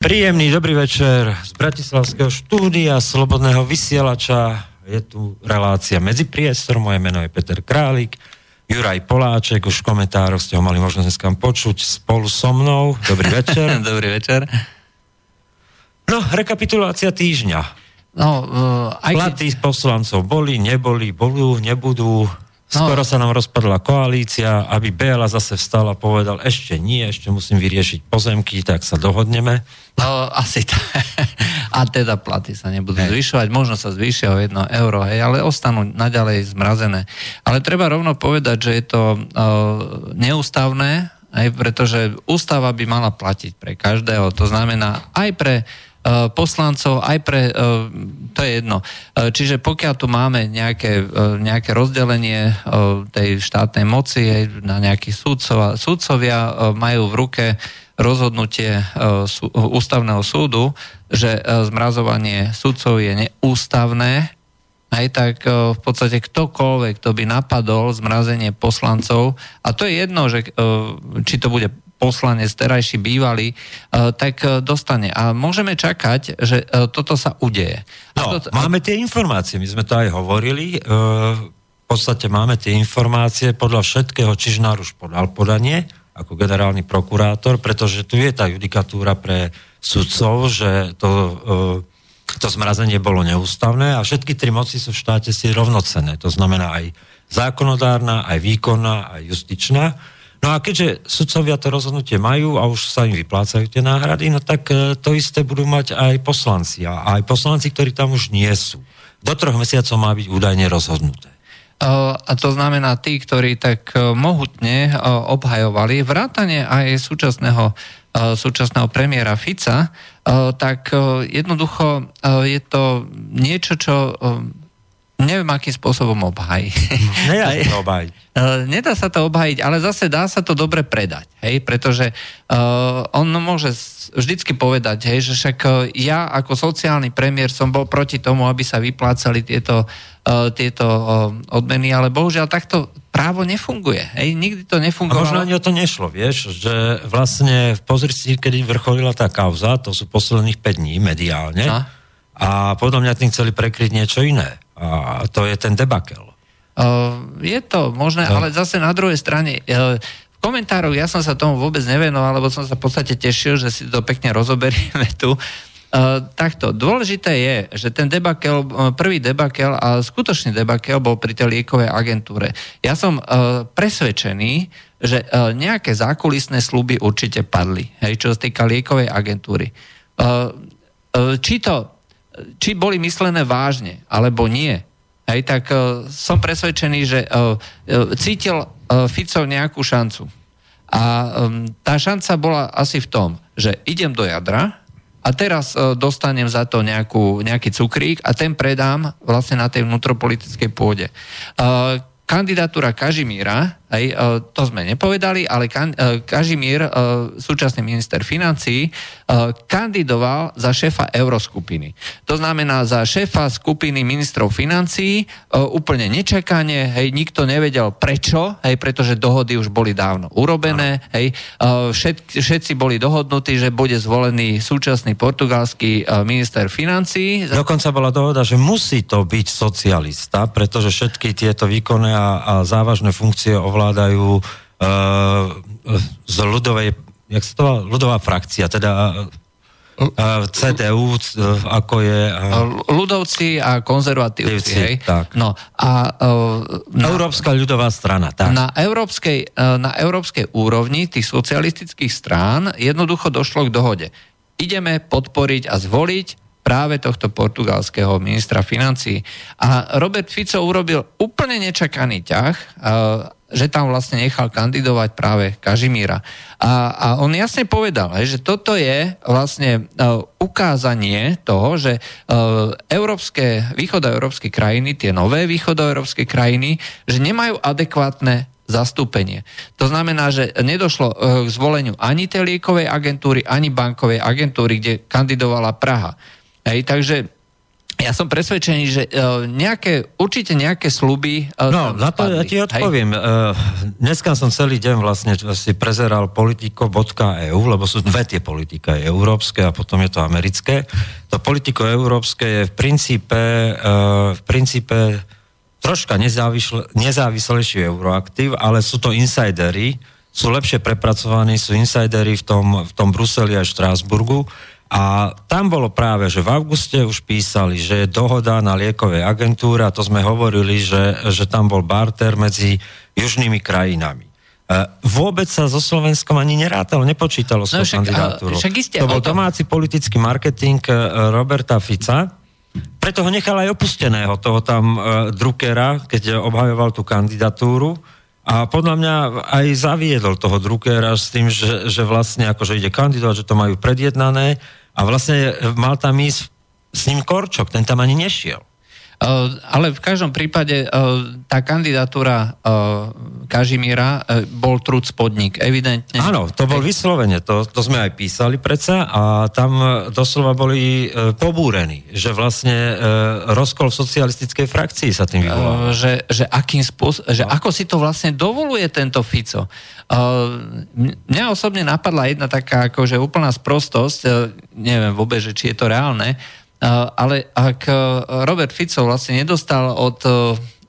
Príjemný dobrý večer z Bratislavského štúdia Slobodného vysielača. Je tu relácia medzi priestor. Moje meno je Peter Králik. Juraj Poláček, už v komentároch ste ho mali možnosť dneska počuť spolu so mnou. Dobrý večer. dobrý večer. No, rekapitulácia týždňa. No, uh, aj Platy poslancov boli, neboli, budú, nebudú. Skoro sa nám rozpadla koalícia, aby Béla zase vstal a povedal, ešte nie, ešte musím vyriešiť pozemky, tak sa dohodneme. No, asi tak. A teda platy sa nebudú hej. zvyšovať, možno sa zvýšia o jedno euro, hej, ale ostanú naďalej zmrazené. Ale treba rovno povedať, že je to uh, neústavné, aj pretože ústava by mala platiť pre každého. To znamená aj pre poslancov, aj pre, e, to je jedno. E, čiže pokiaľ tu máme nejaké, nejaké rozdelenie tej štátnej moci na nejakých súdcov, súdcovia majú v ruke rozhodnutie ústavného súdu, že zmrazovanie súdcov je neústavné, aj tak v podstate ktokoľvek, kto by napadol zmrazenie poslancov, a to je jedno, že či to bude poslanec, terajší bývalý, e, tak e, dostane. A môžeme čakať, že e, toto sa udeje. No, to... máme tie informácie, my sme to aj hovorili, v podstate máme tie informácie, podľa všetkého Čižnár už podal podanie, ako generálny prokurátor, pretože tu je tá judikatúra pre sudcov, že to, to zmrazenie bolo neústavné a všetky tri moci sú v štáte si rovnocené. To znamená aj zákonodárna, aj výkonná, aj justičná. No a keďže sudcovia to rozhodnutie majú a už sa im vyplácajú tie náhrady, no tak e, to isté budú mať aj poslanci. A aj poslanci, ktorí tam už nie sú. Do troch mesiacov má byť údajne rozhodnuté. E, a to znamená tí, ktorí tak e, mohutne obhajovali vrátane aj súčasného, súčasného premiéra Fica, tak jednoducho je to niečo, čo neviem, akým spôsobom obhajiť. Nedá sa to obhajiť. Nedá sa to obhajiť, ale zase dá sa to dobre predať, hej, pretože uh, on môže vždycky povedať, hej, že však e, ja ako sociálny premiér som bol proti tomu, aby sa vyplácali tieto, uh, tieto uh, odmeny, ale bohužiaľ takto právo nefunguje. Hej, nikdy to nefungovalo. A možno ani o to nešlo, vieš, že vlastne pozri si, kedy vrcholila tá kauza, to sú posledných 5 dní mediálne, no. a podľa mňa tým chceli prekryť niečo iné. A to je ten debakel. Je to možné, no. ale zase na druhej strane, v komentároch ja som sa tomu vôbec nevenoval, lebo som sa v podstate tešil, že si to pekne rozoberieme tu. Takto, dôležité je, že ten debakel, prvý debakel a skutočný debakel bol pri tej liekovej agentúre. Ja som presvedčený, že nejaké zákulisné sluby určite padli, hej, čo sa týka liekovej agentúry. Či to či boli myslené vážne, alebo nie, hej, tak uh, som presvedčený, že uh, cítil uh, Fico nejakú šancu. A um, tá šanca bola asi v tom, že idem do jadra a teraz uh, dostanem za to nejakú, nejaký cukrík a ten predám vlastne na tej vnútropolitickej pôde. Uh, kandidatúra Kažimíra, aj, e, to sme nepovedali, ale e, Kažimír, e, súčasný minister financí, kandidoval za šéfa Euroskupiny. To znamená za šéfa skupiny ministrov financí, úplne nečakane, hej, nikto nevedel prečo, hej, pretože dohody už boli dávno urobené, hej, všet, všetci boli dohodnutí, že bude zvolený súčasný portugalský minister financí. Dokonca bola dohoda, že musí to byť socialista, pretože všetky tieto výkonné a, a závažné funkcie ovládajú uh, z ľudovej, jak sa to volá, ľudová frakcia, teda uh, CDU, uh, ako je... Ľudovci a konzervatívci, hej? Tak. No, a, na, Európska ľudová strana, tak. Na európskej, na európskej úrovni tých socialistických strán jednoducho došlo k dohode. Ideme podporiť a zvoliť práve tohto portugalského ministra financí. A Robert Fico urobil úplne nečakaný ťah, že tam vlastne nechal kandidovať práve Kažimíra. A, a on jasne povedal, že toto je vlastne ukázanie toho, že európske, východoeurópske krajiny, tie nové východoeurópske krajiny, že nemajú adekvátne zastúpenie. To znamená, že nedošlo k zvoleniu ani tej liekovej agentúry, ani bankovej agentúry, kde kandidovala Praha. Hej, takže ja som presvedčený, že uh, nejaké, určite nejaké sluby... Uh, no, na to ja ti odpoviem. Uh, dneska som celý deň vlastne si prezeral politiko.eu, lebo sú dve tie politika, je európske a potom je to americké. To politiko európske je v princípe, uh, v princípe troška nezávislejší euroaktív, ale sú to insidery, sú lepšie prepracovaní, sú insidery v tom, v tom Bruseli a Štrásburgu a tam bolo práve, že v auguste už písali, že je dohoda na liekovej agentúre a to sme hovorili, že, že tam bol barter medzi južnými krajinami. E, vôbec sa so Slovenskom ani nerátalo, nepočítalo s no, tou kandidatúrou. to bol tom... domáci politický marketing e, Roberta Fica, preto ho nechal aj opusteného, toho tam uh, Druckera, keď obhajoval tú kandidatúru. A podľa mňa aj zaviedol toho Druckera s tým, že, že vlastne akože ide kandidovať, že to majú predjednané a vlastne mal tam ísť s ním Korčok, ten tam ani nešiel. Ale v každom prípade tá kandidatúra Kažimíra bol trud spodník, evidentne. Áno, to bol vyslovene, to, to sme aj písali predsa a tam doslova boli pobúrení, že vlastne rozkol v socialistickej frakcii sa tým vyvolal. Že, že, akým spôsob, že no. ako si to vlastne dovoluje tento Fico. Mňa osobne napadla jedna taká akože úplná sprostosť, neviem vôbec, že či je to reálne, ale ak Robert Fico vlastne nedostal od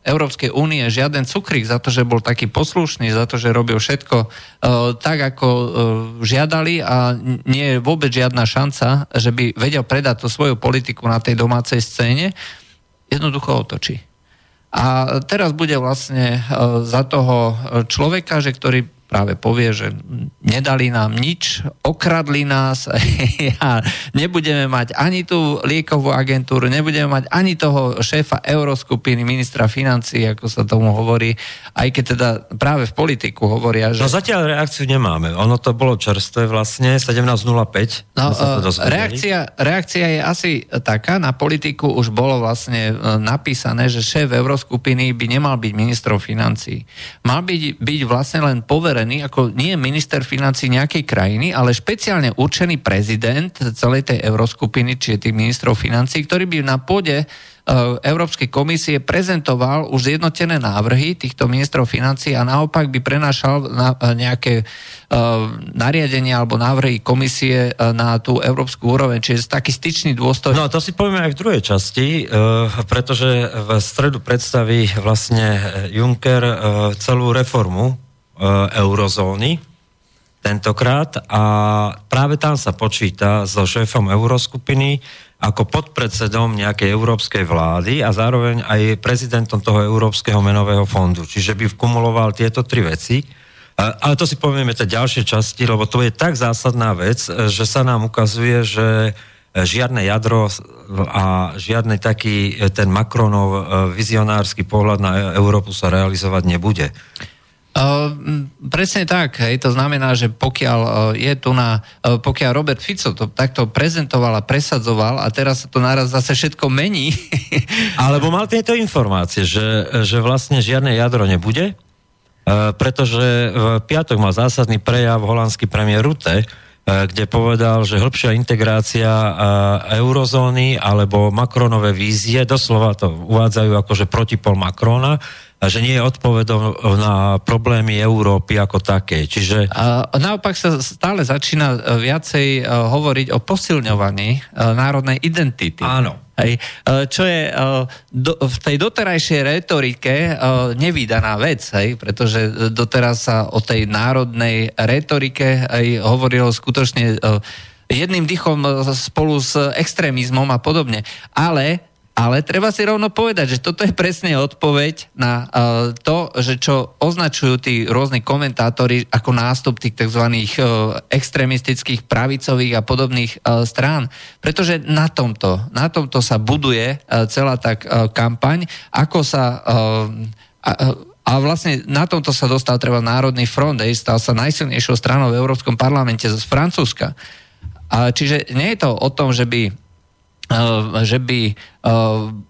Európskej únie žiaden cukrík za to, že bol taký poslušný, za to, že robil všetko tak, ako žiadali a nie je vôbec žiadna šanca, že by vedel predať tú svoju politiku na tej domácej scéne, jednoducho otočí. A teraz bude vlastne za toho človeka, že ktorý práve povie, že nedali nám nič, okradli nás a nebudeme mať ani tú liekovú agentúru, nebudeme mať ani toho šéfa euroskupiny, ministra financí, ako sa tomu hovorí, aj keď teda práve v politiku hovoria, že... No zatiaľ reakciu nemáme. Ono to bolo čerstvé vlastne, 17.05. No, reakcia, reakcia je asi taká, na politiku už bolo vlastne e, napísané, že šéf euroskupiny by nemal byť ministrov financí. Mal byť, byť vlastne len poverený vytvorený ako nie minister financí nejakej krajiny, ale špeciálne určený prezident celej tej euroskupiny, čiže tých ministrov financí, ktorý by na pôde E, Európskej komisie prezentoval už zjednotené návrhy týchto ministrov financí a naopak by prenášal na e, nejaké uh, nariadenia alebo návrhy komisie na tú európsku úroveň, čiže taký styčný dôstojný. No to si povieme aj v druhej časti, pretože v stredu predstaví vlastne Juncker celú reformu eurozóny tentokrát a práve tam sa počíta so šéfom euroskupiny ako podpredsedom nejakej európskej vlády a zároveň aj prezidentom toho Európskeho menového fondu. Čiže by kumuloval tieto tri veci. Ale to si povieme tej ďalšej časti, lebo to je tak zásadná vec, že sa nám ukazuje, že žiadne jadro a žiadny taký ten Macronov e, vizionársky pohľad na Európu sa realizovať nebude. Uh, presne tak, hej, to znamená, že pokiaľ uh, je tu na, uh, pokiaľ Robert Fico to takto prezentoval a presadzoval a teraz sa to naraz zase všetko mení. Alebo mal tieto informácie, že, že vlastne žiadne jadro nebude, pretože v piatok mal zásadný prejav holandský premiér Rutte, kde povedal, že hĺbšia integrácia eurozóny alebo Macronové vízie, doslova to uvádzajú akože protipol Macrona, že nie je odpovedom na problémy Európy ako také. Čiže... Naopak sa stále začína e, viacej e, hovoriť o posilňovaní e, národnej identity. Áno. Hej, čo je do, v tej doterajšej retorike nevýdaná vec, hej, pretože doteraz sa o tej národnej retorike aj hovorilo skutočne jedným dychom spolu s extrémizmom a podobne. Ale ale treba si rovno povedať, že toto je presne odpoveď na uh, to, že čo označujú tí rôzni komentátori ako nástup tých tzv. Uh, extremistických pravicových a podobných uh, strán. Pretože na tomto, na tomto sa buduje uh, celá tá uh, kampaň, ako sa... Uh, uh, a vlastne na tomto sa dostal treba Národný front, aj stal sa najsilnejšou stranou v Európskom parlamente z Francúzska. A čiže nie je to o tom, že by že by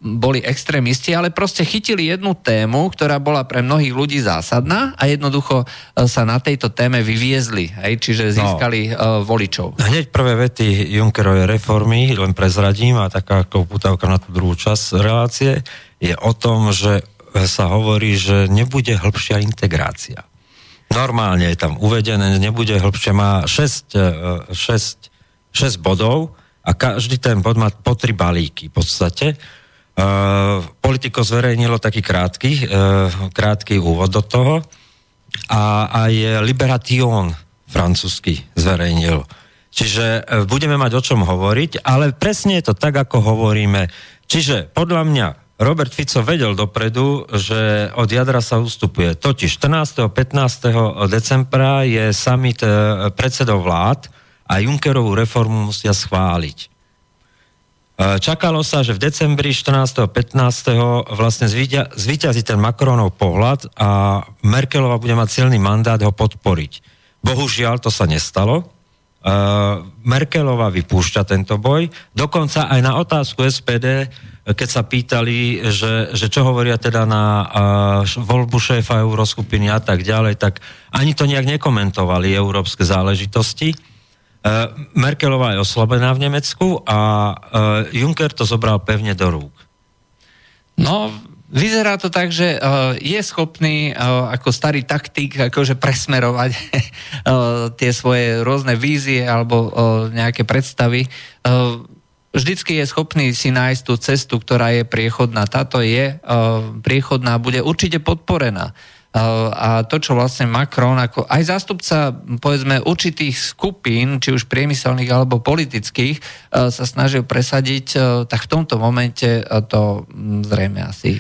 boli extrémisti, ale proste chytili jednu tému, ktorá bola pre mnohých ľudí zásadná a jednoducho sa na tejto téme vyviezli, hej, čiže no. získali no, voličov. Hneď prvé vety Junckerovej reformy, len prezradím, a taká putavka na tú druhú časť relácie, je o tom, že sa hovorí, že nebude hĺbšia integrácia. Normálne je tam uvedené, nebude hĺbšia, má 6, 6, 6 bodov, a každý ten bod má po tri balíky v podstate. Uh, politiko zverejnilo taký krátky, uh, krátky úvod do toho a aj Liberation francúzsky zverejnil. Čiže uh, budeme mať o čom hovoriť, ale presne je to tak, ako hovoríme. Čiže podľa mňa Robert Fico vedel dopredu, že od jadra sa ustupuje. Totiž 14. 15. decembra je summit predsedov vlád, a Junckerovú reformu musia schváliť. E, čakalo sa, že v decembri 14. 15. vlastne zvíťazí ten Macronov pohľad a Merkelová bude mať silný mandát ho podporiť. Bohužiaľ, to sa nestalo. Uh, Merkelová vypúšťa tento boj. Dokonca aj na otázku SPD, keď sa pýtali, že, že čo hovoria teda na uh, voľbu šéfa euroskupiny a tak ďalej, tak ani to nejak nekomentovali európske záležitosti. Eh, Merkelová je oslabená v Nemecku a eh, Juncker to zobral pevne do rúk. No, Vyzerá to tak, že uh, je schopný ako starý taktik akože presmerovať tie svoje rôzne vízie alebo nejaké predstavy. Vždycky je schopný si nájsť tú cestu, ktorá je priechodná. Táto je priechodná, bude určite podporená. A to, čo vlastne Macron, ako aj zástupca, povedzme, určitých skupín, či už priemyselných alebo politických, e, sa snažil presadiť, e, tak v tomto momente e, to zrejme asi...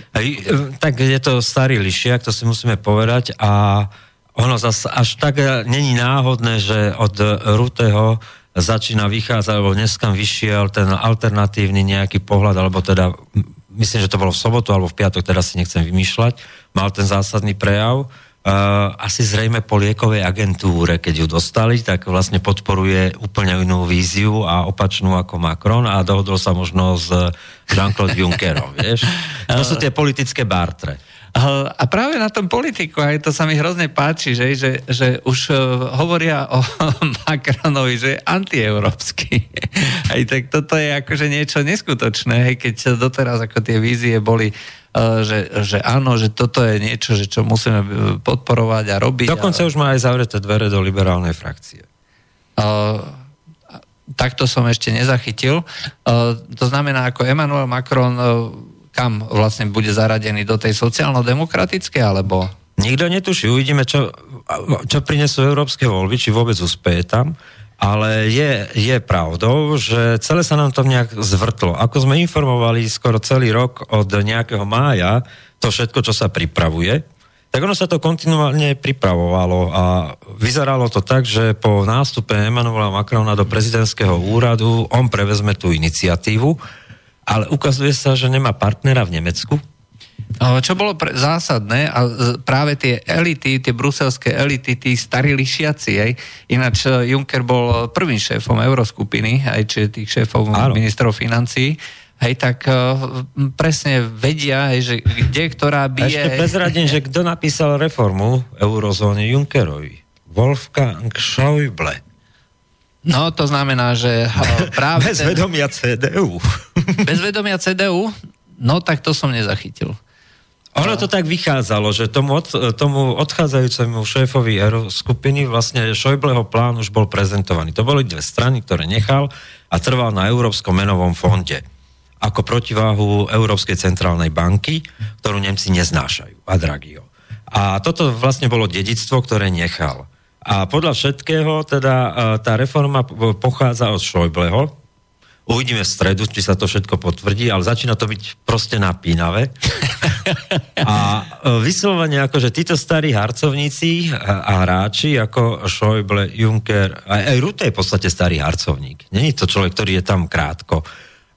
Tak je to starý lišiak, to si musíme povedať. A ono zase až tak není náhodné, že od Rutého začína vychádzať, alebo dneska vyšiel ten alternatívny nejaký pohľad, alebo teda myslím, že to bolo v sobotu alebo v piatok, teraz si nechcem vymýšľať, mal ten zásadný prejav. Uh, asi zrejme po liekovej agentúre, keď ju dostali, tak vlastne podporuje úplne inú víziu a opačnú ako Macron a dohodol sa možno s Jean-Claude Junckerom, vieš? To sú tie politické bartre. A práve na tom politiku, aj to sa mi hrozne páči, že, že, že už uh, hovoria o Macronovi, že je antieurópsky. Aj tak toto je akože niečo neskutočné, keď doteraz ako tie vízie boli uh, že, že áno, že toto je niečo, že čo musíme uh, podporovať a robiť. Dokonca a... už má aj zavreté dvere do liberálnej frakcie. Uh, takto som ešte nezachytil. Uh, to znamená, ako Emmanuel Macron uh, kam vlastne bude zaradený do tej sociálno-demokratickej, alebo... Nikto netuší, uvidíme, čo, čo prinesú európske voľby, či vôbec uspeje tam, ale je, je pravdou, že celé sa nám to nejak zvrtlo. Ako sme informovali skoro celý rok od nejakého mája, to všetko, čo sa pripravuje, tak ono sa to kontinuálne pripravovalo a vyzeralo to tak, že po nástupe Emanuela Macrona do prezidentského úradu on prevezme tú iniciatívu ale ukazuje sa, že nemá partnera v Nemecku. Čo bolo pre, zásadné, a práve tie elity, tie bruselské elity, tí starí lišiaci, aj, ináč e, Juncker bol prvým šéfom Euroskupiny, aj čiže tých šéfov Áno. ministrov financí, hej, tak uh, presne vedia, hej, že kde, ktorá by Ešte prezradím, že kto napísal reformu eurozóny Junckerovi? Wolfgang Schäuble. No, to znamená, že práve... Bez ten... vedomia CDU. Bez vedomia CDU? No, tak to som nezachytil. Ono to tak vychádzalo, že tomu, od, tomu odchádzajúcemu šéfovi skupiny vlastne Šojbleho plán už bol prezentovaný. To boli dve strany, ktoré nechal a trval na Európskom menovom fonde ako protiváhu Európskej centrálnej banky, ktorú Nemci neznášajú, a Dragio. A toto vlastne bolo dedictvo, ktoré nechal. A podľa všetkého, teda e, tá reforma pochádza od Šojbleho. Uvidíme v stredu, či sa to všetko potvrdí, ale začína to byť proste napínavé. A e, vyslovene ako, že títo starí harcovníci a hráči ako Šojble, Juncker, aj, aj Rute je v podstate starý harcovník. Není to človek, ktorý je tam krátko.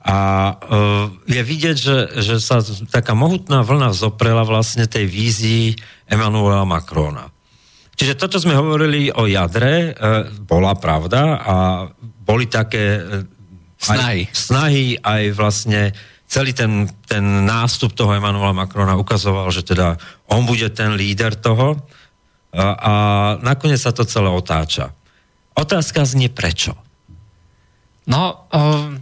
A uh, je vidieť, že, že sa taká mohutná vlna vzoprela vlastne tej vízii Emanuela Macrona. Čiže to, čo sme hovorili o jadre, e, bola pravda a boli také e, snahy. Aj, snahy, aj vlastne celý ten, ten nástup toho Emanuela Macrona ukazoval, že teda on bude ten líder toho a, a nakoniec sa to celé otáča. Otázka znie prečo? No, um,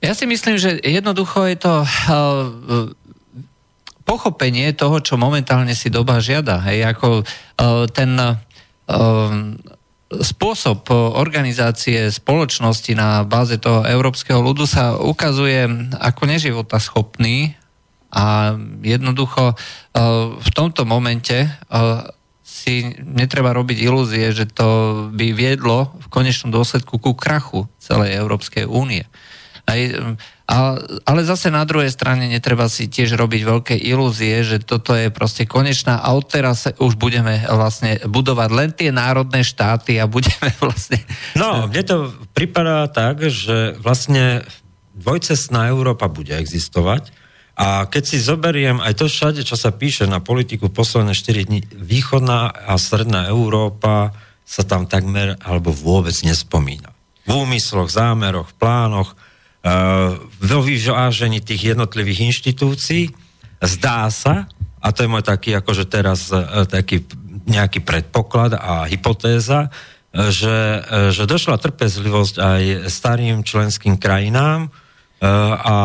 ja si myslím, že jednoducho je to uh, pochopenie toho, čo momentálne si doba žiada. Hej, ako uh, ten uh, spôsob organizácie spoločnosti na báze toho európskeho ľudu sa ukazuje ako neživota schopný a jednoducho v tomto momente si netreba robiť ilúzie, že to by viedlo v konečnom dôsledku ku krachu celej Európskej únie. Aj, a, ale zase na druhej strane netreba si tiež robiť veľké ilúzie, že toto je proste konečná a odteraz už budeme vlastne budovať len tie národné štáty a budeme vlastne... No, mne to pripadá tak, že vlastne dvojcestná Európa bude existovať a keď si zoberiem aj to všade, čo sa píše na politiku posledné 4 dní, východná a stredná Európa sa tam takmer alebo vôbec nespomína. V úmysloch, zámeroch, plánoch, vo vyvážení tých jednotlivých inštitúcií. Zdá sa, a to je môj taký akože teraz e, taký nejaký predpoklad a hypotéza, e, že, že došla trpezlivosť aj starým členským krajinám a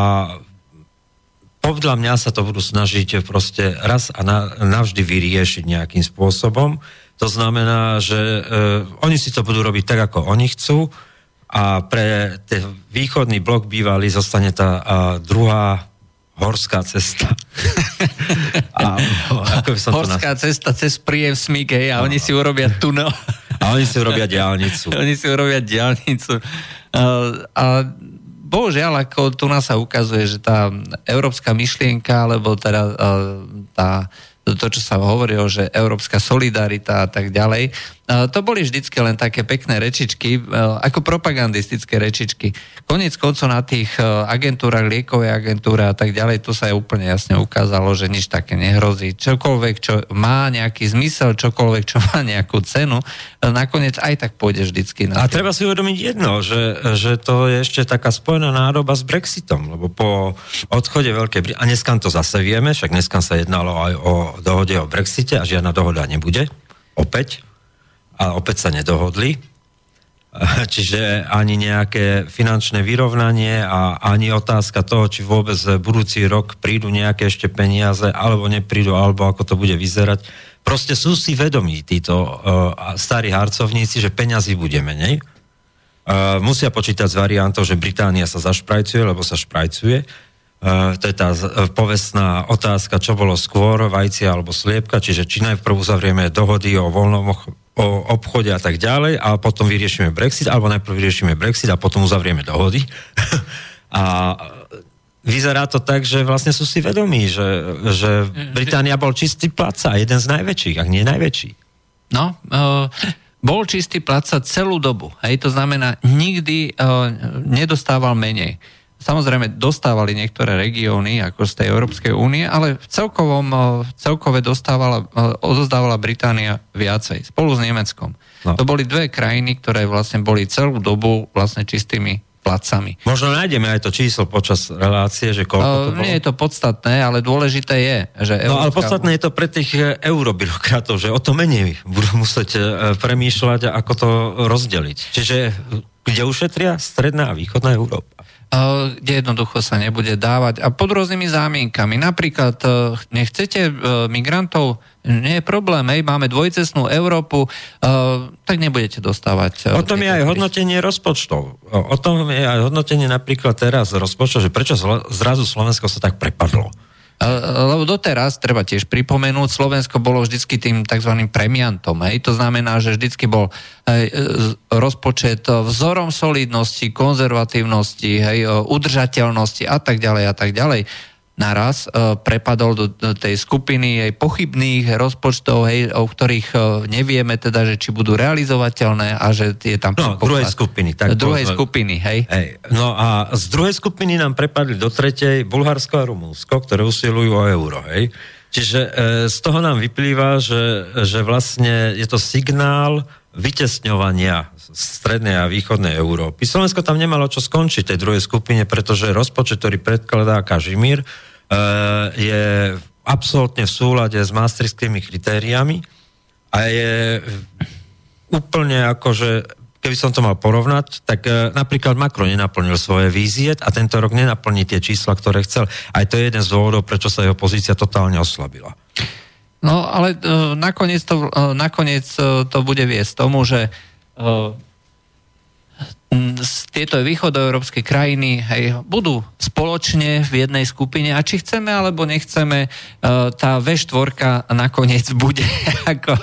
podľa mňa sa to budú snažiť proste raz a na, navždy vyriešiť nejakým spôsobom. To znamená, že oni si to budú robiť tak, ako oni chcú a pre ten východný blok bývalý zostane tá a, druhá horská cesta. a, ako by som horská to cesta cez príjem Smík, a no. oni si urobia tunel. a oni si urobia diálnicu. oni si urobia diálnicu. A, a bohužiaľ, ako tu nás sa ukazuje, že tá európska myšlienka, alebo teda tá to, čo sa hovorilo, že európska solidarita a tak ďalej. To boli vždycky len také pekné rečičky, e, ako propagandistické rečičky. Konec koncov na tých e, agentúrach, liekovej agentúre a tak ďalej, tu sa je úplne jasne ukázalo, že nič také nehrozí. Čokoľvek, čo má nejaký zmysel, čokoľvek, čo má nejakú cenu, e, nakoniec aj tak pôjde vždycky na A treba si uvedomiť jedno, že, že to je ešte taká spojená nádoba s Brexitom, lebo po odchode Veľkej Británie, a dneska to zase vieme, však dneska sa jednalo aj o dohode o Brexite a žiadna dohoda nebude, opäť, a opäť sa nedohodli. Čiže ani nejaké finančné vyrovnanie a ani otázka toho, či vôbec budúci rok prídu nejaké ešte peniaze, alebo neprídu, alebo ako to bude vyzerať. Proste sú si vedomí títo uh, starí harcovníci, že peňazí bude menej. Uh, musia počítať s variantou, že Británia sa zašprajcuje, lebo sa šprajcuje Uh, to je tá povestná otázka, čo bolo skôr, vajcia alebo sliepka, čiže či najprv uzavrieme dohody o voľnom o obchode a tak ďalej a potom vyriešime Brexit, alebo najprv vyriešime Brexit a potom uzavrieme dohody. a vyzerá to tak, že vlastne sú si vedomí, že, že Británia bol čistý placa, jeden z najväčších, ak nie najväčší. No, uh, bol čistý placa celú dobu. Hej, to znamená, nikdy uh, nedostával menej. Samozrejme, dostávali niektoré regióny, ako z tej Európskej únie, ale v celkovom, eh, celkove dostávala, eh, odozdávala Británia viacej, spolu s Nemeckom. No. To boli dve krajiny, ktoré vlastne boli celú dobu vlastne čistými placami. Možno nájdeme aj to číslo počas relácie, že koľko to bolo? Nie je to podstatné, ale dôležité je, že... Európska... No ale podstatné je to pre tých eurobyrokratov, že o to menej budú musieť premýšľať, ako to rozdeliť. Čiže kde ušetria stredná a východná Európa? Kde jednoducho sa nebude dávať a pod rôznymi zámienkami. Napríklad, e, nechcete e, migrantov, nie je problém, hej, máme dvojcestnú Európu, e, tak nebudete dostávať. O tom je aj hodnotenie rozpočtov. O tom je aj hodnotenie napríklad teraz rozpočtov, že prečo zrazu Slovensko sa tak prepadlo. Lebo doteraz, treba tiež pripomenúť, Slovensko bolo vždycky tým tzv. premiantom. Hej? To znamená, že vždycky bol hej, rozpočet vzorom solidnosti, konzervatívnosti, hej, udržateľnosti a tak ďalej a tak ďalej naraz uh, prepadol do, do tej skupiny aj pochybných rozpočtov, hej, o ktorých uh, nevieme teda, že či budú realizovateľné a že je tam... No, druhej skupiny. Tak druhej povedzme. skupiny, hej. hej. No a z druhej skupiny nám prepadli do tretej Bulharsko a Rumúnsko, ktoré usilujú o euro, hej. Čiže e, z toho nám vyplýva, že, že vlastne je to signál vytesňovania strednej a východnej Európy. Slovensko tam nemalo čo skončiť tej druhej skupine, pretože rozpočet, ktorý predkladá Kažimír, e, je absolútne v súlade s maastrichtskými kritériami a je úplne akože keby som to mal porovnať, tak e, napríklad Macron nenaplnil svoje vízie a tento rok nenaplní tie čísla, ktoré chcel. Aj to je jeden z dôvodov, prečo sa jeho pozícia totálne oslabila. No ale e, nakoniec, to, e, nakoniec e, to bude viesť tomu, že e, tieto východoeurópske krajiny hej, budú spoločne v jednej skupine a či chceme alebo nechceme, e, tá V4 nakoniec bude ako...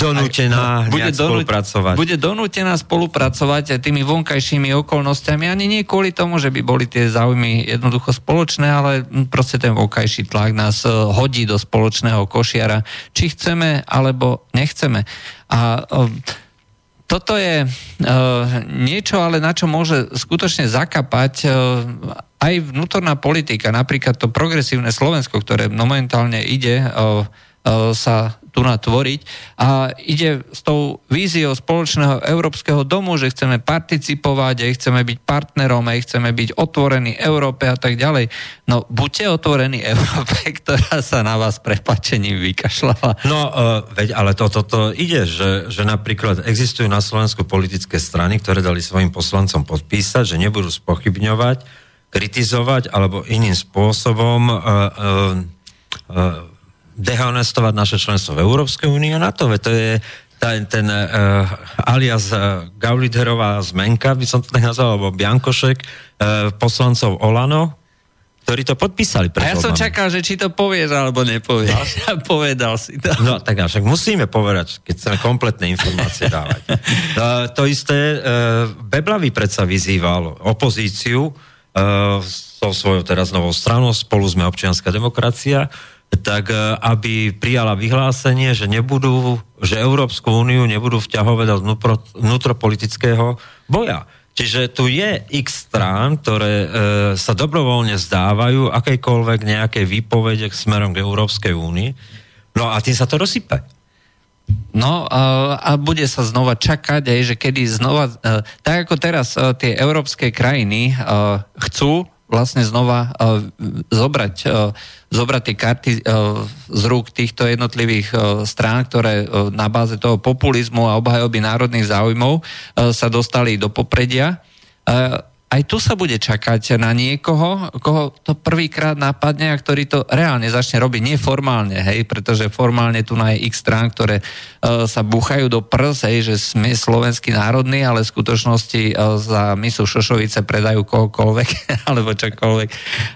Donútená bude spolupracovať. Bude donútená spolupracovať tými vonkajšími okolnostiami, ani nie kvôli tomu, že by boli tie záujmy jednoducho spoločné, ale proste ten vonkajší tlak nás e, hodí do spoločného košiara, či chceme alebo nechceme. A e, toto je uh, niečo, ale na čo môže skutočne zakapať uh, aj vnútorná politika, napríklad to progresívne Slovensko, ktoré momentálne ide uh, uh, sa tu natvoriť a ide s tou víziou spoločného európskeho domu, že chceme participovať, aj chceme byť partnerom, aj chceme byť otvorení Európe a tak ďalej. No buďte otvorení Európe, ktorá sa na vás prepačením vykašľala. No uh, veď, ale toto to, to ide, že, že napríklad existujú na Slovensku politické strany, ktoré dali svojim poslancom podpísať, že nebudú spochybňovať, kritizovať alebo iným spôsobom uh, uh, dehonestovať naše členstvo v Európskej únii a NATO. To je ten, ten uh, alias uh, Gauliderová zmenka, by som to tak nazval, alebo Biankošek, uh, poslancov Olano, ktorí to podpísali. A ja som čakal, že či to povieš alebo nepovieš. No? A povedal si to. No tak však musíme povedať, keď chceme kompletné informácie dávať. uh, to isté, uh, Beblavý predsa vyzýval opozíciu uh, so svojou teraz novou stranou, spolu sme občianská demokracia, tak e, aby prijala vyhlásenie, že nebudú, že Európsku úniu nebudú vťahovať do vnútropolitického boja. Čiže tu je x strán, ktoré e, sa dobrovoľne zdávajú akejkoľvek nejakej výpovede smerom k Európskej únii. No a tým sa to rozsype. No a, bude sa znova čakať aj, že kedy znova, e, tak ako teraz e, tie európske krajiny e, chcú vlastne znova uh, zobrať, uh, zobrať tie karty uh, z rúk týchto jednotlivých strán, ktoré na báze toho populizmu a obhajoby národných záujmov sa dostali do popredia. Uh, aj tu sa bude čakať na niekoho, koho to prvýkrát napadne a ktorý to reálne začne robiť neformálne, hej, pretože formálne tu na je x strán, ktoré uh, sa búchajú do prs, hej, že sme slovenský národný, ale v skutočnosti uh, za misu Šošovice predajú kohokoľvek, alebo čokoľvek.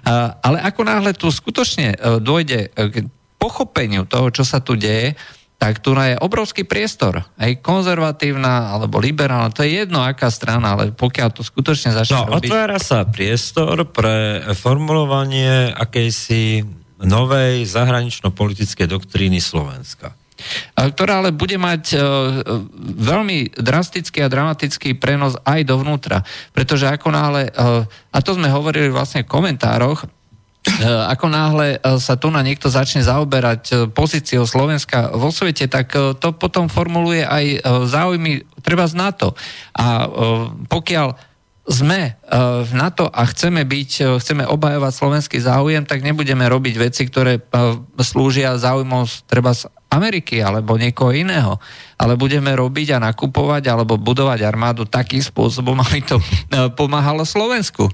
Uh, ale ako náhle tu skutočne uh, dôjde k pochopeniu toho, čo sa tu deje, tak tu je obrovský priestor. Aj konzervatívna alebo liberálna, to je jedno aká strana, ale pokiaľ to skutočne začne no, robiť... otvára sa priestor pre formulovanie akejsi novej zahranično-politickej doktríny Slovenska ktorá ale bude mať uh, veľmi drastický a dramatický prenos aj dovnútra. Pretože ako náhle, uh, a to sme hovorili vlastne v komentároch, E, ako náhle e, sa tu na niekto začne zaoberať e, pozíciou Slovenska vo svete, tak to potom formuluje aj záujmy treba z NATO. A pokiaľ sme v NATO a chceme byť, chceme obhajovať slovenský záujem, tak nebudeme robiť veci, ktoré slúžia záujmom treba z Ameriky alebo niekoho iného. Ale budeme robiť a nakupovať alebo budovať armádu takým spôsobom, aby to pomáhalo Slovensku.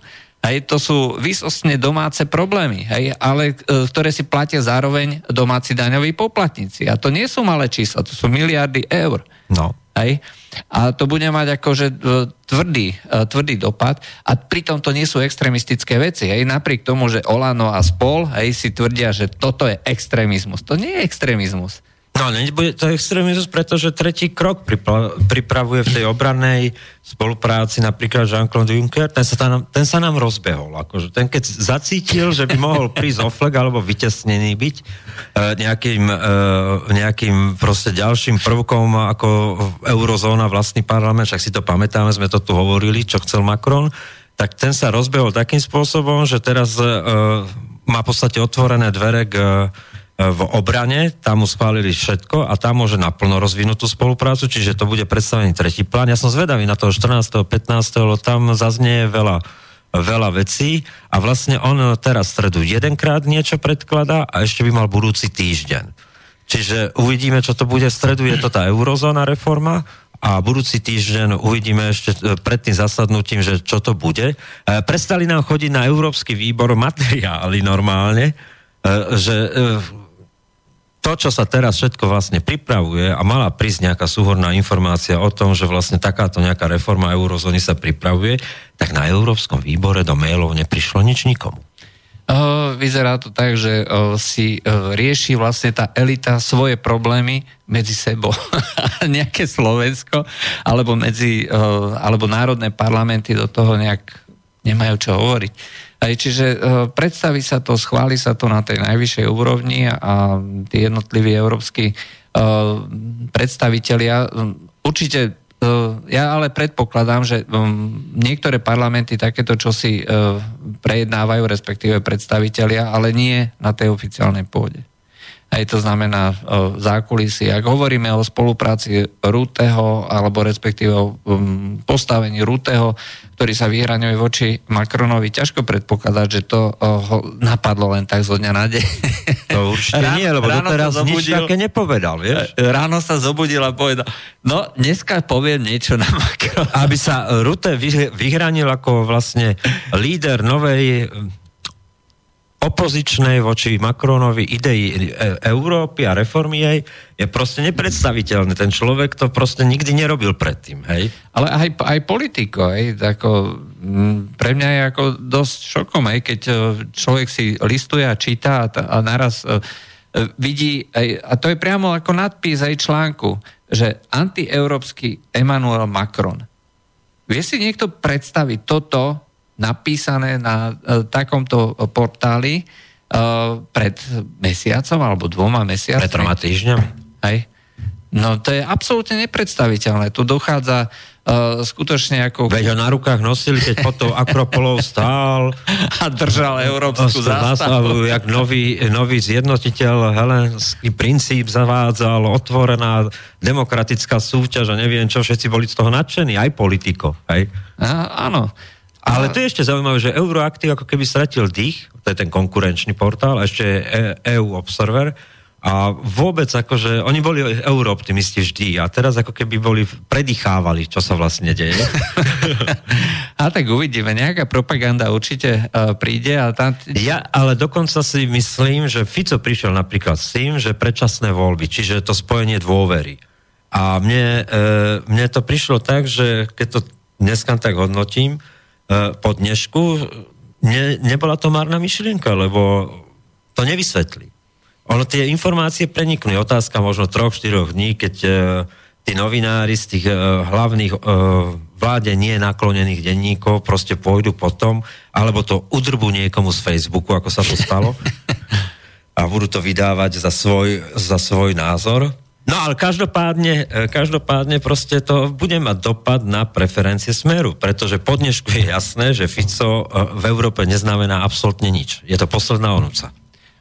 Hej, to sú vysostne domáce problémy, hej, ale e, ktoré si platia zároveň domáci daňoví poplatníci. A to nie sú malé čísla, to sú miliardy eur. No. Hej. A to bude mať akože e, tvrdý, e, tvrdý dopad. A pritom to nie sú extrémistické veci. Hej. Napriek tomu, že Olano a spol hej, si tvrdia, že toto je extrémizmus. To nie je extrémizmus. No, nebude to extrémizmus, pretože tretí krok pripravuje v tej obrannej spolupráci napríklad Jean-Claude Juncker, ten sa, tam, ten sa nám rozbehol. Akože ten keď zacítil, že by mohol prísť o flag alebo vytesnený byť e, nejakým, e, nejakým proste ďalším prvkom ako eurozóna, vlastný parlament, však si to pamätáme, sme to tu hovorili, čo chcel Macron, tak ten sa rozbehol takým spôsobom, že teraz e, má v podstate otvorené dvere k v obrane, tam mu schválili všetko a tam môže naplno rozvinúť tú spoluprácu, čiže to bude predstavený tretí plán. Ja som zvedavý na toho 14. 15. lebo tam zaznie veľa, veľa vecí a vlastne on teraz stredu jedenkrát niečo predkladá a ešte by mal budúci týždeň. Čiže uvidíme, čo to bude. V stredu je to tá eurozóna reforma a budúci týždeň uvidíme ešte e, pred tým zasadnutím, že čo to bude. E, prestali nám chodiť na Európsky výbor materiály normálne, e, že to, čo sa teraz všetko vlastne pripravuje a mala prísť nejaká súhorná informácia o tom, že vlastne takáto nejaká reforma eurozóny sa pripravuje, tak na Európskom výbore do mailov neprišlo nič nikomu. Vyzerá to tak, že si rieši vlastne tá elita svoje problémy medzi sebou. Nejaké Slovensko, alebo, medzi, alebo národné parlamenty do toho nejak nemajú čo hovoriť. Aj, čiže uh, predstaví sa to, schváli sa to na tej najvyššej úrovni a tí jednotliví európsky uh, predstavitelia um, určite ja ale predpokladám, že niektoré parlamenty takéto čosi prejednávajú, respektíve predstavitelia, ale nie na tej oficiálnej pôde. Aj to znamená zákulisy. Ak hovoríme o spolupráci Rúteho, alebo respektíve o postavení Rúteho, ktorý sa vyhraňuje voči Macronovi, ťažko predpokladať, že to ho napadlo len tak zo dňa na deň. To určite ráno, nie, lebo doteraz zobudil, nič také nepovedal, vieš? E, ráno sa zobudil a povedal, no dneska poviem niečo na Macron. Aby sa Rute vyhranil ako vlastne líder novej opozičnej voči Macronovi idei e, Európy a reformy jej je proste nepredstaviteľné. Ten človek to proste nikdy nerobil predtým, hej? Ale aj, aj politiko, hej, ako, pre mňa je ako dosť šokom, hej, keď e, človek si listuje a číta a, a naraz uh, vidí, aj, a to je priamo ako nadpis aj článku, že antieurópsky Emmanuel Macron. Vie si niekto predstaviť toto napísané na uh, takomto portáli uh, pred mesiacom alebo dvoma mesiacmi. Pred troma týždňami. Hej. No to je absolútne nepredstaviteľné. Tu dochádza uh, skutočne ako... Veď ho na rukách nosili, keď potom Akropolov stál a držal európsku zástavu. Jak nový, nový zjednotiteľ helenský princíp zavádzal, otvorená demokratická súťaž a neviem čo, všetci boli z toho nadšení, aj politiko. Hej? A, áno. Ale to je ešte zaujímavé, že Euroaktiv ako keby stratil dých, to je ten konkurenčný portál, a ešte EU Observer, a vôbec akože, oni boli eurooptimisti vždy a teraz ako keby boli, predýchávali, čo sa vlastne deje. a tak uvidíme, nejaká propaganda určite uh, príde. A tam... Ja ale dokonca si myslím, že Fico prišiel napríklad s tým, že predčasné voľby, čiže to spojenie dôvery. A mne, e, mne to prišlo tak, že keď to dneska tak hodnotím, E, po dnešku, ne, nebola to marná myšlienka, lebo to nevysvetlí. Ono tie informácie preniknú. Otázka možno troch, štyroch dní, keď uh, tí novinári z tých uh, hlavných uh, vláde nie naklonených denníkov proste pôjdu potom, alebo to udrbu niekomu z Facebooku, ako sa to stalo, a budú to vydávať za svoj, za svoj názor. No ale každopádne, e, každopádne proste to bude mať dopad na preferencie Smeru, pretože po dnešku je jasné, že Fico e, v Európe neznamená absolútne nič. Je to posledná onúca.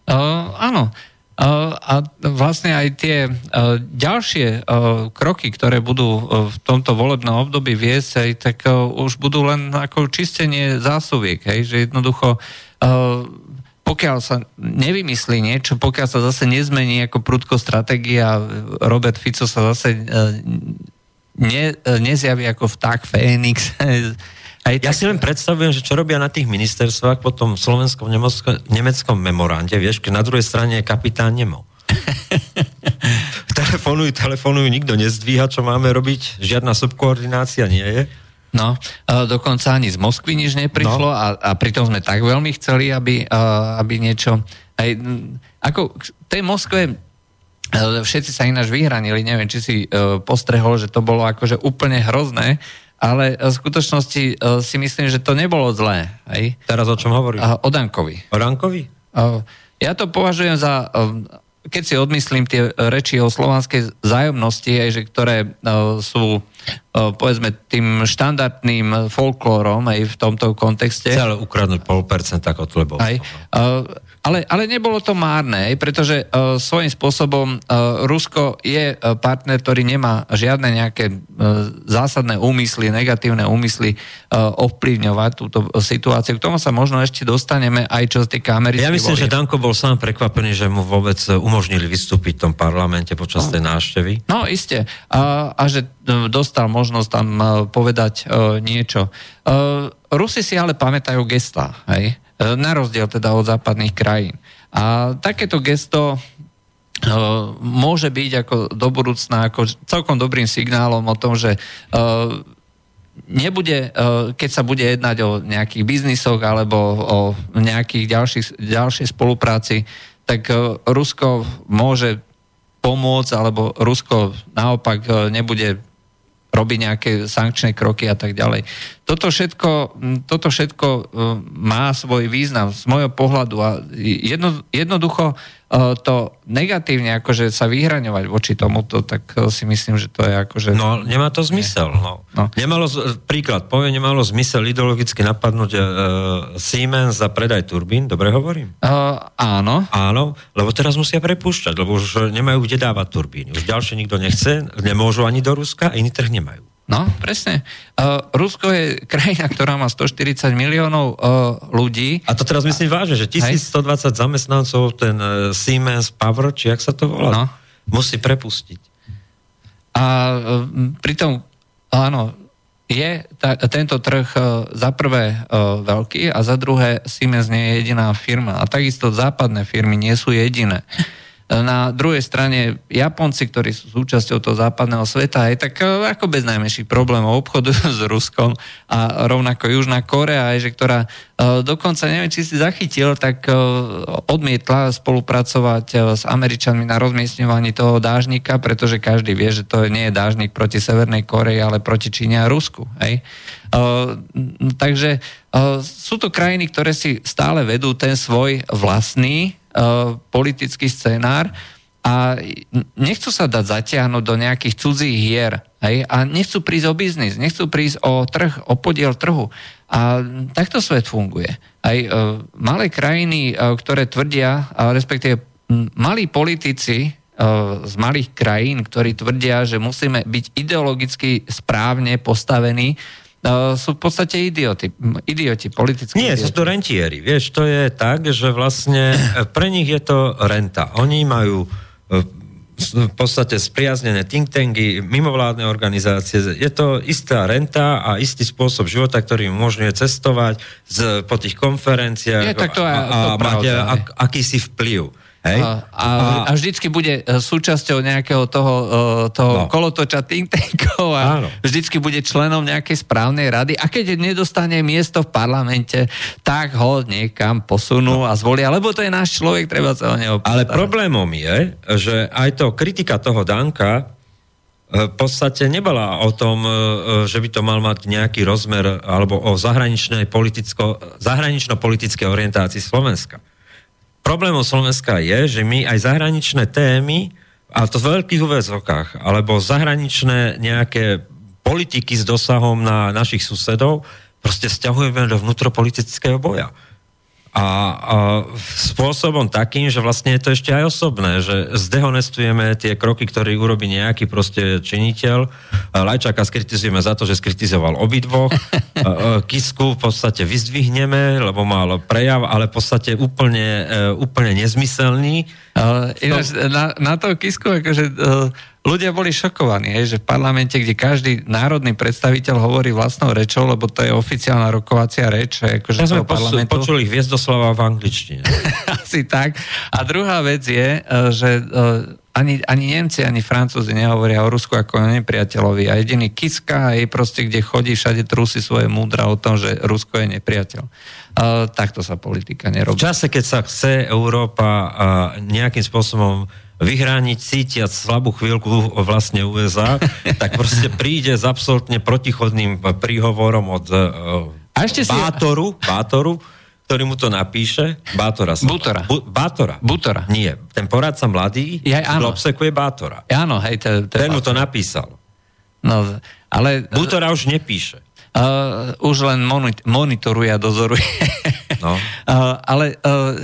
Uh, áno. Uh, a vlastne aj tie uh, ďalšie uh, kroky, ktoré budú v tomto volebnom období viesť, aj, tak už budú len ako čistenie zásoviek, hej, že jednoducho pokiaľ sa nevymyslí niečo, pokiaľ sa zase nezmení ako prudko stratégia, Robert Fico sa zase e, ne, e, nezjaví ako vták Fénix. Aj ja tak... si len predstavujem, že čo robia na tých ministerstvách po tom slovenskom nemeckom, nemeckom memorande, vieš, keď na druhej strane je kapitán Nemo. telefonujú, telefonujú, nikto nezdvíha, čo máme robiť, žiadna subkoordinácia nie je. No, dokonca ani z Moskvy nič neprišlo no. a, a pritom sme tak veľmi chceli, aby, aby niečo... Aj, ako tej Moskve všetci sa ináč vyhranili, neviem, či si postrehol, že to bolo akože úplne hrozné, ale v skutočnosti si myslím, že to nebolo zlé. Hej? Teraz o čom hovoríš? O Dankovi. O Dankovi? Ja to považujem za, keď si odmyslím tie reči o slovanskej zájomnosti, aj, že ktoré sú povedzme tým štandardným folklórom aj v tomto kontexte. Chcel ukradnúť pol percenta kotlebov. Aj, ale, ale nebolo to márne, pretože uh, svojím spôsobom uh, Rusko je partner, ktorý nemá žiadne nejaké uh, zásadné úmysly, negatívne úmysly uh, ovplyvňovať túto situáciu. K tomu sa možno ešte dostaneme aj čo sa týka amerických Ja myslím, volie. že Danko bol sám prekvapený, že mu vôbec umožnili vystúpiť v tom parlamente počas no. tej návštevy. No, iste. A, a že dostal možnosť tam uh, povedať uh, niečo. Uh, Rusi si ale pamätajú gesta, hej? E, na rozdiel teda od západných krajín. A takéto gesto e, môže byť ako do budúcna ako celkom dobrým signálom o tom, že e, nebude, keď sa bude jednať o nejakých biznisoch alebo o nejakých ďalších, ďalšej spolupráci, tak Rusko môže pomôcť, alebo Rusko naopak nebude robí nejaké sankčné kroky a tak ďalej. Toto všetko, toto všetko e, má svoj význam z môjho pohľadu a jedno, jednoducho E, to negatívne akože sa vyhraňovať voči tomuto, tak e, si myslím, že to je akože... No, nemá to zmysel. No. No. Nemalo, príklad, poviem, nemalo zmysel ideologicky napadnúť uh, Siemens za predaj turbín, dobre hovorím? Uh, áno. Áno, lebo teraz musia prepúšťať, lebo už nemajú kde dávať turbíny. Už ďalšie nikto nechce, nemôžu ani do Ruska, iný trh nemajú. No, presne. Uh, Rusko je krajina, ktorá má 140 miliónov uh, ľudí. A to teraz myslím vážne, že 1120 Hej. zamestnancov ten uh, Siemens Power, či jak sa to volá, no. musí prepustiť. A uh, pritom, áno, je ta, tento trh uh, za prvé uh, veľký a za druhé Siemens nie je jediná firma. A takisto západné firmy nie sú jediné. Na druhej strane Japonci, ktorí sú súčasťou toho západného sveta, aj tak e, ako bez najmenších problémov obchodujú s Ruskom a rovnako Južná Korea, aj, že ktorá e, dokonca, neviem, či si zachytil, tak e, odmietla spolupracovať s Američanmi na rozmiestňovaní toho dážnika, pretože každý vie, že to nie je dážnik proti Severnej Koreji, ale proti Číne a Rusku. Hej? Takže sú to krajiny, ktoré si stále vedú ten svoj vlastný politický scenár a nechcú sa dať zatiahnuť do nejakých cudzích hier hej, a nechcú prísť o biznis, nechcú prísť o trh, o podiel trhu. A takto svet funguje. Aj uh, malé krajiny, uh, ktoré tvrdia, uh, respektíve malí politici uh, z malých krajín, ktorí tvrdia, že musíme byť ideologicky správne postavení, sú v podstate idioti, idioti, politickí Nie, idioti. sú to rentieri. Vieš, to je tak, že vlastne e, pre nich je to renta. Oni majú e, v podstate spriaznené think tanky, mimovládne organizácie. Je to istá renta a istý spôsob života, ktorý umožňuje cestovať z, po tých konferenciách je, tak to a, a, a mať ak, akýsi vplyv. Hej? A, a, a vždycky bude e, súčasťou nejakého toho, e, toho no. kolotoča think tankov a Áno. vždycky bude členom nejakej správnej rady a keď nedostane miesto v parlamente, tak ho niekam posunú no. a zvolia, lebo to je náš človek, treba sa o neho Ale problémom je, že aj to kritika toho Danka e, v podstate nebola o tom, že by to mal mať nejaký rozmer alebo o zahraničnej politicko, zahranično-politické orientácii Slovenska problémom Slovenska je, že my aj zahraničné témy, a to v veľkých úvezokách, alebo zahraničné nejaké politiky s dosahom na našich susedov, proste vzťahujeme do vnútropolitického boja a, a spôsobom takým, že vlastne je to ešte aj osobné, že zdehonestujeme tie kroky, ktoré urobí nejaký proste činiteľ. Lajčáka skritizujeme za to, že skritizoval obidvoch. Kisku v podstate vyzdvihneme, lebo mal prejav, ale v podstate úplne, e, úplne nezmyselný. Ináč, na, na to Kisku, akože e, ľudia boli šokovaní, hej, že v parlamente, kde každý národný predstaviteľ hovorí vlastnou rečou, lebo to je oficiálna rokovacia reč. Akože ja sme parlamentu. počuli Hviezdoslava v angličtine. Asi tak. A druhá vec je, e, že e, ani, ani Nemci, ani Francúzi nehovoria o Rusku ako o nepriateľovi. A jediný Kiska, aj proste, kde chodí, všade trúsi svoje múdra o tom, že Rusko je nepriateľ. Uh, takto sa politika nerobí. V čase, keď sa chce Európa uh, nejakým spôsobom vyhrániť, cítiať slabú chvíľku vlastne USA, tak proste príde s absolútne protichodným príhovorom od uh, a ešte Bátoru, si... Bátoru, ktorý mu to napíše. Bátora. Som, Butora. Bu, Bátora. Butora. Nie, ten poradca mladý ja, áno. obsekuje Bátora. Ja, áno, hej. Te, te ten mu to napísal. No, ale... Butora už nepíše. Uh, už len monitoruje a dozoruje. No. uh, ale uh,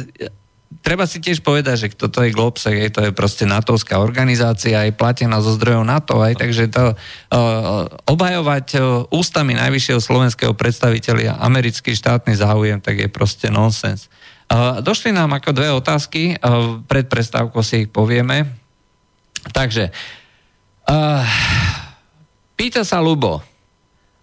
treba si tiež povedať, že toto je Globsec, je, to je proste NATOvská organizácia, aj platená zo zdrojov NATO, aj, takže to uh, obhajovať uh, ústami najvyššieho slovenského predstaviteľa americký štátny záujem, tak je proste nonsens. Uh, došli nám ako dve otázky, uh, pred prestávkou si ich povieme. Takže, uh, pýta sa Lubo,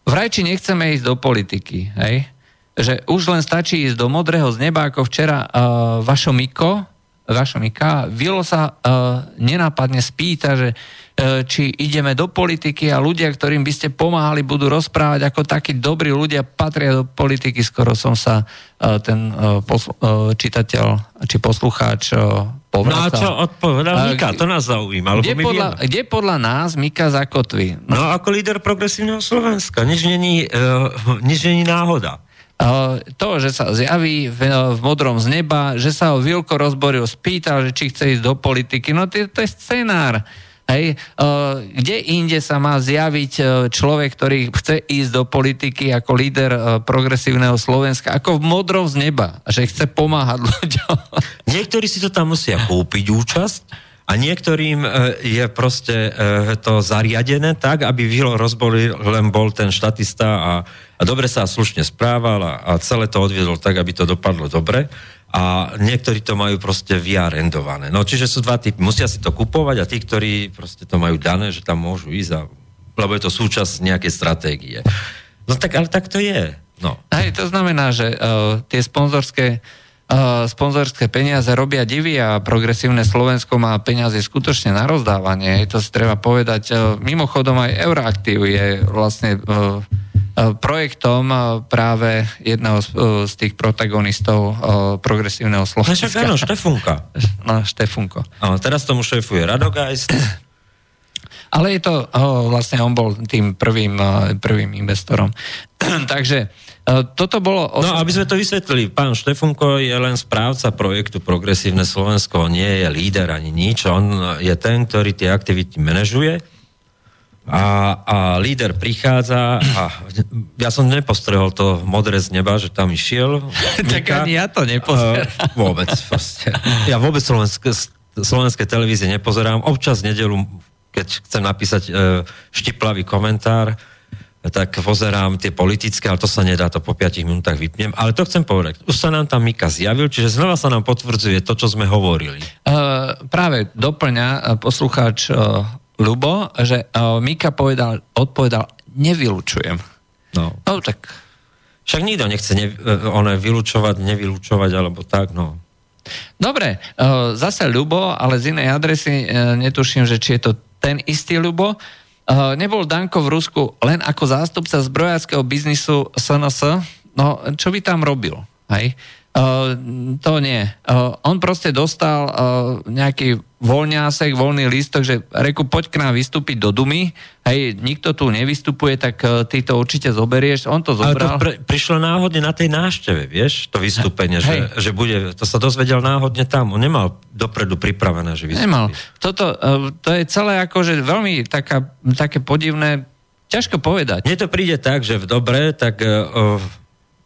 vraj či nechceme ísť do politiky, hej? Že už len stačí ísť do modrého z neba, ako včera uh, vašo Miko, vašo Mika, Vilo sa uh, nenápadne spýta, že uh, či ideme do politiky a ľudia, ktorým by ste pomáhali, budú rozprávať, ako takí dobrí ľudia patria do politiky. Skoro som sa uh, ten uh, posl- uh, čitateľ či poslucháč uh, povracal. No a čo odpovedal Mika? To nás zaujíma. Kde, podľa, kde podľa nás Mika zakotví? No, no ako líder progresívneho Slovenska. Nič není, uh, nič není náhoda. Uh, to, že sa zjaví v, v modrom z neba, že sa ho Vilko rozboril, spýtal, že či chce ísť do politiky. No to, to je scenár. Hej, uh, kde inde sa má zjaviť človek, ktorý chce ísť do politiky ako líder progresívneho Slovenska, ako v modrom z neba, že chce pomáhať ľuďom. Niektorí si to tam musia kúpiť účasť a niektorým je proste to zariadené tak, aby Vilo rozboli len bol ten štatista a, a dobre sa slušne správal a, a celé to odviedol tak, aby to dopadlo dobre a niektorí to majú proste vyarendované. No čiže sú dva typy. Musia si to kupovať a tí, ktorí proste to majú dané, že tam môžu ísť, a, lebo je to súčasť nejakej stratégie. No tak, ale tak to je. No. Hej, to znamená, že uh, tie sponzorské uh, sponzorské peniaze robia divy a progresívne Slovensko má peniaze skutočne na rozdávanie. To si treba povedať. Uh, mimochodom aj Euroaktív je vlastne uh, projektom e, práve jedného z, e, z tých protagonistov progresívneho Slovenska. No áno, Štefunka. No, Štefunko. A teraz tomu šéfuje Radogajst. Ale je to, vlastne on bol tým prvým, prvým investorom. Takže toto bolo... Os... No, aby sme to vysvetlili, pán Štefunko je len správca projektu Progresívne Slovensko, nie je líder ani nič, on je ten, ktorý tie aktivity manažuje a, a líder prichádza a ja som nepostrehol to modré z neba, že tam išiel. tak ani ja to nepozerám. Uh, vôbec. Proste. Ja vôbec slovenské, slovenské televízie nepozerám. Občas nedelu, keď chcem napísať uh, štiplavý komentár, tak pozerám tie politické, ale to sa nedá, to po 5 minútach vypnem. Ale to chcem povedať. Už sa nám tam Mika zjavil, čiže znova sa nám potvrdzuje to, čo sme hovorili. Uh, práve doplňa poslucháč uh, Lubo, že uh, Mika povedal, odpovedal, nevylučujem. No. no tak... Však nikto nechce ne, one vylúčovať, nevylúčovať, alebo tak, no. Dobre, uh, zase Lubo, ale z inej adresy uh, netuším, že či je to ten istý Lubo. Uh, nebol Danko v Rusku len ako zástupca zbrojáckého biznisu SNS? No, čo by tam robil? Hej? Uh, to nie. Uh, on proste dostal uh, nejaký voľňásek, voľný lístok, že reku, poď k nám vystúpiť do Dumy, hej, nikto tu nevystupuje, tak ty to určite zoberieš. On to zobral. Ale to pre, prišlo náhodne na tej návšteve, vieš, to vystúpenie, že, že bude, to sa dozvedel náhodne tam. On nemal dopredu pripravené, že vystúpi. Nemal. Toto, to je celé akože veľmi taká, také podivné, ťažko povedať. Mne to príde tak, že v dobre, tak uh,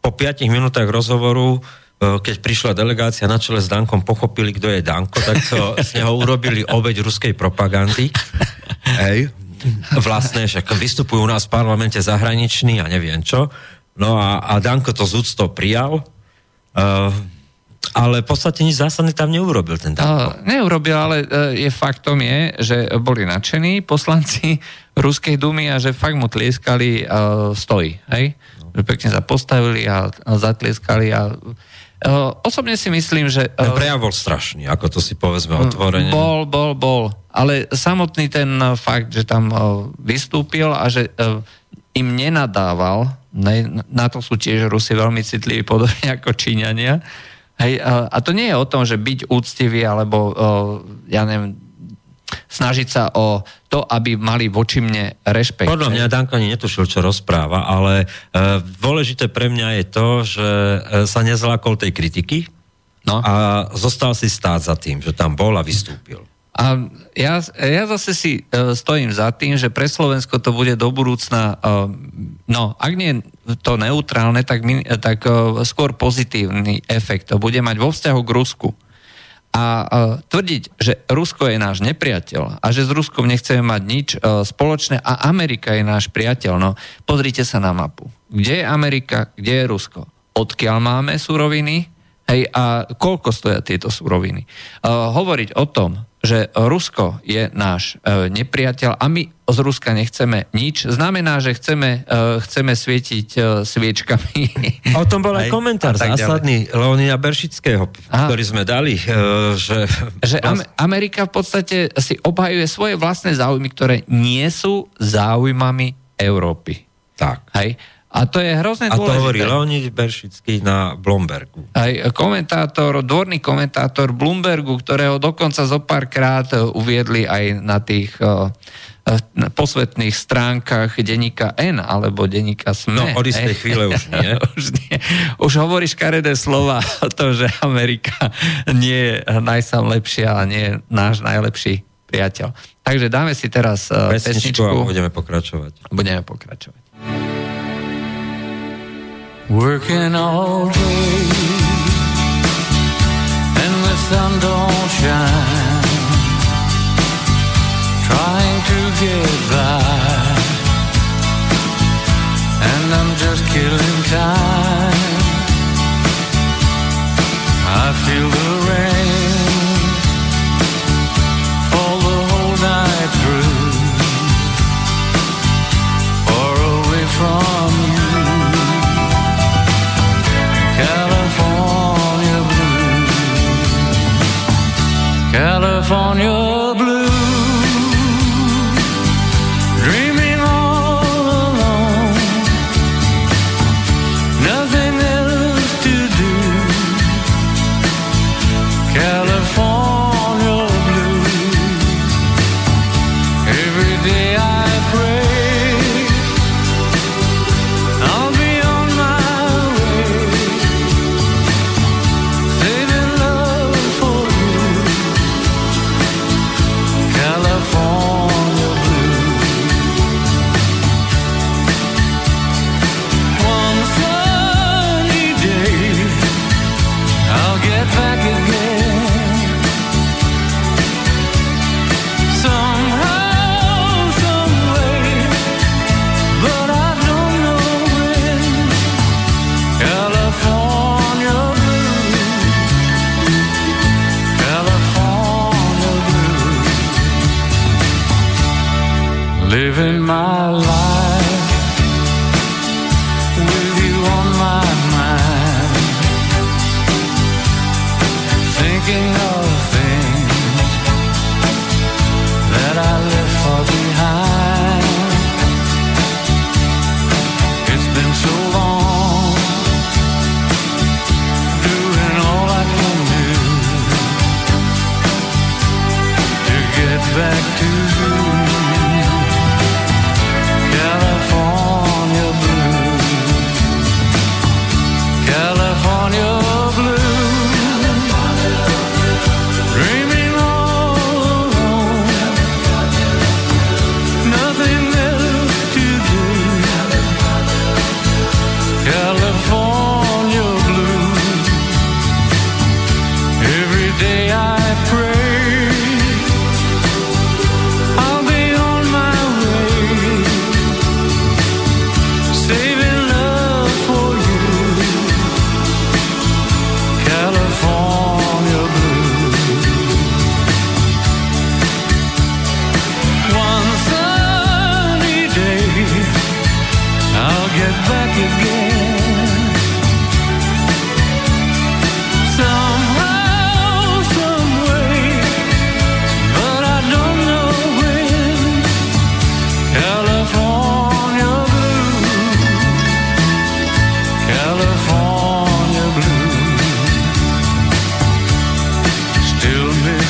po 5 minútach rozhovoru keď prišla delegácia na čele s Dankom, pochopili, kto je Danko, tak to, z neho urobili obeď ruskej propagandy. Hej, vlastne, však vystupujú u nás v parlamente zahraniční a neviem čo. No a, a Danko to z úctou prijal, uh, ale v podstate nič zásadné tam neurobil ten Danko. Uh, neurobil, ale uh, je faktom je, že boli nadšení poslanci Ruskej dumy a že fakt mu tlieskali uh, stojí, hej? No. Že pekne sa postavili a, a zatlieskali a osobne si myslím, že... Ten eh, prejav bol strašný, ako to si povedzme otvorene. Bol, bol, bol. Ale samotný ten eh, fakt, že tam vystúpil a že im nenadával, na to sú tiež Rusi veľmi citliví, podobne ako Číňania, Hej, a to nie je o tom, že byť úctivý, alebo ja neviem, snažiť sa o to, aby mali voči mne rešpekt. Podľa mňa Danko ani netušil, čo rozpráva, ale e, dôležité pre mňa je to, že e, sa nezlákol tej kritiky no. a zostal si stáť za tým, že tam bol a vystúpil. A ja, ja zase si uh, stojím za tým, že pre Slovensko to bude do budúcna, uh, no, ak nie to neutrálne, tak, min, tak uh, skôr pozitívny efekt to bude mať vo vzťahu k Rusku. A uh, tvrdiť, že Rusko je náš nepriateľ a že s Ruskom nechceme mať nič uh, spoločné a Amerika je náš priateľ, no pozrite sa na mapu. Kde je Amerika, kde je Rusko? Odkiaľ máme suroviny? Hej, a koľko stoja tieto suroviny? Uh, hovoriť o tom, že Rusko je náš e, nepriateľ a my z Ruska nechceme nič, znamená, že chceme, e, chceme svietiť e, sviečkami. A o tom bol aj, aj komentár zásadný Leonida Beršického, Aha. ktorý sme dali. E, že že. Amerika v podstate si obhajuje svoje vlastné záujmy, ktoré nie sú záujmami Európy. Tak. Hej? A to je hrozne dôležité. A to hovorí Leonid Beršický na Bloombergu. Aj komentátor, dvorný komentátor Bloombergu, ktorého dokonca zo párkrát uviedli aj na tých uh, posvetných stránkach denníka N alebo denníka SME. No, od istej chvíle už nie. už nie. Už hovoríš karedé slova o tom, že Amerika nie je najsam lepšia a nie je náš najlepší priateľ. Takže dáme si teraz pesničku, pesničku a budeme pokračovať. Budeme pokračovať. Working all day and the sun don't shine trying to get by. And I'm just killing time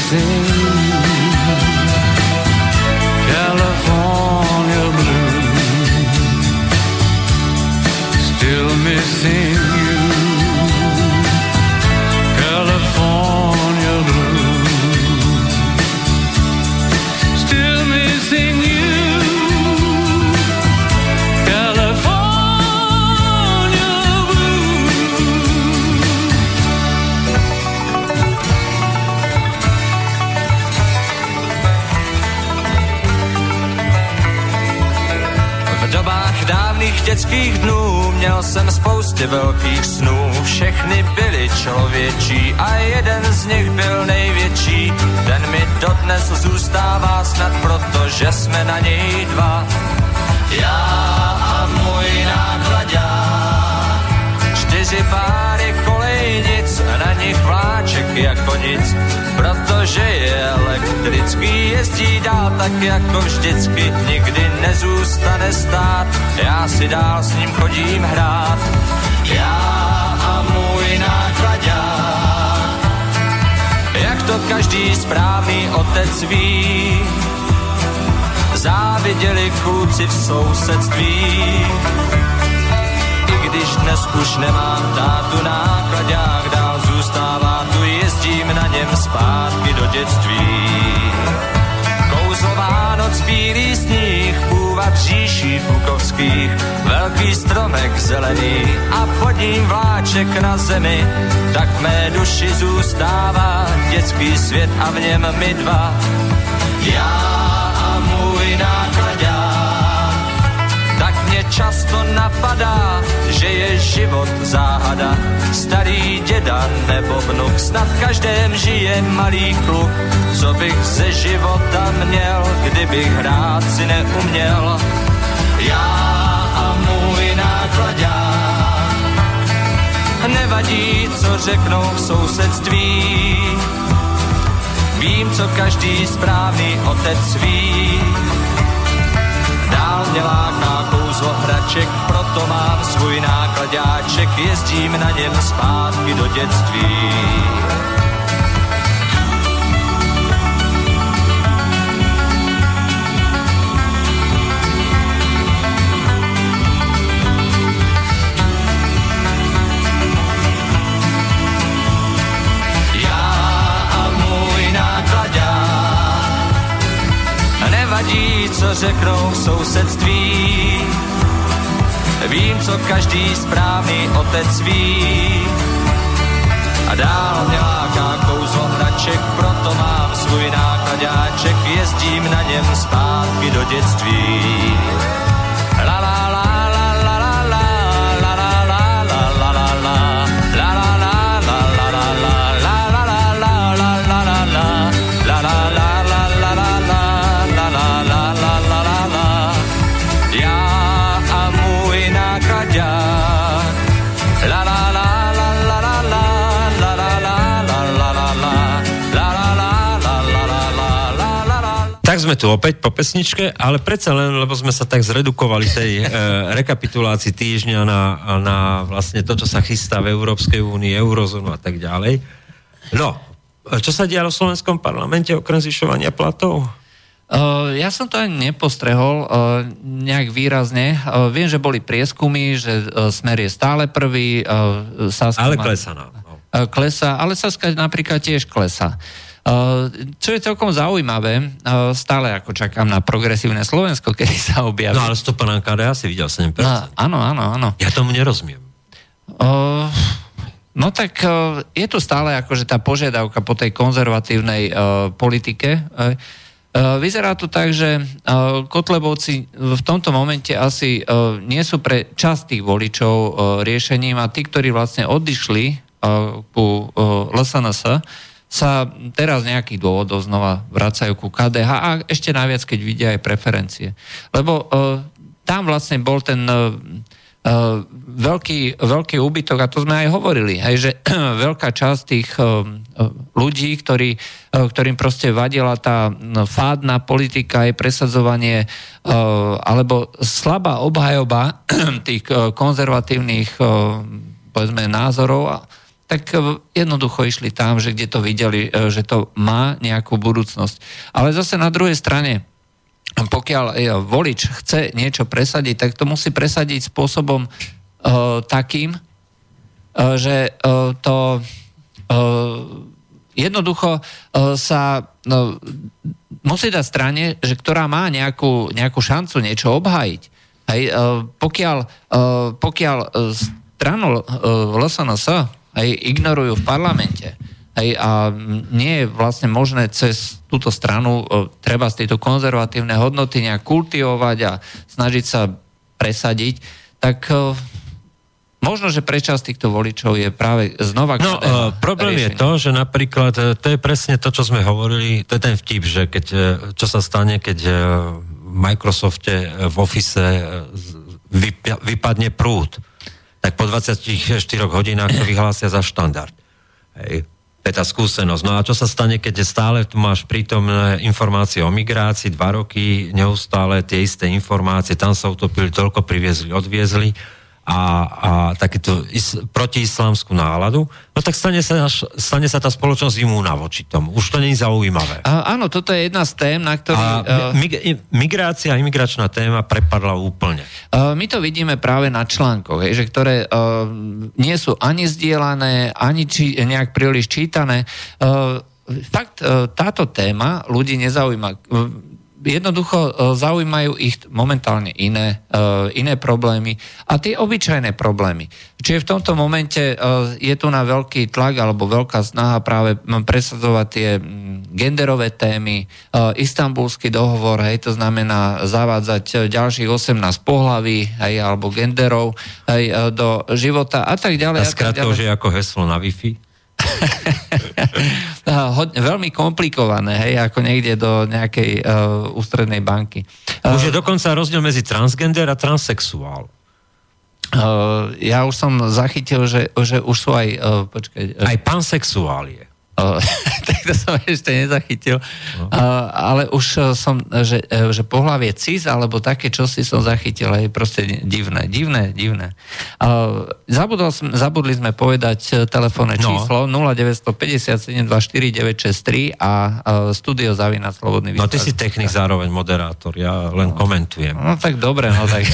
sing spoustě velkých snů, všechny byly člověčí a jeden z nich byl největší. Ten mi dodnes zůstává snad proto, že jsme na něj dva. Já a můj nákladák, čtyři páry kolejnic, na nich vláček jako nic, protože je elektrický, jezdí dál tak jako vždycky, nikdy nezůstane stát, já si dál s ním chodím hrát. Já a můj nákladák, jak to každý správný otec ví, záviděli kluci v sousedství. I když dnes už nemám tátu nákladák, dál zůstává tu, jezdím na něm zpátky do dětství. Kouzlo Vánoc, bílý sníh, půva příší bukovských, velký stromek zelený a pod ním vláček na zemi, tak v mé duši zůstává dětský svět a v něm my dva. Já často napadá, že je život záhada. Starý děda nebo vnuk, snad v každém žije malý kluk. Co bych ze života měl, kdybych hrát si neuměl? Já a můj nákladák, nevadí, co řeknou v sousedství. Vím, co každý správný otec ví. Dál mě láká kouzlo hraček, proto mám svůj nákladáček, jezdím na něm zpátky do dětství. Nevadí, co řeknou v sousedství. Vím, co každý správný otec ví. A dál mě láká kouzlo hraček, proto mám svůj nákladáček, jezdím na něm zpátky do dětství. La la sme tu opäť po pesničke, ale predsa len, lebo sme sa tak zredukovali tej e, rekapitulácii týždňa na, na vlastne to, čo sa chystá v Európskej únii, eurozónu a tak ďalej. No, čo sa dialo v slovenskom parlamente okrem zvyšovania platov? Uh, ja som to ani nepostrehol uh, nejak výrazne. Uh, viem, že boli prieskumy, že Smer je stále prvý. Saska Ale klesa nám. No. klesa, ale Saska napríklad tiež klesa. Uh, čo je celkom zaujímavé, uh, stále ako čakám na progresívne Slovensko, kedy sa objaví. No ale stopa na KDA si videl 7%. No, áno, áno, áno. Ja tomu nerozumiem. Uh, no tak uh, je tu stále akože tá požiadavka po tej konzervatívnej uh, politike. Uh, vyzerá to tak, že Kotlebovci v tomto momente asi nie sú pre časť tých voličov riešením a tí, ktorí vlastne odišli ku LSNS, sa teraz nejakých dôvodov znova vracajú ku KDH a ešte najviac, keď vidia aj preferencie. Lebo uh, tam vlastne bol ten uh, uh, veľký, veľký úbytok, a to sme aj hovorili, hej, že veľká časť tých uh, ľudí, ktorí, uh, ktorým proste vadila tá fádna politika, aj presadzovanie uh, alebo slabá obhajoba tých uh, konzervatívnych uh, povedzme názorov, tak uh, jednoducho išli tam, že kde to videli, uh, že to má nejakú budúcnosť. Ale zase na druhej strane, pokiaľ e, volič chce niečo presadiť, tak to musí presadiť spôsobom uh, takým, uh, že uh, to jednoducho sa no, musí dať strane, že ktorá má nejakú, nejakú šancu niečo obhájiť. Hej, pokiaľ, pokiaľ stranu LSNS hej, ignorujú v parlamente, Hej, a nie je vlastne možné cez túto stranu e, treba z tejto konzervatívne hodnoty nejak kultivovať a snažiť sa presadiť, tak uh, možno, že prečasť týchto voličov je práve znova... No, uh, problém riešenie. je to, že napríklad, to je presne to, čo sme hovorili, to je ten vtip, že keď, čo sa stane, keď v Microsofte v Office vypadne prúd, tak po 24 hodinách to vyhlásia za štandard. Hej. To je tá skúsenosť. No a čo sa stane, keď stále tu máš prítomné informácie o migrácii, dva roky, neustále tie isté informácie, tam sa utopili, toľko priviezli, odviezli a, a takéto is, protiislámskú náladu, no tak stane sa, stane sa tá spoločnosť imúna voči tomu. Už to nie je zaujímavé. A, áno, toto je jedna z tém, na ktorý... A, uh, mig, migrácia, imigračná téma prepadla úplne. Uh, my to vidíme práve na článkoch, že ktoré uh, nie sú ani zdieľané, ani či, nejak príliš čítané. Uh, fakt, táto téma ľudí nezaujíma jednoducho e, zaujímajú ich momentálne iné, e, iné problémy a tie obyčajné problémy. Čiže v tomto momente e, je tu na veľký tlak alebo veľká snaha práve presadzovať tie genderové témy, istambulský dohovor, hej, to znamená zavádzať ďalších 18 pohlaví, hej, alebo genderov hej, do života a tak ďalej. A už je ako heslo na Wi-Fi? veľmi komplikované, hej, ako niekde do nejakej uh, ústrednej banky. Už je dokonca rozdiel medzi transgender a transsexuál. Uh, ja už som zachytil, že, že už sú aj... Uh, počkaj, uh, aj pansexuál je. tak to som ešte nezachytil. Uh, ale už e, som, že, e, že pohlavie cis, alebo také čosi som zachytil, je proste divné, divné, divné. Zabudol som, zabudli sme povedať telefónne no. číslo 0957249963 a studio zavínať slobodný No ty si technik zároveň moderátor, ja len no. komentujem. No tak dobre, no tak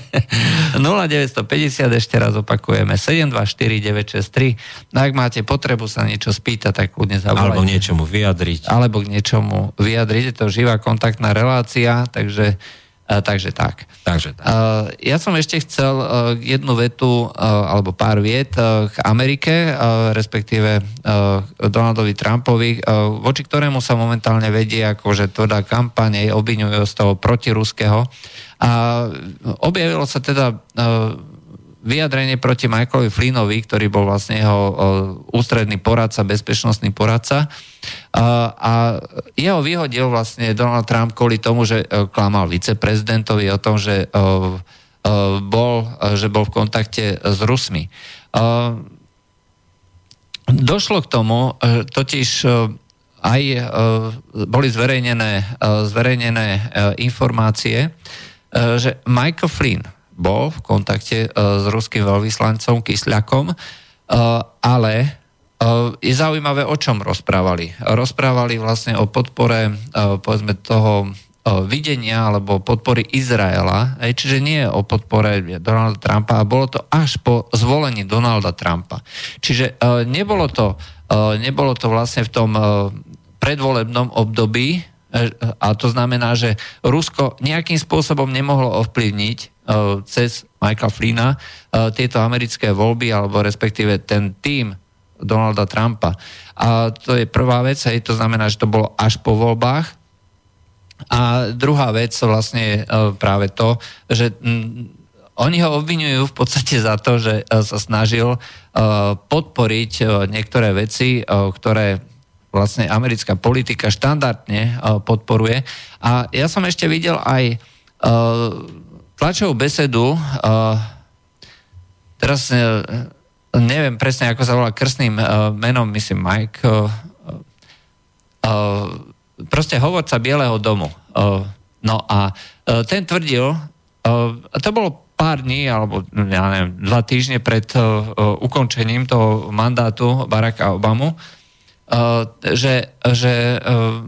0950 ešte raz opakujeme 724963 no, ak máte potrebu sa niečo spýtať pýta, tak kľudne zavolajte. Alebo k niečomu vyjadriť. Alebo k niečomu vyjadriť. Je to živá kontaktná relácia, takže Uh, takže tak. Takže tak. Uh, ja som ešte chcel uh, jednu vetu, alebo pár viet k Amerike, respektíve Donaldovi Trumpovi, voči ktorému sa momentálne vedie akože tvrdá kampane, obvinujú z toho protiruského. A objavilo sa teda vyjadrenie proti Michaelovi Flynnovi, ktorý bol vlastne jeho ústredný poradca, bezpečnostný poradca. A jeho vyhodil vlastne Donald Trump kvôli tomu, že e, klamal viceprezidentovi o tom, že e, e, bol, že bol v kontakte s Rusmi. Došlo k tomu, totiž aj boli zverejnené, zverejnené informácie, že Michael Flynn, bol v kontakte uh, s ruským veľvyslancom Kysľakom, uh, ale uh, je zaujímavé, o čom rozprávali. Rozprávali vlastne o podpore, povedzme, toho videnia alebo podpory Izraela, čiže nie o podpore Donalda Trumpa, a bolo to až po zvolení Donalda Trumpa. Čiže nebolo to, nebolo to vlastne v tom predvolebnom období, a to znamená, že Rusko nejakým spôsobom nemohlo ovplyvniť cez Michaela Flina eh, tieto americké voľby, alebo respektíve ten tým Donalda Trumpa. A to je prvá vec, hej, to znamená, že to bolo až po voľbách. A druhá vec vlastne je eh, práve to, že mm, oni ho obvinujú v podstate za to, že sa snažil podporiť niektoré veci, ktoré vlastne americká politika štandardne podporuje. A ja som ešte videl aj tlačovú besedu, uh, teraz uh, neviem presne, ako sa volá krstným uh, menom, myslím Mike, uh, uh, proste hovorca Bieleho domu. Uh, no a uh, ten tvrdil, uh, to bolo pár dní, alebo ja neviem, dva týždne pred uh, ukončením toho mandátu Baracka Obamu, uh, že, že uh,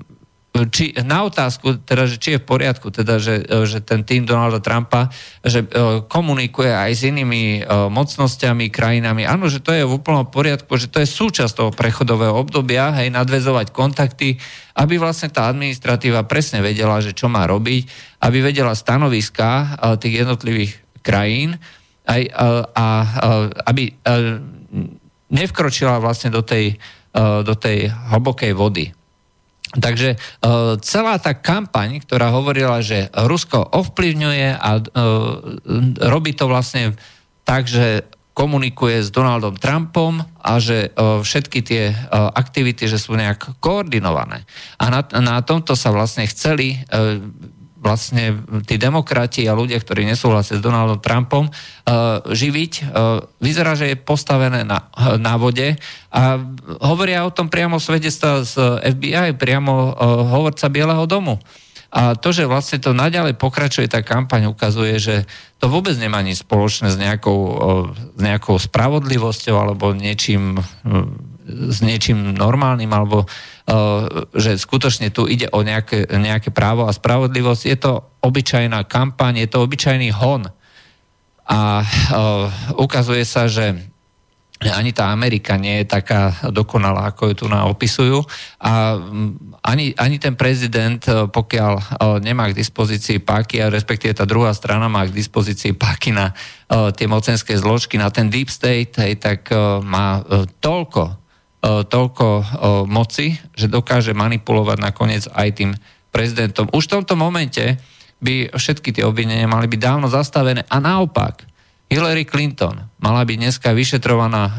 či, na otázku, teda, že či je v poriadku, teda, že, že ten tým Donalda Trumpa, že e, komunikuje aj s inými e, mocnosťami, krajinami. Áno, že to je v úplnom poriadku, že to je súčasť toho prechodového obdobia, hej, nadvezovať kontakty, aby vlastne tá administratíva presne vedela, že čo má robiť, aby vedela stanoviska e, tých jednotlivých krajín aj, a, a aby nevkročila vlastne do tej, do tej hlbokej vody. Takže uh, celá tá kampaň, ktorá hovorila, že Rusko ovplyvňuje a uh, robí to vlastne tak, že komunikuje s Donaldom Trumpom a že uh, všetky tie aktivity, že sú nejak koordinované. A na, na tomto sa vlastne chceli vlastne tí demokrati a ľudia, ktorí nesúhlasia s Donaldom Trumpom, uh, živiť. Uh, vyzerá, že je postavené na, na vode a hovoria o tom priamo svedectva z FBI, priamo hovorca Bieleho domu. A to, že vlastne to naďalej pokračuje, tá kampaň ukazuje, že to vôbec nemá nič spoločné s nejakou, s nejakou spravodlivosťou alebo niečím, s niečím normálnym alebo že skutočne tu ide o nejaké, nejaké právo a spravodlivosť. Je to obyčajná kampaň, je to obyčajný hon. A ukazuje sa, že ani tá Amerika nie je taká dokonalá, ako ju tu nám opisujú. A ani, ani ten prezident, pokiaľ nemá k dispozícii páky, a respektíve tá druhá strana má k dispozícii páky na tie mocenské zložky, na ten deep state, hej, tak má toľko toľko e, moci, že dokáže manipulovať nakoniec aj tým prezidentom. Už v tomto momente by všetky tie obvinenia mali byť dávno zastavené a naopak Hillary Clinton mala byť dneska vyšetrovaná uh,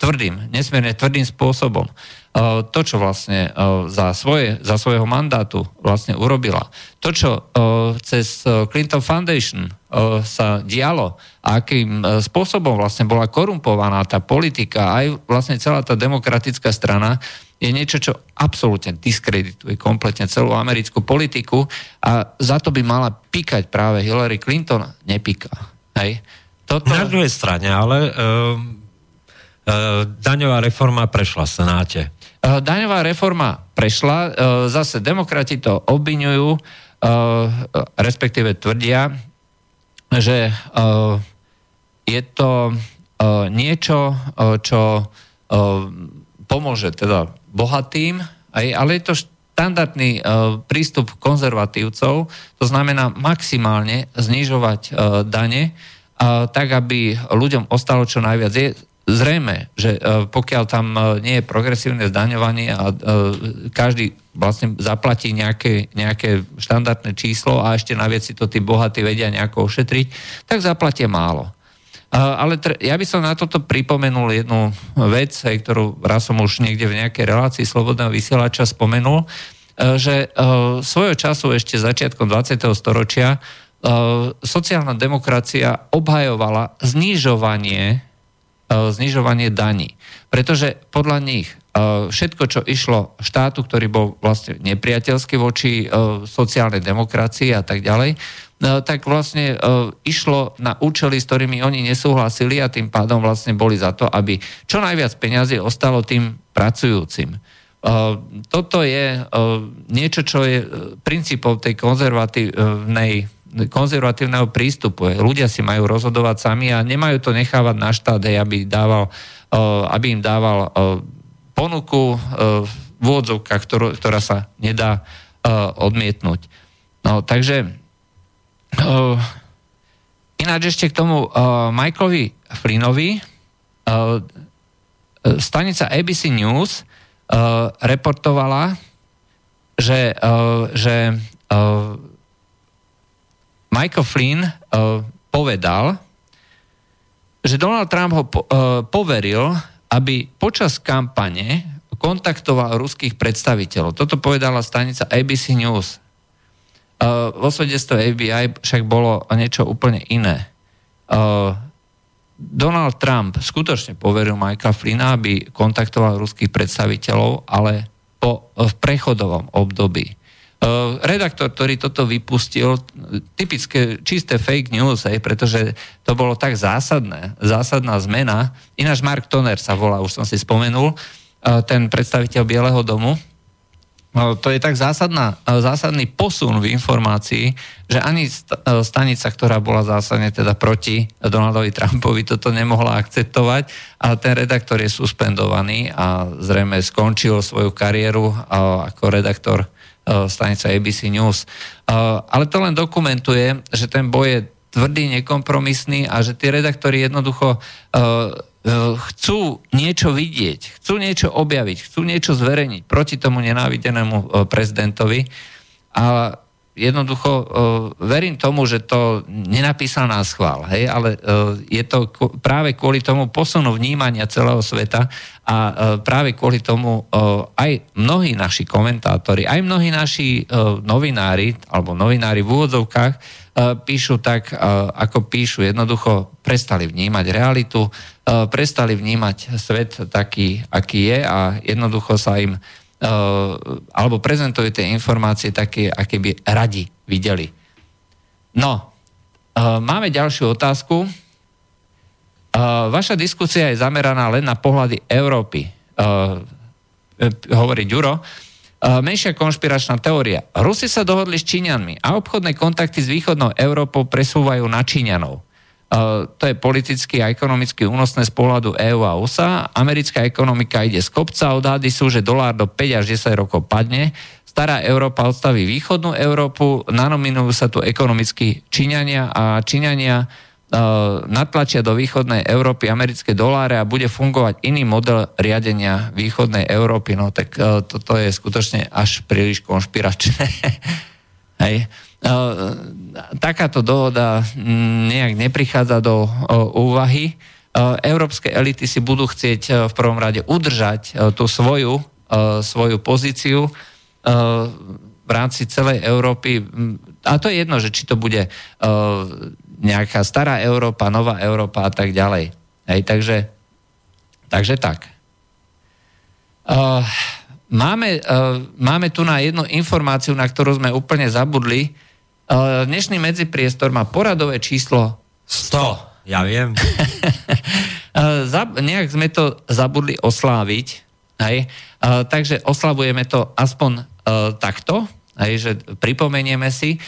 tvrdým, nesmierne tvrdým spôsobom. Uh, to, čo vlastne uh, za, svoje, za svojho mandátu vlastne urobila. To, čo uh, cez Clinton Foundation uh, sa dialo akým uh, spôsobom vlastne bola korumpovaná tá politika, aj vlastne celá tá demokratická strana, je niečo, čo absolútne diskredituje kompletne celú americkú politiku a za to by mala píkať práve Hillary Clinton. Nepíka. Hej? Toto... Na druhej strane, ale uh, uh, daňová reforma prešla v Senáte. Uh, daňová reforma prešla, uh, zase demokrati to obvinujú, uh, respektíve tvrdia, že uh, je to uh, niečo, uh, čo uh, pomôže teda bohatým, aj, ale je to štandardný uh, prístup konzervatívcov, to znamená maximálne znižovať uh, dane, tak aby ľuďom ostalo čo najviac. Je zrejme, že e, pokiaľ tam e, nie je progresívne zdaňovanie a e, každý vlastne zaplatí nejaké, nejaké štandardné číslo a ešte naviac si to tí bohatí vedia nejako ošetriť, tak zaplatia málo. Ale ja by som na toto pripomenul jednu vec, ktorú raz som už niekde v nejakej relácii Slobodného vysielača spomenul, že svojho času ešte začiatkom 20. storočia sociálna demokracia obhajovala znižovanie, eh, znižovanie daní. Pretože podľa nich eh, všetko, čo išlo štátu, ktorý bol vlastne nepriateľský voči sociálnej demokracii a tak ďalej, tak vlastne išlo na účely, s ktorými oni nesúhlasili a tým pádom vlastne boli za to, aby čo najviac peniazy ostalo tým pracujúcim. Toto je niečo, čo je princípom tej konzervatívnej konzervatívneho prístupu. Ľudia si majú rozhodovať sami a nemajú to nechávať na štát, aby, dával, aby im dával ponuku v úvodzovkách, ktorá sa nedá odmietnúť. No, takže ináč ešte k tomu Michaelovi Flynnovi stanica ABC News reportovala, že, že Michael Flynn uh, povedal, že Donald Trump ho po, uh, poveril, aby počas kampane kontaktoval ruských predstaviteľov. Toto povedala stanica ABC News. Uh, vo svedectve FBI však bolo niečo úplne iné. Uh, Donald Trump skutočne poveril Michaela Flynna, aby kontaktoval ruských predstaviteľov, ale po, v prechodovom období. Eh, redaktor, ktorý toto vypustil, typické čisté fake news, aj, pretože to bolo tak zásadné, zásadná zmena. Ináč Mark Toner sa volá, už som si spomenul, eh, ten predstaviteľ Bieleho domu. Eh, to je tak zásadná, zásadný posun v informácii, že ani stanica, ktorá bola zásadne teda proti Donaldovi Trumpovi, toto nemohla akceptovať a ten redaktor je suspendovaný a zrejme skončil svoju kariéru ako redaktor stanica ABC News. Eh, ale to len dokumentuje, že ten boj je tvrdý, nekompromisný a že tí redaktori jednoducho eh, chcú niečo vidieť, chcú niečo objaviť, chcú niečo zverejniť proti tomu nenávidenému e, prezidentovi a jednoducho verím tomu, že to nenapísal na schvál, hej, ale je to práve kvôli tomu posunu vnímania celého sveta a uh, práve kvôli tomu uh, aj mnohí naši komentátori, aj mnohí naši uh, novinári, alebo novinári v úvodzovkách píšu tak, ako píšu, jednoducho prestali vnímať realitu, prestali vnímať svet taký, aký je a jednoducho sa im alebo prezentujú tie informácie také, aké by radi videli. No, máme ďalšiu otázku. Eh, vaša diskusia je zameraná len na pohľady Európy, hovorí Ďuro. Menšia konšpiračná teória. Rusi sa dohodli s Číňanmi a obchodné kontakty s východnou Európou presúvajú na Číňanov. To je politicky a ekonomicky únosné z pohľadu EÚ a USA. Americká ekonomika ide z kopca, odhady sú, že dolár do 5 až 10 rokov padne. Stará Európa odstaví východnú Európu, nanominujú sa tu ekonomicky Číňania a Číňania natlačia do východnej Európy americké doláre a bude fungovať iný model riadenia východnej Európy. No tak toto je skutočne až príliš konšpiračné. Hej. Eh, takáto dohoda mm, nejak neprichádza do úvahy. Eh, európske elity si budú chcieť eh, v prvom rade udržať tú svoju, svoju pozíciu v rámci celej Európy. Mm, a to je jedno, že či to bude nejaká stará Európa, nová Európa a tak ďalej. Hej, takže, takže tak. Máme, máme tu na jednu informáciu, na ktorú sme úplne zabudli. Eh, dnešný medzipriestor má poradové číslo 100. Ja viem. Eh, nejak sme to zabudli osláviť, hej? Eh, takže oslavujeme to aspoň takto, hej, že pripomenieme si.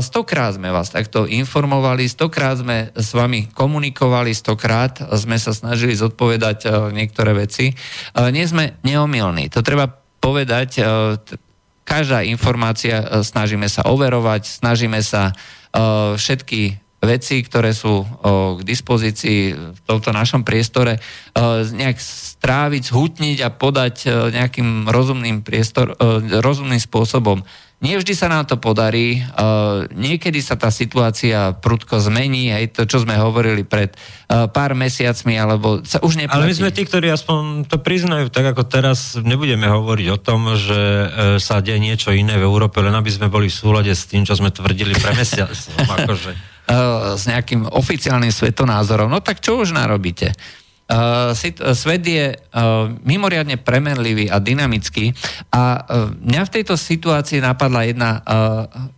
Stokrát sme vás takto informovali, stokrát sme s vami komunikovali, stokrát sme sa snažili zodpovedať niektoré veci. Nie sme neomilní, to treba povedať, každá informácia e, snažíme sa overovať, snažíme sa e, všetky veci, ktoré sú e, k dispozícii v tomto našom priestore, nejak stráviť, zhutniť a podať nejakým rozumným, priestor, rozumným spôsobom. Nie vždy sa nám to podarí, uh, niekedy sa tá situácia prudko zmení, aj to, čo sme hovorili pred uh, pár mesiacmi, alebo sa už neplatí. Ale my sme tí, ktorí aspoň to priznajú, tak ako teraz nebudeme hovoriť o tom, že uh, sa deje niečo iné v Európe, len aby sme boli v súlade s tým, čo sme tvrdili pre mesiacom. akože. S nejakým oficiálnym svetonázorom. No tak čo už narobíte? Uh, svet je uh, mimoriadne premenlivý a dynamický a mňa v tejto situácii napadla jedna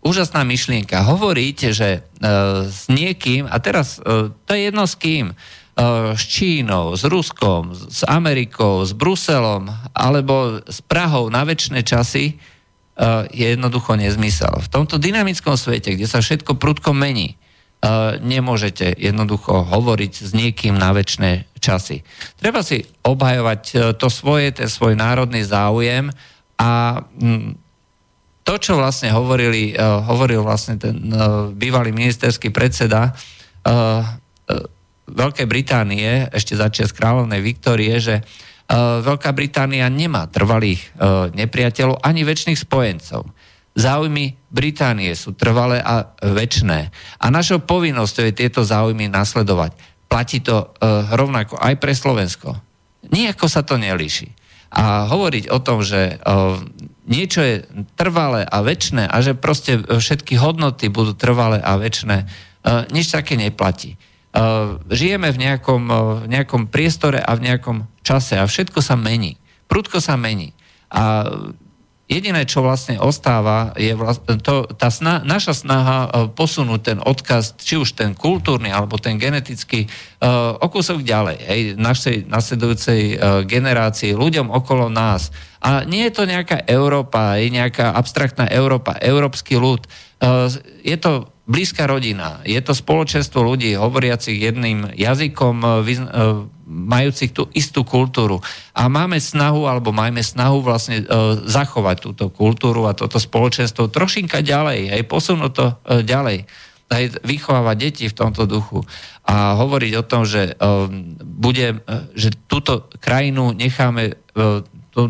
úžasná myšlienka. Hovoriť, že s niekým, a teraz to je jedno s kým, s Čínou, s Ruskom, s Amerikou, s Bruselom alebo s Prahou na väčšie časy je jednoducho nezmysel. V tomto dynamickom svete, kde sa všetko prudko mení, nemôžete jednoducho hovoriť s niekým na väčšie časy. Treba si obhajovať e, to svoje, ten svoj národný záujem a mm, to, čo vlastne hovorili, e, hovoril vlastne ten e, bývalý ministerský predseda Veľkej Británie, ešte začiat kráľovnej Viktórie, že Veľká Británia nemá trvalých nepriateľov ani väčšných spojencov záujmy Británie sú trvalé a väčšné. A našou povinnosťou je tieto záujmy nasledovať. Platí to uh, rovnako aj pre Slovensko. Nijako sa to nelíši. A hovoriť o tom, že uh, niečo je trvalé a väčšné a že proste všetky hodnoty budú trvalé a väčšné, uh, nič také neplatí. Uh, žijeme v nejakom, uh, nejakom priestore a v nejakom čase a všetko sa mení. Prudko sa mení. A Jediné, čo vlastne ostáva, je vlastne to, tá sna, naša snaha e, posunúť ten odkaz, či už ten kultúrny, alebo ten genetický, uh, o kúsok ďalej, hej, našej nasledujúcej uh, generácii, ľuďom okolo nás. A nie je to nejaká Európa, je nejaká abstraktná Európa, európsky ľud. Uh, je to blízka rodina, je to spoločenstvo ľudí hovoriacich jedným jazykom, uh, majúcich tú istú kultúru. A máme snahu, alebo máme snahu vlastne e, zachovať túto kultúru a toto spoločenstvo trošinka ďalej, aj posunúť to e, ďalej. aj vychovávať deti v tomto duchu a hovoriť o tom, že, bude, že túto krajinu necháme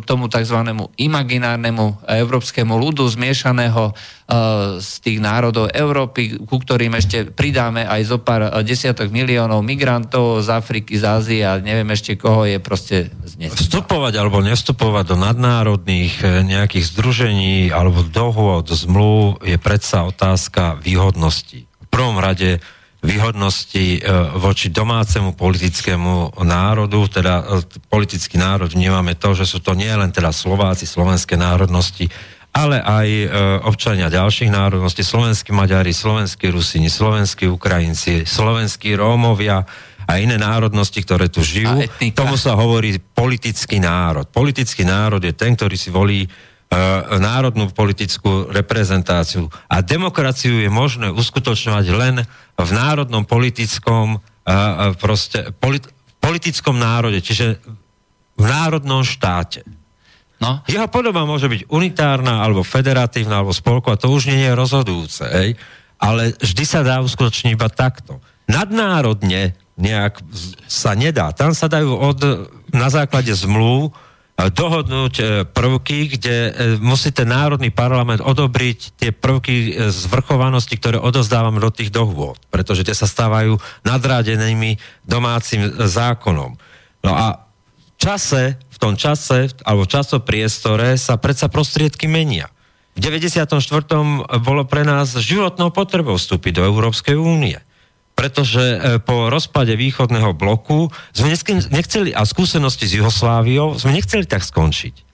tomu tzv. imaginárnemu európskemu ľudu zmiešaného uh, z tých národov Európy, ku ktorým ešte pridáme aj zo pár uh, desiatok miliónov migrantov z Afriky, z Ázie a neviem ešte koho je proste znesť. Vstupovať alebo nevstupovať do nadnárodných eh, nejakých združení alebo dohôd, zmluv je predsa otázka výhodnosti. V prvom rade výhodnosti e, voči domácemu politickému národu, teda e, politický národ vnímame to, že sú to nie len teda Slováci, slovenské národnosti, ale aj e, občania ďalších národností, slovenskí Maďari, slovenskí Rusini, slovenskí Ukrajinci, slovenskí Rómovia a iné národnosti, ktoré tu žijú. Tomu sa hovorí politický národ. Politický národ je ten, ktorý si volí národnú politickú reprezentáciu. A demokraciu je možné uskutočňovať len v národnom politickom e, e, proste, polit, politickom národe, čiže v národnom štáte. No. Jeho podoba môže byť unitárna, alebo federatívna, alebo spolková, to už nie je rozhodujúce, ej? ale vždy sa dá uskutočniť iba takto. Nadnárodne nejak sa nedá. Tam sa dajú od, na základe zmluv dohodnúť e, prvky, kde e, musí ten národný parlament odobriť tie prvky e, zvrchovanosti, ktoré odozdávame do tých dohôd, pretože tie sa stávajú nadrádenými domácim zákonom. No a v čase, v tom čase, alebo v časopriestore sa predsa prostriedky menia. V 94. bolo pre nás životnou potrebou vstúpiť do Európskej únie pretože e, po rozpade východného bloku sme nechceli, a skúsenosti s Jugosláviou, sme nechceli tak skončiť.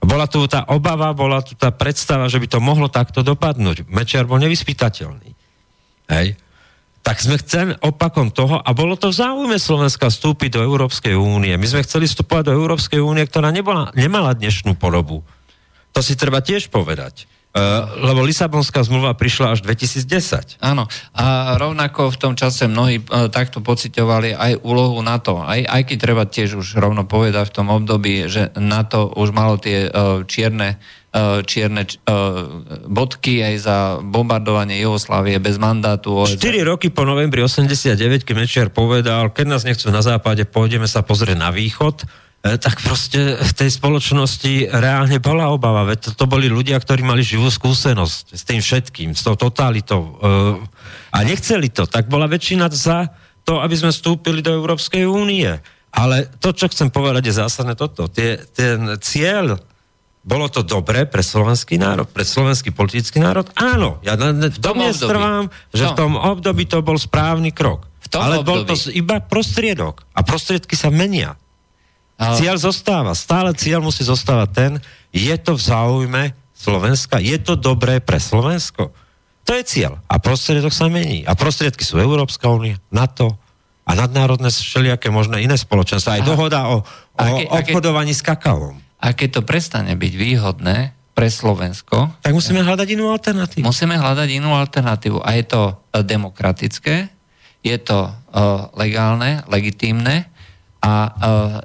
Bola tu tá obava, bola tu tá predstava, že by to mohlo takto dopadnúť. Mečiar bol nevyspytateľný. Hej. Tak sme chceli opakom toho, a bolo to v záujme Slovenska vstúpiť do Európskej únie. My sme chceli vstúpať do Európskej únie, ktorá nebola, nemala dnešnú podobu. To si treba tiež povedať. Uh, lebo Lisabonská zmluva prišla až 2010. Áno. A rovnako v tom čase mnohí uh, takto pocitovali aj úlohu NATO. Aj, aj keď treba tiež už rovno povedať v tom období, že NATO už malo tie uh, čierne čierne bodky aj za bombardovanie Jugoslávie bez mandátu. OSN. 4 roky po novembri 89, keď Mečiar povedal, keď nás nechcú na západe, pôjdeme sa pozrieť na východ, tak proste v tej spoločnosti reálne bola obava, veď to, to boli ľudia, ktorí mali živú skúsenosť s tým všetkým, s tou totalitou e, a nechceli to, tak bola väčšina za to, aby sme vstúpili do Európskej únie. Ale to, čo chcem povedať, je zásadné toto. Tie, ten cieľ, bolo to dobré pre slovenský národ, pre slovenský politický národ? Áno, ja v tom strvám, že v tom období to bol správny krok. V tom Ale období. bol to iba prostriedok. A prostriedky sa menia. Cieľ zostáva. Stále cieľ musí zostávať ten, je to v záujme Slovenska, je to dobré pre Slovensko. To je cieľ. A prostriedok sa mení. A prostriedky sú Európska únia, NATO a nadnárodné všelijaké možné iné spoločenstva. Aj Aha. dohoda o, o ke, obchodovaní ke, s kakaom. A keď to prestane byť výhodné pre Slovensko... Tak musíme hľadať inú alternatívu. Musíme hľadať inú alternatívu. A je to e, demokratické, je to uh, legálne, legitímne a uh,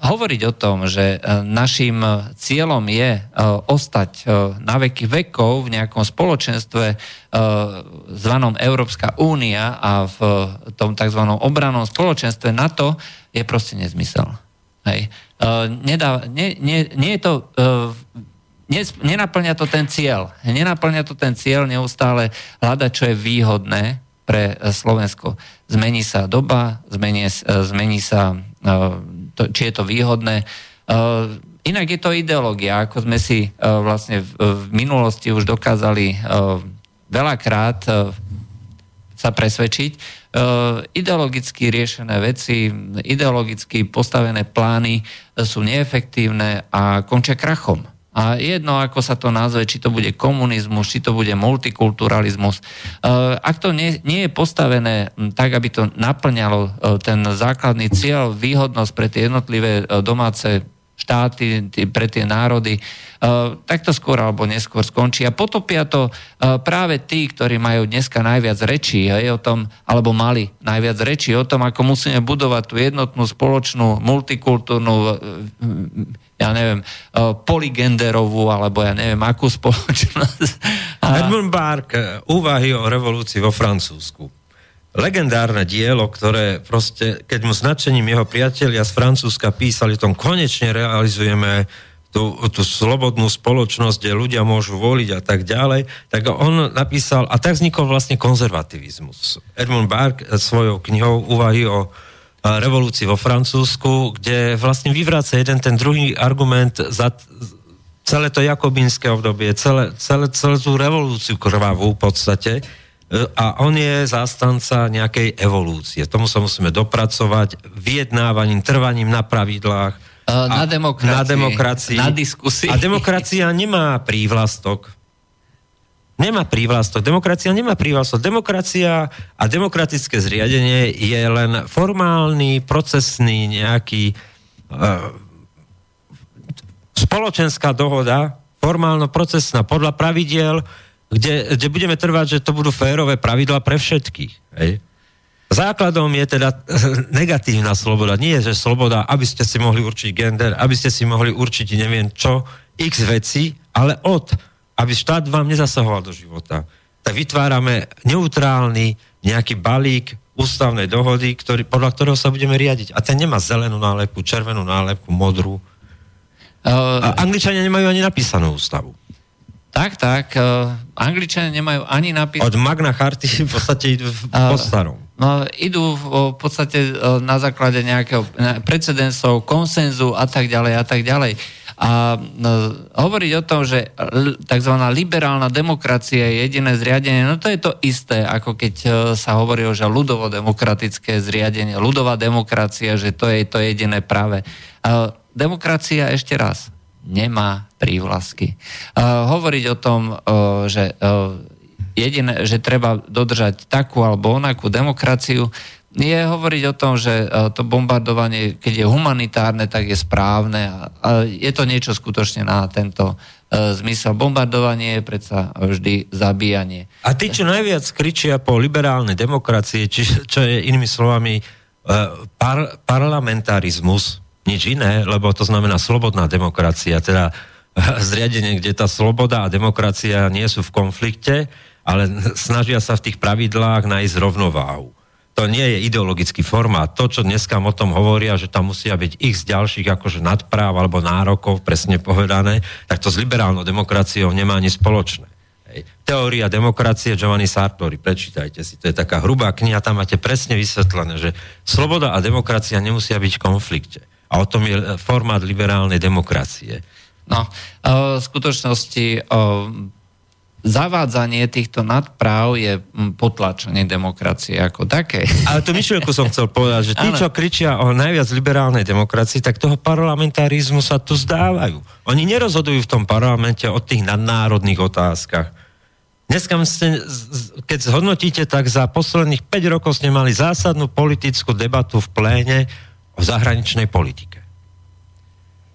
hovoriť o tom, že e, našim cieľom je e, ostať e, na veky vekov v nejakom spoločenstve zvanom Európska únia a v tom tzv. obranom spoločenstve NATO je proste nezmysel. Hej. Nedá, nie, nie, nie je to nenaplňa to ten cieľ. Nenaplňa to ten cieľ neustále hľadať, čo je výhodné pre Slovensko. Zmení sa doba, zmení, zmení sa či je to výhodné. Uh, inak je to ideológia, ako sme si uh, vlastne v, minulosti už dokázali uh, veľakrát sa presvedčiť. Ideologicky riešené veci, ideologicky postavené plány sú neefektívne a končia krachom. A jedno, ako sa to nazve, či to bude komunizmus, či to bude multikulturalizmus. E, ak to nie, nie je postavené tak, aby to naplňalo e, ten základný cieľ, výhodnosť pre tie jednotlivé e, domáce štáty, tí, pre tie národy, uh, tak to skôr alebo neskôr skončí. A potopia to uh, práve tí, ktorí majú dneska najviac rečí hej, o tom, alebo mali najviac rečí o tom, ako musíme budovať tú jednotnú, spoločnú, multikultúrnu, uh, ja neviem, uh, poligenderovú, alebo ja neviem, akú spoločnosť. A... Edmund Bark, úvahy o revolúcii vo Francúzsku legendárne dielo, ktoré proste, keď mu značením jeho priatelia z Francúzska písali, tom konečne realizujeme tú, tú slobodnú spoločnosť, kde ľudia môžu voliť a tak ďalej, tak on napísal, a tak vznikol vlastne konzervativizmus. Edmund Bark svojou knihou úvahy o revolúcii vo Francúzsku, kde vlastne vyvraca jeden ten druhý argument za celé to jakobínske obdobie, celé, celé, celé tú revolúciu krvavú v podstate, a on je zástanca nejakej evolúcie. Tomu sa musíme dopracovať vyjednávaním, trvaním na pravidlách. Na demokracii. Na demokracii. Na diskusii. A demokracia nemá prívlastok. Nemá prívlastok. Demokracia nemá prívlastok. Demokracia a demokratické zriadenie je len formálny, procesný nejaký uh, spoločenská dohoda, formálno-procesná podľa pravidiel, kde, kde budeme trvať, že to budú férové pravidla pre všetkých. Hej? Základom je teda negatívna sloboda. Nie je, že sloboda, aby ste si mohli určiť gender, aby ste si mohli určiť neviem čo, x veci, ale od, aby štát vám nezasahoval do života. Tak vytvárame neutrálny nejaký balík ústavnej dohody, ktorý, podľa ktorého sa budeme riadiť. A ten nemá zelenú nálepku, červenú nálepku, modrú. Uh, a Angličania nemajú ani napísanú ústavu. Tak, tak. Uh, Angličania nemajú ani napísať... Od Magna Charty v podstate idú po starom. No, idú v podstate uh, na základe nejakého precedensov, konsenzu a tak ďalej a tak ďalej. A no, hovoriť o tom, že tzv. liberálna demokracia je jediné zriadenie, no to je to isté, ako keď uh, sa hovorí že ľudovo-demokratické zriadenie, ľudová demokracia, že to je to jediné práve. Uh, demokracia ešte raz nemá prívlasky. Uh, hovoriť o tom, uh, že, uh, jediné, že treba dodržať takú alebo onakú demokraciu, je hovoriť o tom, že uh, to bombardovanie, keď je humanitárne, tak je správne a, je to niečo skutočne na tento zmysel. Bombardovanie je predsa vždy zabíjanie. A tí, čo najviac kričia po liberálnej demokracii, či, čo je inými slovami par, parlamentarizmus, nič iné, lebo to znamená slobodná demokracia, teda zriadenie, kde tá sloboda a demokracia nie sú v konflikte, ale snažia sa v tých pravidlách nájsť rovnováhu. To nie je ideologický formát. To, čo dneska o tom hovoria, že tam musia byť ich z ďalších akože nadpráv alebo nárokov, presne povedané, tak to s liberálnou demokraciou nemá ani spoločné. Hej. Teória demokracie Giovanni Sartori, prečítajte si, to je taká hrubá kniha, tam máte presne vysvetlené, že sloboda a demokracia nemusia byť v konflikte. A o tom je formát liberálnej demokracie. No, v skutočnosti zavádzanie týchto nadpráv je potlačenie demokracie ako také. Ale to myšlienku som chcel povedať, že tí, čo kričia o najviac liberálnej demokracii, tak toho parlamentarizmu sa tu zdávajú. Oni nerozhodujú v tom parlamente o tých nadnárodných otázkach. Dneska ste, keď zhodnotíte, tak za posledných 5 rokov ste mali zásadnú politickú debatu v pléne o zahraničnej politike.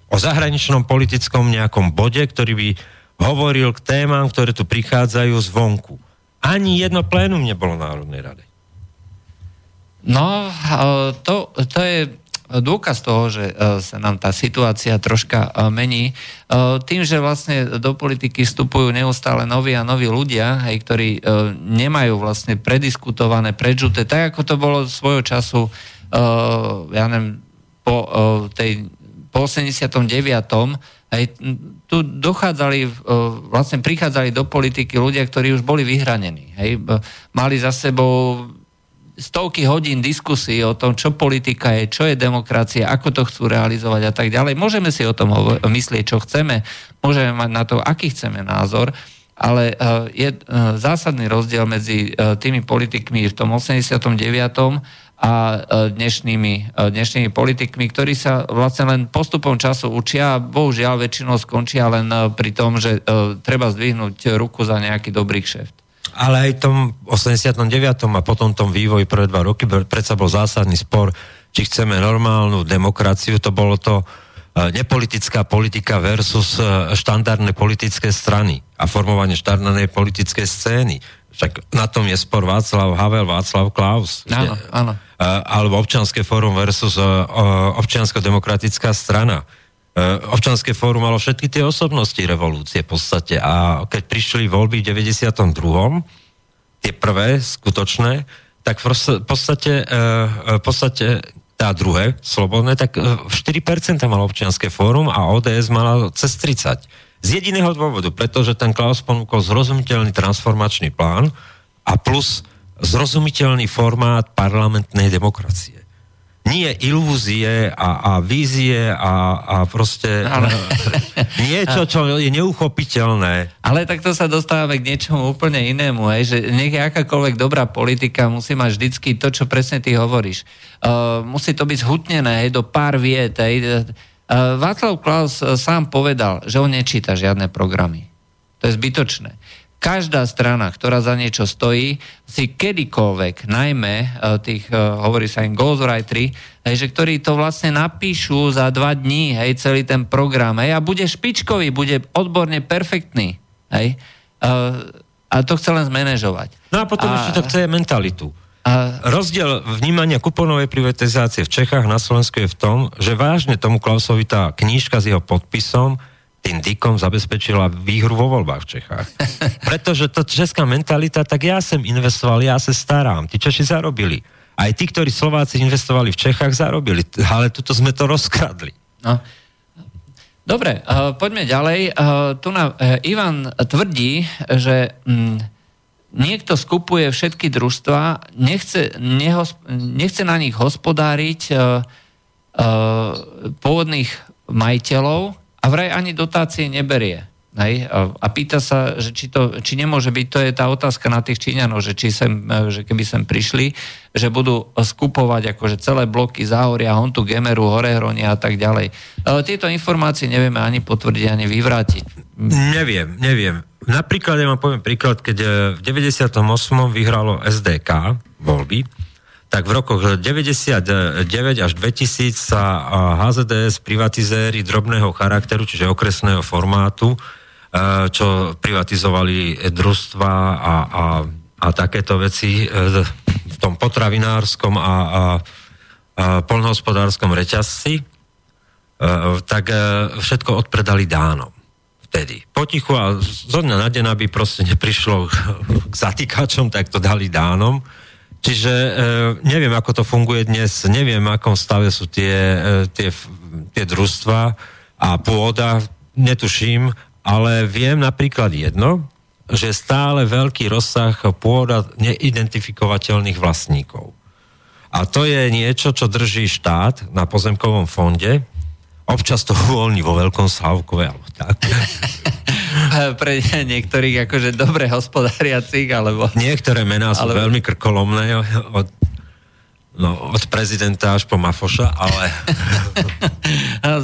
O zahraničnom politickom nejakom bode, ktorý by hovoril k témam, ktoré tu prichádzajú zvonku. Ani jedno plénum nebolo Národnej rady. No, to, to je dôkaz toho, že sa nám tá situácia troška mení. Tým, že vlastne do politiky vstupujú neustále noví a noví ľudia, hej, ktorí nemajú vlastne prediskutované, predžuté, tak ako to bolo svojho času ja neviem, po, uh, tej, po 89. Aj, tu dochádzali, uh, vlastne prichádzali do politiky ľudia, ktorí už boli vyhranení. Hej, mali za sebou stovky hodín diskusí o tom, čo politika je, čo je demokracia, ako to chcú realizovať a tak ďalej. Môžeme si o tom myslieť, čo chceme, môžeme mať na to, aký chceme názor, ale je zásadný rozdiel medzi tými politikmi v tom 89 a e, dnešnými, e, dnešnými politikmi, ktorí sa vlastne len postupom času učia a bohužiaľ väčšinou skončia len e, pri tom, že treba zdvihnúť ruku za nejaký dobrý kšeft. Ale aj v tom 89. a potom tom vývoji prvé dva roky predsa bol zásadný spor, či chceme normálnu demokraciu, to bolo to nepolitická politika versus štandardné politické strany a formovanie štandardnej politickej scény. Však na tom je spor Václav Havel, Václav Klaus. Áno, áno. Alebo občanské fórum versus občiansko-demokratická strana. Občanské fórum malo všetky tie osobnosti revolúcie v podstate a keď prišli voľby v 92. tie prvé, skutočné, tak v podstate, v podstate tá druhé, slobodné, tak 4% e, malo občianské fórum a ODS mala cez 30. Z jediného dôvodu, pretože ten Klaus ponúkol zrozumiteľný transformačný plán a plus zrozumiteľný formát parlamentnej demokracie nie ilúzie a, a vízie a, a proste ale... niečo, čo je neuchopiteľné. Ale takto sa dostávame k niečomu úplne inému, hej, že nech je akákoľvek dobrá politika, musí mať vždycky to, čo presne ty hovoríš. Uh, musí to byť zhutnené hej, do pár viet. Hej. Uh, Václav Klaus uh, sám povedal, že on nečíta žiadne programy. To je zbytočné každá strana, ktorá za niečo stojí, si kedykoľvek, najmä e, tých, e, hovorí sa im ghostwriteri, hej, že ktorí to vlastne napíšu za dva dní, hej, celý ten program, hej, a bude špičkový, bude odborne perfektný, hej, e, a to chce len zmanéžovať. No a potom a, ešte to chce mentalitu. A... Rozdiel vnímania kuponovej privatizácie v Čechách na Slovensku je v tom, že vážne tomu Klausovi tá knížka s jeho podpisom tým Dikom zabezpečila výhru vo voľbách v Čechách. Pretože to česká mentalita, tak ja som investoval, ja sa starám. Tí Češi zarobili. Aj tí, ktorí Slováci investovali v Čechách, zarobili. Ale tuto sme to rozkradli. No. Dobre, uh, poďme ďalej. Uh, tu na, uh, Ivan tvrdí, že um, niekto skupuje všetky družstva, nechce, nehos, nechce na nich hospodáriť uh, uh, pôvodných majiteľov, a vraj ani dotácie neberie. Hej? A, pýta sa, že či, to, či nemôže byť, to je tá otázka na tých Číňanov, že, či sem, že keby sem prišli, že budú skupovať akože celé bloky Záhoria, Hontu, Gemeru, Horehronia a tak ďalej. Ale tieto informácie nevieme ani potvrdiť, ani vyvrátiť. Neviem, neviem. Napríklad, ja vám poviem príklad, keď v 98. vyhralo SDK voľby, tak v rokoch 99 až 2000 sa HZDS privatizéry drobného charakteru, čiže okresného formátu, e, čo privatizovali družstva a, a, a takéto veci e, v tom potravinárskom a, a, a polnohospodárskom reťazci, e, tak všetko odpredali dánom vtedy. Potichu a zo dňa na deň, aby proste neprišlo k zatýkačom, tak to dali dánom Čiže e, neviem, ako to funguje dnes, neviem, v akom stave sú tie, e, tie, tie družstva a pôda, netuším, ale viem napríklad jedno, že stále veľký rozsah pôda neidentifikovateľných vlastníkov. A to je niečo, čo drží štát na pozemkovom fonde. Občas to uvoľní vo Veľkom Slavkove, alebo tak. pre niektorých akože dobre hospodáriacich, alebo... Niektoré mená sú alebo... veľmi krkolomné od, no, od prezidenta až po Mafoša, ale...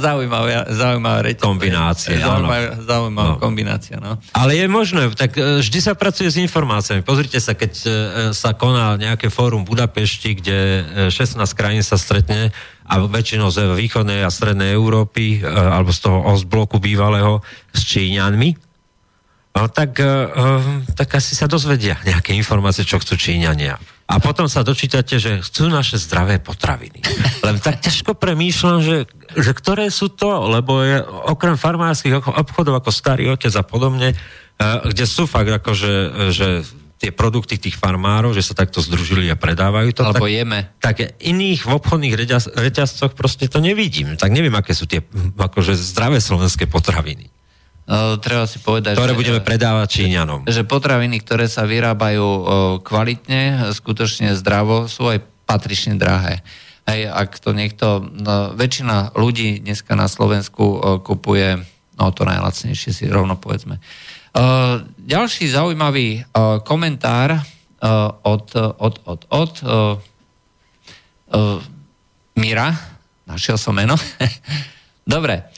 zaujímavá, zaujímavá reč. Kombinácia, Zaujímavá, zaujímavá no. kombinácia, no. Ale je možné, tak e, vždy sa pracuje s informáciami. Pozrite sa, keď e, sa koná nejaké fórum v Budapešti, kde 16 e, krajín sa stretne, a väčšinou z východnej a strednej Európy, alebo z toho Ostbloku bývalého, s Číňanmi, no, tak, uh, tak asi sa dozvedia nejaké informácie, čo chcú Číňania. A potom sa dočítate, že chcú naše zdravé potraviny. Len tak ťažko premýšľam, že, že ktoré sú to, lebo je okrem farmárskych obchodov ako Starý otec a podobne, kde sú fakt akože, že tie produkty tých farmárov, že sa takto združili a predávajú to. Alebo tak, jeme. Tak iných v obchodných reťaz, reťazcoch proste to nevidím. Tak neviem, aké sú tie akože zdravé slovenské potraviny. Uh, treba si povedať, ktoré že, budeme predávať Číňanom. Že potraviny, ktoré sa vyrábajú kvalitne, skutočne zdravo, sú aj patrične drahé. Hej, ak to niekto, no, väčšina ľudí dneska na Slovensku kupuje, no to najlacnejšie si rovno povedzme. Uh, ďalší zaujímavý uh, komentár uh, od, od, od, od Mira, našiel som meno. Dobre,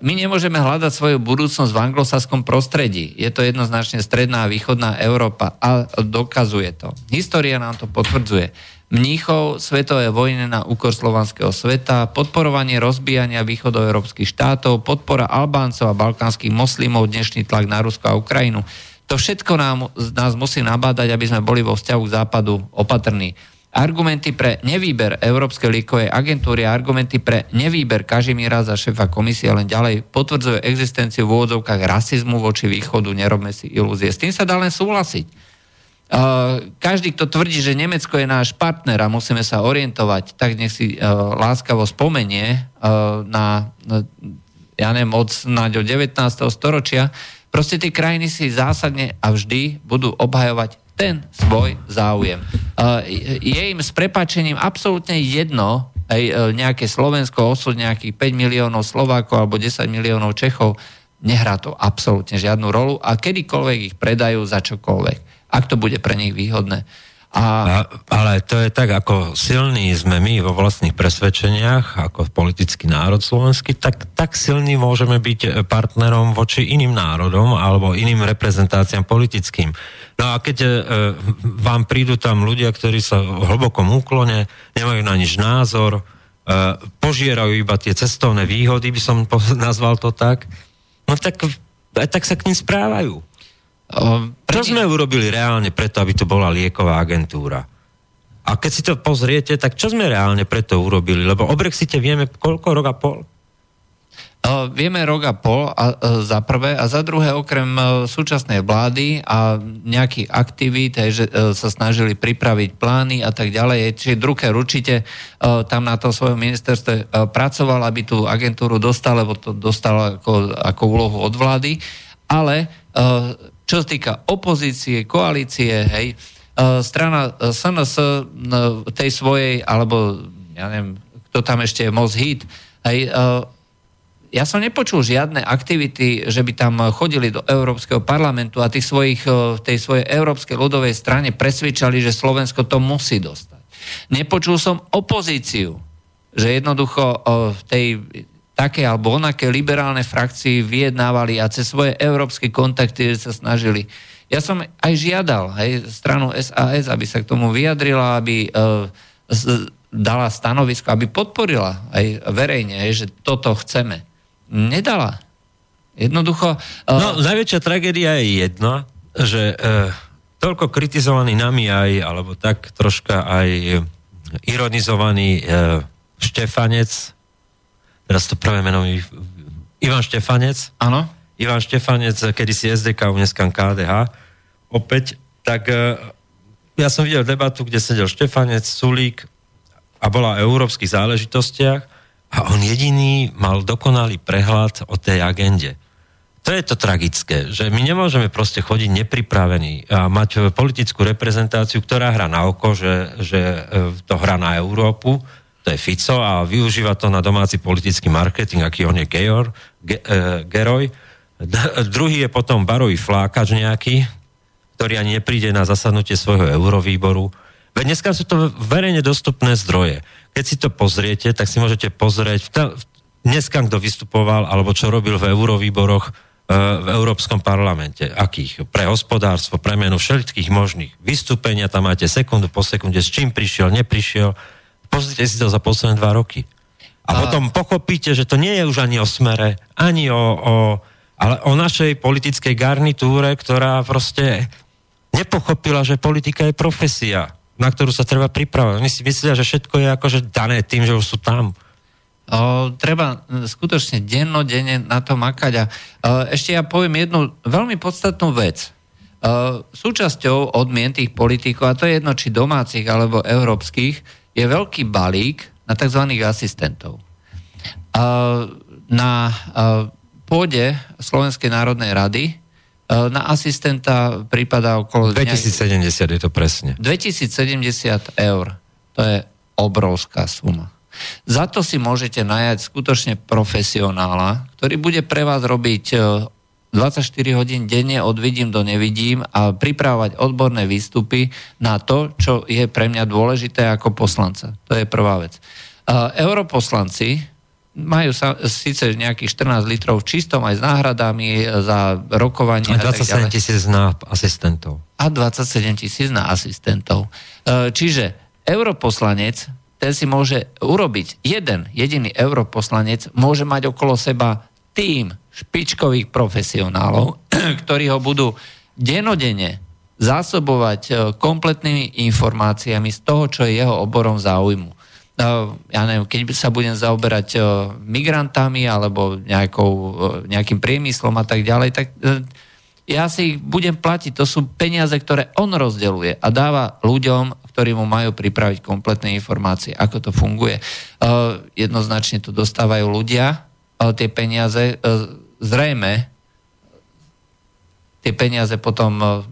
my nemôžeme hľadať svoju budúcnosť v anglosaskom prostredí. Je to jednoznačne stredná a východná Európa a dokazuje to. História nám to potvrdzuje. Mníchov svetovej vojny na úkor slovanského sveta, podporovanie rozbijania východoeurópskych štátov, podpora Albáncov a balkánskych moslimov, dnešný tlak na Rusko a Ukrajinu. To všetko nám, nás musí nabádať, aby sme boli vo vzťahu k západu opatrní. Argumenty pre nevýber Európskej liekovej agentúry a argumenty pre nevýber Kažimíra za šéfa komisie len ďalej potvrdzujú existenciu v úvodzovkách rasizmu voči východu, nerobme si ilúzie. S tým sa dá len súhlasiť. Uh, každý, kto tvrdí, že Nemecko je náš partner a musíme sa orientovať, tak nech si uh, láskavo spomenie uh, na, ja neviem, od snáď od 19. storočia. Proste tie krajiny si zásadne a vždy budú obhajovať ten svoj záujem. Uh, je im s prepačením absolútne jedno, aj nejaké Slovensko osud nejakých 5 miliónov Slovákov alebo 10 miliónov Čechov, nehrá to absolútne žiadnu rolu a kedykoľvek ich predajú za čokoľvek ak to bude pre nich výhodné. A... A, ale to je tak, ako silní sme my vo vlastných presvedčeniach, ako politický národ slovenský, tak, tak silní môžeme byť partnerom voči iným národom alebo iným reprezentáciám politickým. No a keď e, vám prídu tam ľudia, ktorí sa v hlbokom úklone, nemajú na nič názor, e, požierajú iba tie cestovné výhody, by som nazval to tak, no tak, tak sa k ním správajú. Ehm, Čo sme urobili reálne preto, aby to bola lieková agentúra? A keď si to pozriete, tak čo sme reálne preto urobili? Lebo o Brexite vieme koľko, rok a pol? Uh, vieme rok a pol a, uh, za prvé a za druhé okrem uh, súčasnej vlády a nejakých aktivít, aj, že uh, sa snažili pripraviť plány a tak ďalej. Čiže Drucker určite tam na to svojom ministerstve pracoval, aby tú agentúru dostal, lebo to dostal ako, ako úlohu od vlády. Ale čo sa týka opozície, koalície, hej, e, strana SNS e, tej svojej, alebo ja neviem, kto tam ešte je, Moz Hit, hej, e, ja som nepočul žiadne aktivity, že by tam chodili do Európskeho parlamentu a tých svojich, tej svojej Európskej ľudovej strane presvedčali, že Slovensko to musí dostať. Nepočul som opozíciu, že jednoducho tej také alebo onaké liberálne frakcii vyjednávali a cez svoje európske kontakty sa snažili. Ja som aj žiadal hej, stranu SAS, aby sa k tomu vyjadrila, aby uh, dala stanovisko, aby podporila aj verejne, hej, že toto chceme. Nedala. Jednoducho... Uh, no, najväčšia tragédia je jedno, že uh, toľko kritizovaný nami aj, alebo tak troška aj ironizovaný uh, Štefanec, teraz to prvé meno Ivan Štefanec. Áno. Ivan Štefanec, kedysi SDK, dneska KDH. Opäť, tak e, ja som videl debatu, kde sedel Štefanec, Sulík a bola o európskych záležitostiach a on jediný mal dokonalý prehľad o tej agende. To je to tragické, že my nemôžeme proste chodiť nepripravení a mať politickú reprezentáciu, ktorá hrá na oko, že, že to hrá na Európu, to je Fico a využíva to na domáci politický marketing, aký on je Gejor, ge, e, Geroj. D- druhý je potom barový flákač nejaký, ktorý ani nepríde na zasadnutie svojho eurovýboru. Veď dneska sú to verejne dostupné zdroje. Keď si to pozriete, tak si môžete pozrieť, ta, dneska kto vystupoval, alebo čo robil v eurovýboroch e, v Európskom parlamente. Akých? Pre hospodárstvo, pre menu všetkých možných vystúpenia, tam máte sekundu po sekunde, s čím prišiel, neprišiel Pozrite si to za posledné dva roky. A, a potom pochopíte, že to nie je už ani o smere, ani o, o ale o našej politickej garnitúre, ktorá proste nepochopila, že politika je profesia, na ktorú sa treba pripravať. Oni si myslia, že všetko je akože dané tým, že už sú tam. O, treba skutočne dennodenne na to makať. A o, ešte ja poviem jednu veľmi podstatnú vec. O, súčasťou odmien tých politikov, a to je jedno, či domácich alebo európskych, je veľký balík na tzv. asistentov. Na pôde Slovenskej národnej rady na asistenta prípada okolo... 2070 je to presne. 2070 eur. To je obrovská suma. Za to si môžete najať skutočne profesionála, ktorý bude pre vás robiť 24 hodín denne od vidím do nevidím a pripravovať odborné výstupy na to, čo je pre mňa dôležité ako poslanca. To je prvá vec. Europoslanci majú sa, síce nejakých 14 litrov čistom aj s náhradami za rokovanie. A 27 tisíc na asistentov. A 27 tisíc na asistentov. Uh, čiže europoslanec, ten si môže urobiť, jeden jediný europoslanec môže mať okolo seba tým špičkových profesionálov, ktorí ho budú denodene zásobovať e, kompletnými informáciami z toho, čo je jeho oborom záujmu. E, ja neviem, keď sa budem zaoberať e, migrantami alebo nejakou, nejakým priemyslom a tak ďalej, tak ja si ich budem platiť. To sú peniaze, ktoré on rozdeluje a dáva ľuďom, ktorí mu majú pripraviť kompletné informácie, ako to funguje. Jednoznačne to dostávajú ľudia, tie peniaze. Zrejme tie peniaze potom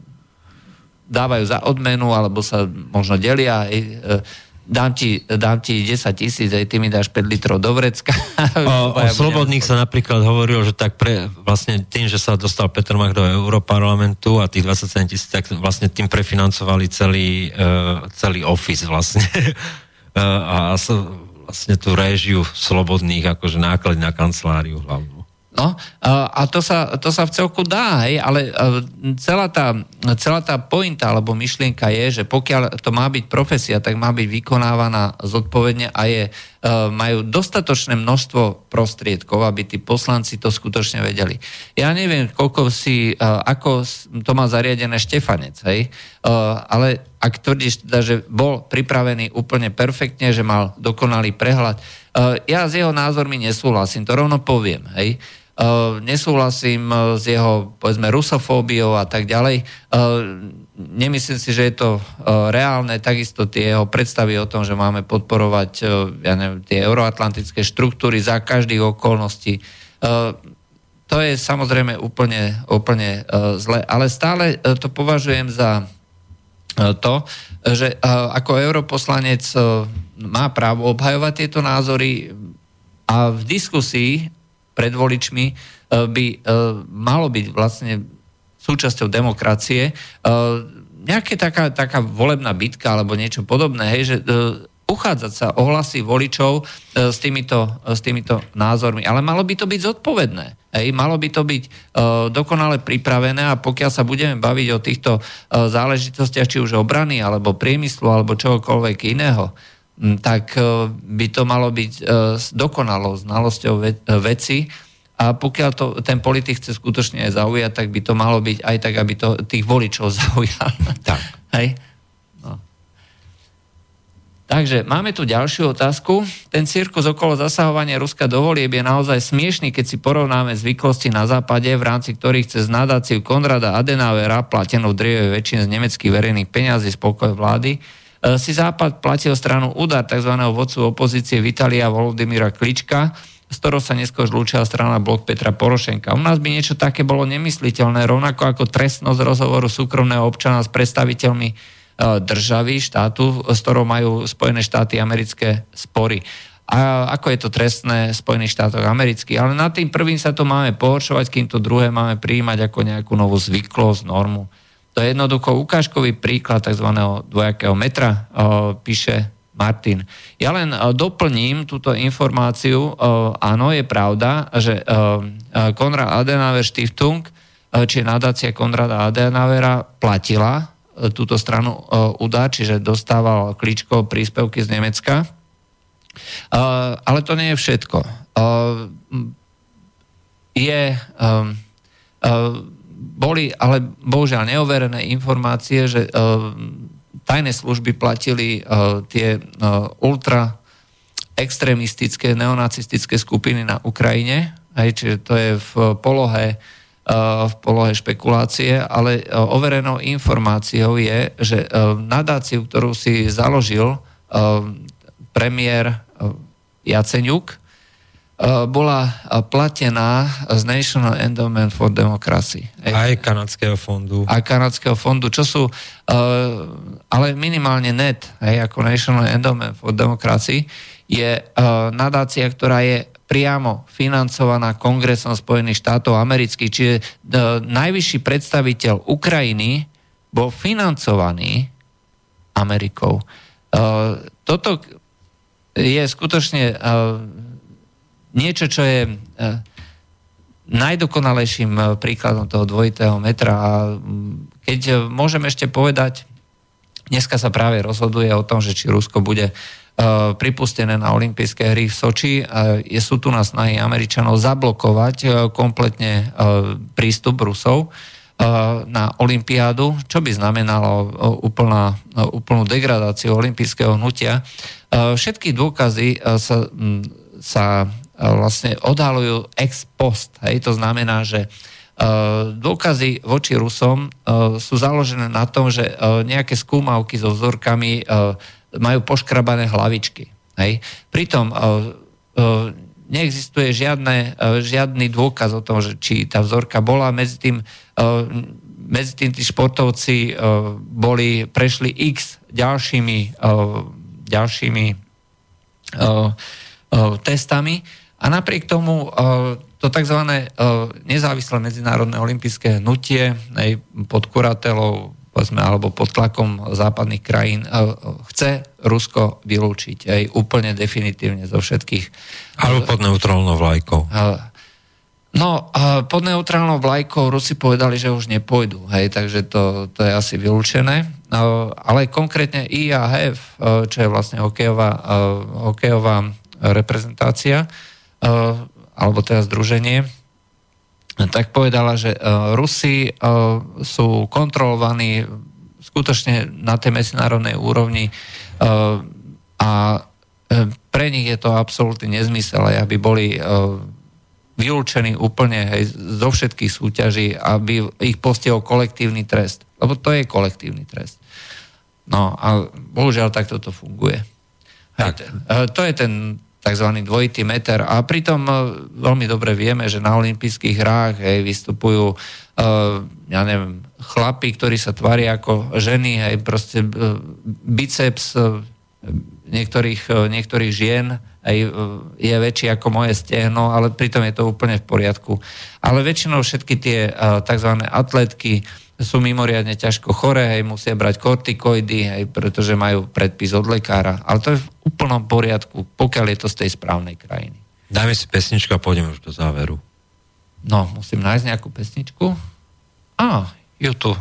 dávajú za odmenu, alebo sa možno delia. E, dám ti, dám ti 10 tisíc, aj ty mi dáš 5 litrov do vrecka. O, o Slobodných sa napríklad hovorilo, že tak pre, vlastne tým, že sa dostal Petr Mach do Európarlamentu a tých 27 tisíc, tak vlastne tým prefinancovali celý, uh, celý office vlastne. uh, a vlastne tú réžiu Slobodných, akože náklady na kanceláriu hlavnú. No, a to sa, to sa v celku dá, hej, ale celá tá, celá tá pointa alebo myšlienka je, že pokiaľ to má byť profesia, tak má byť vykonávaná zodpovedne a je, majú dostatočné množstvo prostriedkov, aby tí poslanci to skutočne vedeli. Ja neviem, koľko si, ako to má zariadené Štefanec, hej, ale ak tvrdíš teda, že bol pripravený úplne perfektne, že mal dokonalý prehľad, ja s jeho názormi nesúhlasím, to rovno poviem, hej, nesúhlasím s jeho, povedzme, rusofóbiou a tak ďalej. Nemyslím si, že je to reálne. Takisto tie jeho predstavy o tom, že máme podporovať ja neviem, tie euroatlantické štruktúry za každých okolností. To je samozrejme úplne, úplne zle. Ale stále to považujem za to, že ako europoslanec má právo obhajovať tieto názory a v diskusii pred voličmi e, by e, malo byť vlastne súčasťou demokracie. E, nejaká taká, taká volebná bitka alebo niečo podobné, hej, že uchádzať sa o hlasy voličov s týmito, s týmito názormi. Ale malo by to byť zodpovedné. Hej, malo by to byť uh, dokonale pripravené a pokiaľ sa budeme baviť o týchto uh, záležitostiach, či už obrany, alebo priemyslu, alebo čohokoľvek iného, tak e, by to malo byť e, s dokonalou znalosťou e, veci a pokiaľ to ten politik chce skutočne zaujať, tak by to malo byť aj tak, aby to tých voličov zaujal. Tak. Hej? No. Takže máme tu ďalšiu otázku. Ten cirkus okolo zasahovania Ruska do volieb je naozaj smiešný, keď si porovnáme zvyklosti na západe, v rámci ktorých cez nadáciu Konrada Adenauera, platenú drievé väčšine z nemeckých verejných peňazí spokoj vlády, E, si Západ platil stranu údar tzv. vodcu opozície Vitalia Volodymyra Klička, z ktorou sa neskôr zlúčila strana blok Petra Porošenka. U nás by niečo také bolo nemysliteľné, rovnako ako trestnosť rozhovoru súkromného občana s predstaviteľmi e, državy, štátu, s ktorou majú Spojené štáty americké spory. A ako je to trestné v Spojených štátoch amerických. Ale nad tým prvým sa to máme pohoršovať, kým to druhé máme prijímať ako nejakú novú zvyklosť, normu. To je jednoducho ukážkový príklad tzv. dvojakého metra, píše Martin. Ja len doplním túto informáciu. Áno, je pravda, že Konrad Adenauer Stiftung, či nadácia Konrada Adenauera platila túto stranu UDA, čiže dostával klíčko príspevky z Nemecka. Ale to nie je všetko. Je boli ale bohužiaľ neoverené informácie, že tajné služby platili uh, tie uh, ultra extrémistické neonacistické skupiny na Ukrajine, aj, čiže to je v polohe v polohe špekulácie, ale overenou informáciou je, že nadáciu, ktorú si založil premiér Jaceňuk, Eh, bola eh, platená z National Endowment for Democracy. Aj kanadského fondu. Aj kanadského fondu, čo sú, ale minimálne net, hej, ako National Endowment for Democracy, je nadácia, ktorá je priamo financovaná Kongresom Spojených štátov amerických, čiže najvyšší predstaviteľ Ukrajiny bol financovaný Amerikou. Toto je skutočne niečo, čo je eh, najdokonalejším eh, príkladom toho dvojitého metra. A mm, keď eh, môžem ešte povedať, Dneska sa práve rozhoduje o tom, že či Rusko bude pripustené na olympijské hry v Soči. Je, sú tu na snahy Američanov zablokovať kompletne prístup Rusov na olympiádu, čo by znamenalo úplná, úplnú degradáciu olympijského hnutia. Všetky dôkazy sa, sa vlastne odhalujú ex post. Hej? To znamená, že dôkazy voči Rusom sú založené na tom, že nejaké skúmavky so vzorkami majú poškrabané hlavičky. Hej? Pritom neexistuje žiadne, žiadny dôkaz o tom, že či tá vzorka bola medzi tým medzi tým tí športovci boli, prešli x ďalšími, ďalšími testami a napriek tomu to tzv. nezávislé medzinárodné olympijské hnutie pod kuratelou povedzme, alebo pod tlakom západných krajín chce Rusko vylúčiť aj úplne definitívne zo všetkých. Alebo pod neutrálnou vlajkou. No, pod neutrálnou vlajkou Rusi povedali, že už nepôjdu, hej, takže to, to je asi vylúčené. Ale konkrétne IAHF, e, čo je vlastne hokejová, e, hokejová reprezentácia, e, alebo teda združenie, tak povedala, že Rusi sú kontrolovaní skutočne na tej medzinárodnej úrovni a pre nich je to absolútny nezmysel, aby boli vylúčení úplne hej, zo všetkých súťaží, aby ich postihol kolektívny trest. Lebo to je kolektívny trest. No a bohužiaľ takto to funguje. Tak. Hej, to je ten tzv. dvojitý meter. A pritom e, veľmi dobre vieme, že na olympijských hrách hej, vystupujú uh, ja neviem, chlapi, ktorí sa tvária ako ženy, hej, proste biceps niektorých, niektorých žien aj e, je väčší ako moje stehno, ale pritom je to úplne v poriadku. Ale väčšinou všetky tie e, tzv. atletky sú mimoriadne ťažko choré, hej, musia brať kortikoidy, hej, pretože majú predpis od lekára. Ale to je v úplnom poriadku, pokiaľ je to z tej správnej krajiny. Dajme si pesničku a pôjdeme už do záveru. No, musím nájsť nejakú pesničku. Á, YouTube.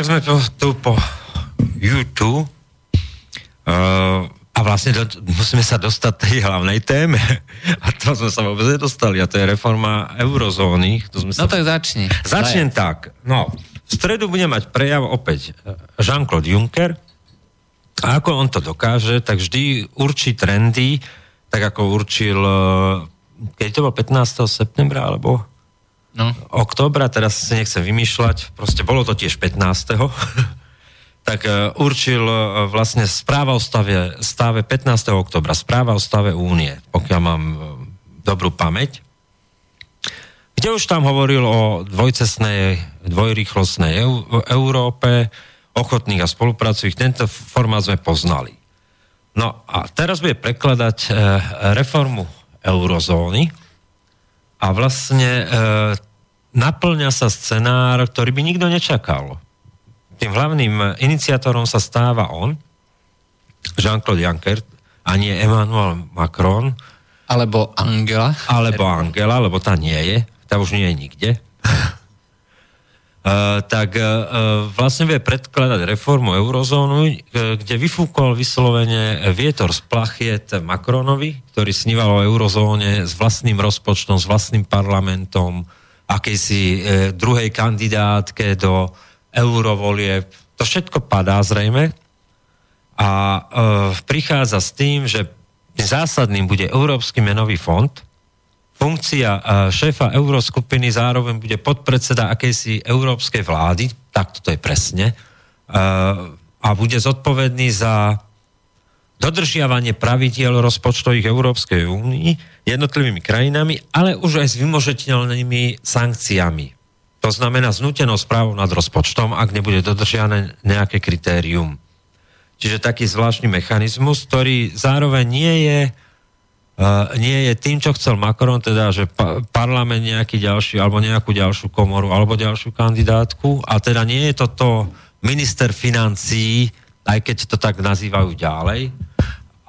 Tak sme po, tu po YouTube uh, a vlastne do, musíme sa dostať tej hlavnej téme. A to sme sa vôbec nedostali. A to je reforma eurozóny. To sme No sa... tak začni. Začnem tak. No, v stredu bude mať prejav opäť Jean-Claude Juncker. A ako on to dokáže, tak vždy určí trendy, tak ako určil, eh, keď to bol 15. septembra, alebo No. októbra, teraz si nechcem vymýšľať, proste bolo to tiež 15. tak uh, určil uh, vlastne správa o stave, stave 15. oktobra, správa o stave únie, pokiaľ mám uh, dobrú pamäť, kde už tam hovoril o dvojcestnej, dvojrýchlostnej eu, Európe, ochotných a spolupracujúcich. Tento formát sme poznali. No a teraz bude prekladať reformu eurozóny, a vlastne e, naplňa sa scenár, ktorý by nikto nečakal. Tým hlavným iniciátorom sa stáva on, Jean-Claude Juncker, a nie Emmanuel Macron, Alebo Angela. alebo Angela, lebo tá nie je, tá už nie je nikde. Uh, tak uh, vlastne vie predkladať reformu eurozónu, kde vyfúkol vyslovene vietor z plachiet Macronovi, ktorý sníval o eurozóne s vlastným rozpočtom, s vlastným parlamentom, akejsi uh, druhej kandidátke do eurovolie. To všetko padá zrejme a prichádza s tým, že zásadným bude Európsky menový fond, funkcia uh, šéfa euroskupiny zároveň bude podpredseda akejsi európskej vlády, tak toto je presne, uh, a bude zodpovedný za dodržiavanie pravidiel rozpočtových Európskej únii jednotlivými krajinami, ale už aj s vymožiteľnými sankciami. To znamená znútenou správou nad rozpočtom, ak nebude dodržiané nejaké kritérium. Čiže taký zvláštny mechanizmus, ktorý zároveň nie je Uh, nie je tým, čo chcel Macron, teda, že pa- parlament nejaký ďalší, alebo nejakú ďalšiu komoru, alebo ďalšiu kandidátku, a teda nie je toto minister financií, aj keď to tak nazývajú ďalej,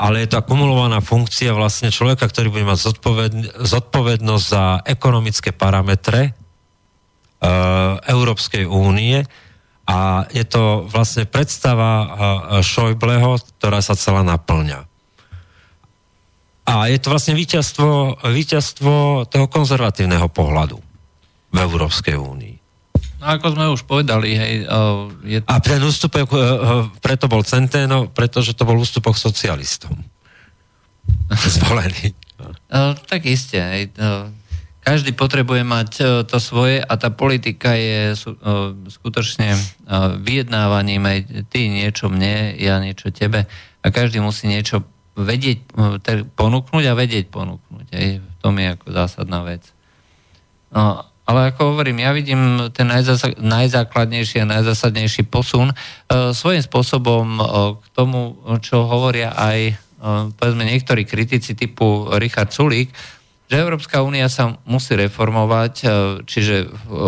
ale je to akumulovaná funkcia vlastne človeka, ktorý bude mať zodpoved- zodpovednosť za ekonomické parametre uh, Európskej únie a je to vlastne predstava uh, Schäubleho, ktorá sa celá naplňa. A je to vlastne víťazstvo, víťazstvo toho konzervatívneho pohľadu v Európskej únii. No ako sme už povedali, hej, uh, je A ten ústupok, eh, eh, preto bol Centeno, pretože to bol ústupok socialistom. Zvolený. Tak isté. Hej, každý potrebuje mať to svoje a tá politika je skutočne vyjednávaním aj ty niečo mne, ja niečo tebe a každý musí niečo vedieť tak ponúknuť a vedieť ponúknuť. Hej. V tom je ako zásadná vec. No, ale ako hovorím, ja vidím ten najzasa- najzákladnejší a najzásadnejší posun uh, svojím spôsobom uh, k tomu, čo hovoria aj uh, povedzme niektorí kritici typu Richard Sulík, že Európska únia sa musí reformovať, uh, čiže v uh,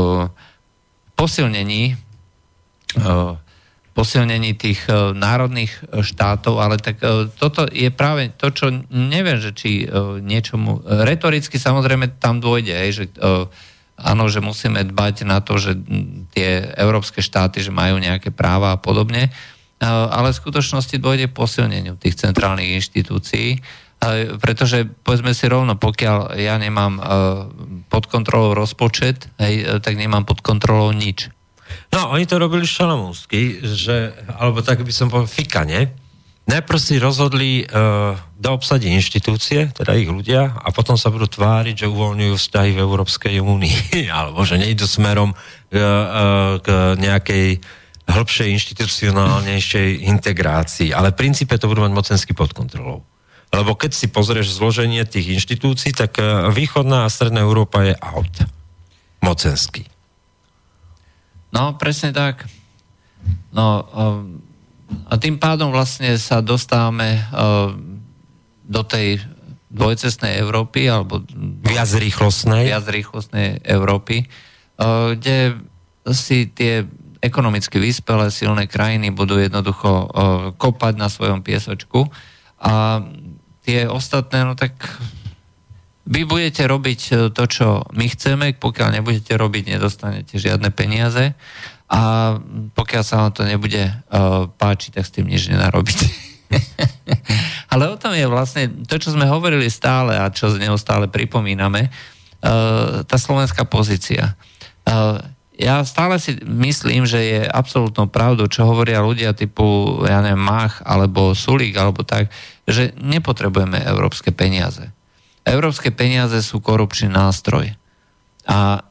posilnení uh, posilnení tých uh, národných štátov, ale tak uh, toto je práve to, čo neviem, že či niečomu, retoricky samozrejme tam dôjde, hej, že áno, že musíme dbať na to, že tie európske štáty, že majú nejaké práva a podobne, ale v skutočnosti dôjde k posilneniu tých centrálnych inštitúcií, pretože povedzme si rovno, pokiaľ ja nemám pod kontrolou rozpočet, hej, tak nemám pod kontrolou nič. No, oni to robili šalamúnsky, že, alebo tak by som povedal, fikane. Najprv si rozhodli uh, doobsadiť inštitúcie, teda ich ľudia, a potom sa budú tváriť, že uvoľňujú vzťahy v Európskej únii, alebo že nejdu smerom uh, uh, k nejakej hĺbšej inštitucionálnejšej integrácii. Ale v princípe to budú mať mocensky pod kontrolou. Lebo keď si pozrieš zloženie tých inštitúcií, tak východná a stredná Európa je out. Mocenský. No, presne tak. No, um, a tým pádom vlastne sa dostávame um, do tej dvojcestnej Európy, alebo Viac rýchlostnej. viac rýchlostnej Európy, uh, kde si tie ekonomicky vyspelé silné krajiny budú jednoducho uh, kopať na svojom piesočku a tie ostatné, no tak vy budete robiť e, to, čo my chceme, pokiaľ nebudete robiť, nedostanete žiadne peniaze. a pokiaľ sa vám to nebude uh, páčiť, tak s tým nič nenarobíte. Ale o tom je vlastne to, čo sme hovorili stále a čo neustále pripomíname, uh, tá slovenská pozícia. Ja stále si myslím, že je absolútnou pravdou, čo hovoria ľudia typu, ja neviem, Mach alebo Sulík alebo tak, že nepotrebujeme európske peniaze. Európske peniaze sú korupčný nástroj. A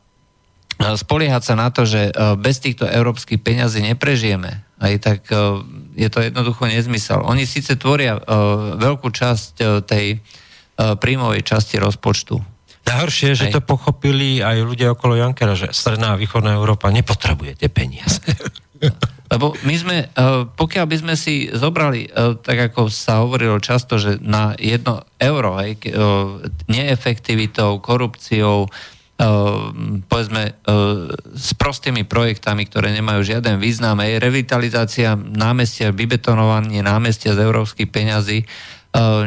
spoliehať sa na to, že e, bez týchto európskych peňazí neprežijeme, aj tak e, je to jednoducho nezmysel. Oni síce tvoria e, veľkú časť tej príjmovej časti rozpočtu. Najhoršie je, že to pochopili aj ľudia okolo Jankera, že stredná a východná Európa nepotrebuje tie peniaze. Lebo my sme, pokiaľ by sme si zobrali, tak ako sa hovorilo často, že na jedno euro, hej, neefektivitou, korupciou, povedzme s prostými projektami, ktoré nemajú žiaden význam. Aj revitalizácia námestia, vybetonovanie námestia z európskych peňazí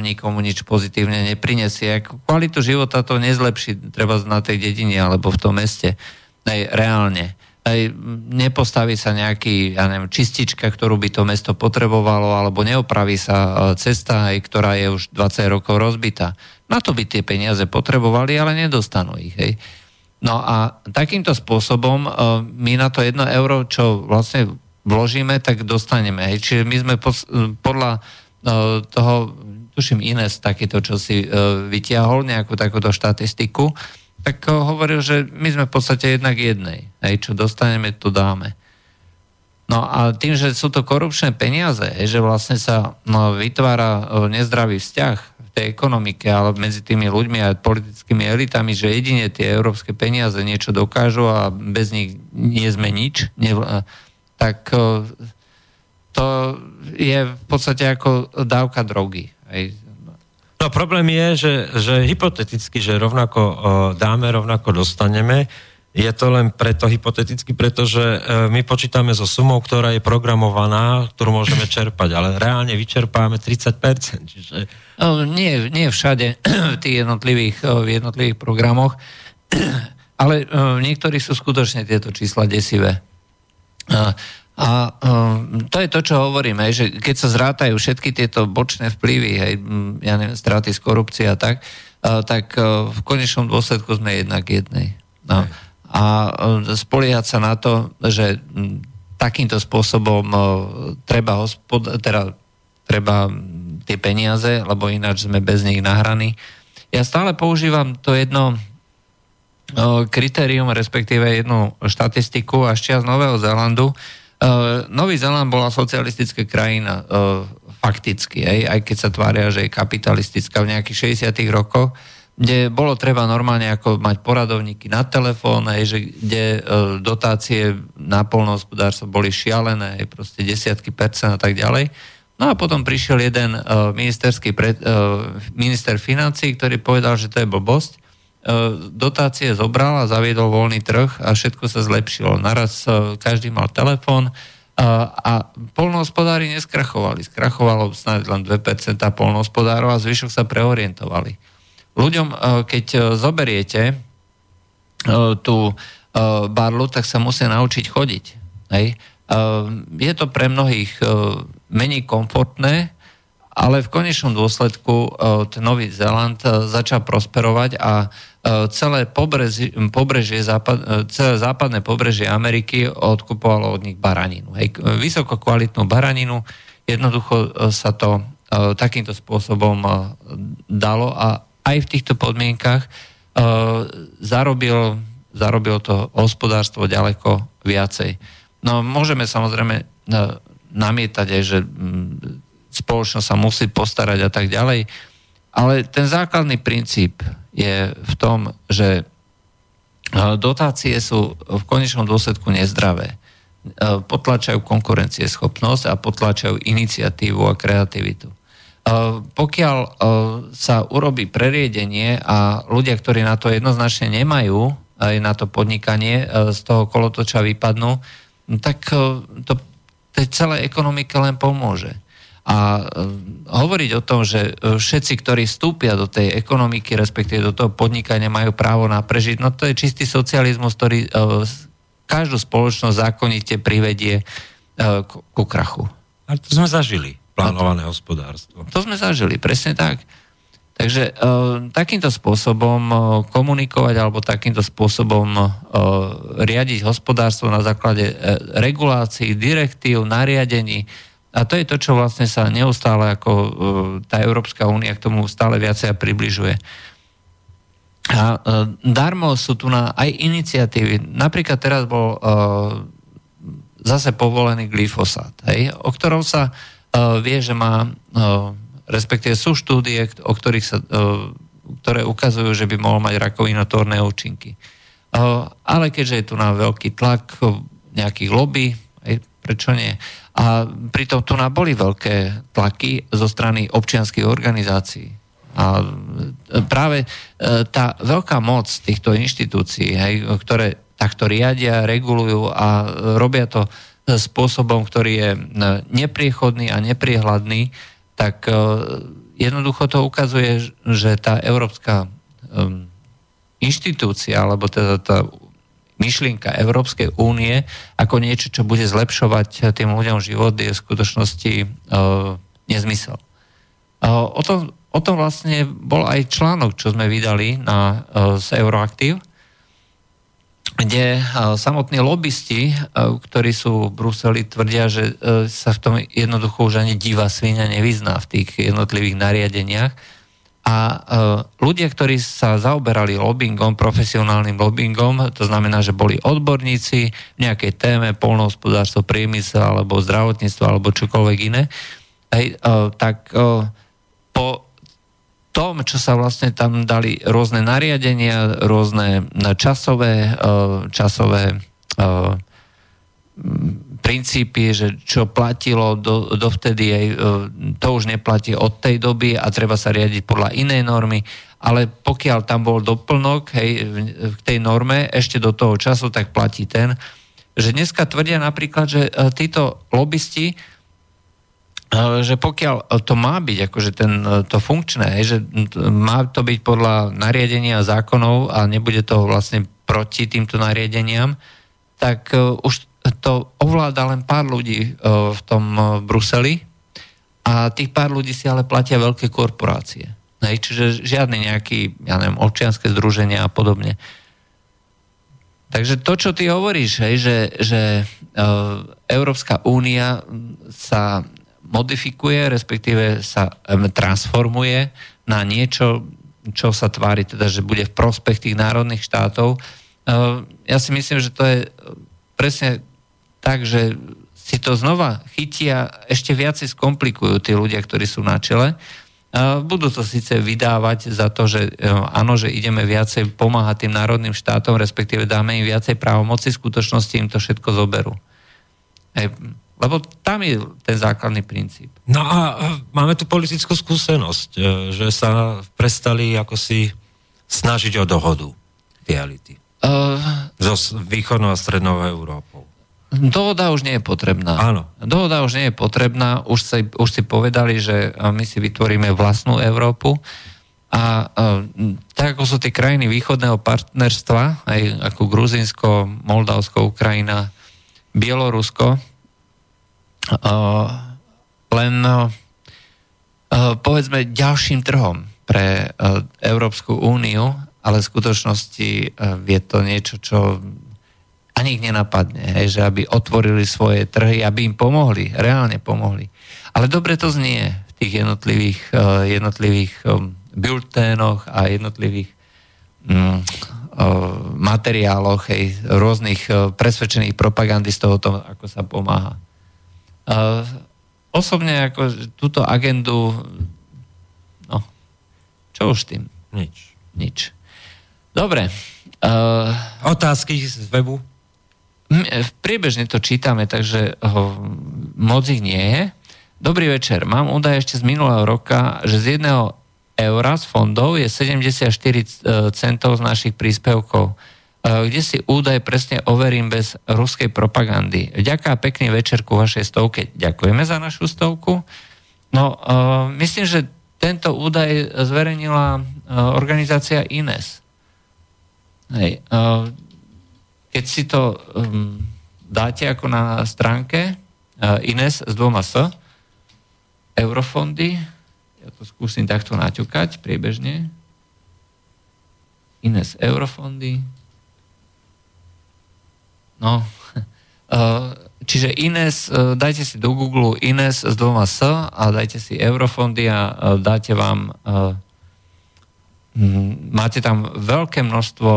nikomu nič pozitívne neprinesie. Kvalitu života to nezlepší treba na tej dedine alebo v tom meste. Aj reálne. Aj nepostaví sa nejaký, ja neviem, čistička, ktorú by to mesto potrebovalo, alebo neopraví sa cesta, aj, ktorá je už 20 rokov rozbitá. Na to by tie peniaze potrebovali, ale nedostanú ich. Hej. No a takýmto spôsobom e, my na to jedno euro, čo vlastne vložíme, tak dostaneme. Hej. Čiže my sme podľa e, toho, tuším Ines takéto, čo si e, vytiahol, nejakú takúto štatistiku, tak hovoril, že my sme v podstate jednak jednej. Hej, čo dostaneme, to dáme. No a tým, že sú to korupčné peniaze, že vlastne sa no, vytvára nezdravý vzťah tej ekonomike, ale medzi tými ľuďmi a politickými elitami, že jedine tie európske peniaze niečo dokážu a bez nich nie sme nič, ne, tak to je v podstate ako dávka drogy. No problém je, že, že hypoteticky, že rovnako dáme, rovnako dostaneme, je to len preto hypoteticky, pretože e, my počítame so sumou, ktorá je programovaná, ktorú môžeme čerpať, ale reálne vyčerpáme 30%. Čiže... No, nie, nie všade v tých jednotlivých, e, v jednotlivých programoch, ale e, niektorí sú skutočne tieto čísla desivé. A to je to, čo hovoríme, že keď sa zrátajú všetky tieto bočné vplyvy, hej, ja neviem, straty z korupcie a tak, tak v konečnom dôsledku sme jednak jednej. No a e, spoliehať sa na to, že takýmto spôsobom e, treba, hospod, teda, treba tie peniaze, lebo ináč sme bez nich nahraní. Ja stále používam to jedno e, kritérium, respektíve jednu štatistiku až čas Nového Zélandu. Nový Zéland bola socialistická krajina fakticky, aj, keď sa tvária, že je kapitalistická v nejakých 60 rokoch kde bolo treba normálne ako mať poradovníky na telefón, aj, že, kde e, dotácie na polnohospodárstvo boli šialené, aj proste desiatky percent a tak ďalej. No a potom prišiel jeden e, ministerský pred, e, minister financí, ktorý povedal, že to je blbosť. E, dotácie zobral a zaviedol voľný trh a všetko sa zlepšilo. Naraz e, každý mal telefón, a, a polnohospodári neskrachovali. Skrachovalo snáď len 2% polnohospodárov a zvyšok sa preorientovali ľuďom, e, keď e, zoberiete e, tú barlu, tak sa musia naučiť chodiť. Hej? Je to pre mnohých menej komfortné, ale v konečnom dôsledku ten Nový Zeland začal prosperovať a celé pobrežie, pobrežie celé západné pobrežie Ameriky odkupovalo od nich baraninu. Hej, vysoko kvalitnú baraninu, jednoducho sa to takýmto spôsobom dalo a aj v týchto podmienkach zarobil, zarobil to hospodárstvo ďaleko viacej. No môžeme samozrejme namietať aj, že spoločnosť sa musí postarať a tak ďalej, ale ten základný princíp je v tom, že uh, dotácie sú v konečnom dôsledku nezdravé. Potlačajú konkurencieschopnosť a potlačajú iniciatívu a kreativitu. Pokiaľ sa urobí preriedenie a ľudia, ktorí na to jednoznačne nemajú, aj na to podnikanie z toho kolotoča vypadnú, tak to tej celej ekonomike len pomôže. A hovoriť o tom, že všetci, ktorí vstúpia do tej ekonomiky, respektíve do toho podnikania, majú právo na prežiť, no to je čistý socializmus, ktorý každú spoločnosť zákonite privedie ku krachu. A to sme zažili, plánované hospodárstvo. To sme zažili, presne tak. Takže takýmto spôsobom komunikovať alebo takýmto spôsobom riadiť hospodárstvo na základe regulácií, direktív, nariadení. A to je to, čo vlastne sa neustále ako e, tá Európska únia k tomu stále viacej približuje. A e, darmo sú tu na aj iniciatívy. Napríklad teraz bol e, zase povolený glyfosát, hej, o ktorom sa vie, že má respektíve sú štúdie, o ktorých sa, ktoré ukazujú, že by mohol mať rakovinotórne účinky. Ale keďže je tu na veľký tlak nejakých lobby, prečo nie? A pritom tu na boli veľké tlaky zo strany občianských organizácií. A práve e, tá veľká moc týchto inštitúcií, hej, ktoré takto riadia, regulujú a robia to spôsobom, ktorý je e, nepriechodný a nepriehľadný, tak e, jednoducho to ukazuje, že tá európska inštitúcia, alebo teda tá myšlienka Európskej únie ako niečo, čo bude zlepšovať tým ľuďom život, je v skutočnosti uh, nezmysel. Uh, o, tom, o tom vlastne bol aj článok, čo sme vydali na, uh, z Euroaktiv, kde samotní lobbysti, ktorí sú v Bruseli, tvrdia, že e, sa v tom jednoducho už ani divá svinia nevyzná v tých jednotlivých nariadeniach. A e, ľudia, ktorí sa zaoberali lobbyingom, profesionálnym lobbyingom, to znamená, že boli odborníci v nejakej téme, polnohospodárstvo, priemysel, alebo zdravotníctvo, alebo čokoľvek iné, hej, e, tak po tom, čo sa vlastne tam dali rôzne nariadenia, rôzne časové, e, časové e, princípy, že čo platilo do, dovtedy, aj, e, to už neplatí od tej doby a treba sa riadiť podľa inej normy, ale pokiaľ tam bol doplnok hej, v tej norme ešte do toho času, tak platí ten, že dneska tvrdia napríklad, že títo lobbysti že pokiaľ to má byť akože ten, to funkčné, že má to byť podľa nariadenia zákonov a nebude to vlastne proti týmto nariadeniam, tak e, už to ovláda len pár ľudí e, v tom e, Bruseli a tých pár ľudí si ale platia veľké korporácie. Hej, čiže žiadne nejaký, ja neviem, občianske združenia a podobne. Takže to, čo ty hovoríš, hej, že, že Európska únia sa modifikuje, respektíve sa transformuje na niečo, čo sa tvári teda, že bude v prospech tých národných štátov. Ja si myslím, že to je presne tak, že si to znova chytia, ešte viacej skomplikujú tí ľudia, ktorí sú na čele. Budú to síce vydávať za to, že áno, že ideme viacej pomáhať tým národným štátom, respektíve dáme im viacej právomoci, v skutočnosti im to všetko zoberú. Lebo tam je ten základný princíp. No a máme tu politickú skúsenosť, e, že sa prestali ako si snažiť o dohodu tie elity. Uh, so východnou a strednou Európou. Dohoda už nie je potrebná. Áno. Dohoda už nie je potrebná. Už si, už si povedali, že my si vytvoríme vlastnú Európu. A uh, tak ako sú tie krajiny východného partnerstva, aj ako Gruzinsko, Moldavsko, Ukrajina, Bielorusko, len povedzme ďalším trhom pre Európsku úniu, ale v skutočnosti je to niečo, čo ani ich nenapadne, hej, že aby otvorili svoje trhy, aby im pomohli, reálne pomohli. Ale dobre to znie v tých jednotlivých, jednotlivých bulténoch a jednotlivých mm, materiáloch, hej, rôznych presvedčených propagandistov o tom, ako sa pomáha. Uh, osobne ako túto agendu, no, čo už tým? Nič. Nič. Dobre. Uh, Otázky z webu? Priebežne to čítame, takže ho, moc ich nie je. Dobrý večer. Mám údaj ešte z minulého roka, že z jedného eura z fondov je 74 e, centov z našich príspevkov. Eh, kde si údaj presne overím bez ruskej propagandy. Ďaká pekný večer ku vašej stovke. Ďakujeme za našu stovku. No, myslím, že tento údaj zverejnila organizácia INES. Hej, keď si to um, dáte ako na stránke uh, Ines s dvoma S, eurofondy, ja to skúsim takto naťukať priebežne, Ines eurofondy, no, uh, čiže Ines, uh, dajte si do Google Ines s dvoma S a dajte si eurofondy a uh, dáte vám uh, máte tam veľké množstvo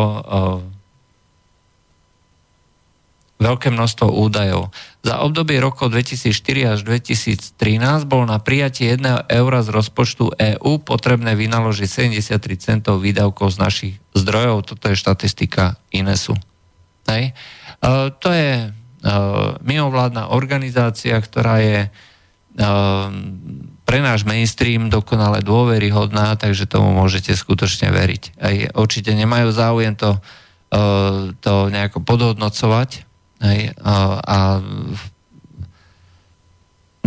veľké množstvo údajov. Za obdobie rokov 2004 až 2013 bol na prijatie 1 eura z rozpočtu EÚ potrebné vynaložiť 73 centov výdavkov z našich zdrojov. Toto je štatistika INESu. Hej. Uh, to je uh, mimovládna organizácia, ktorá je uh, pre náš mainstream dokonale dôveryhodná, takže tomu môžete skutočne veriť. Aj určite nemajú záujem to, to nejako podhodnocovať, Hej, a, a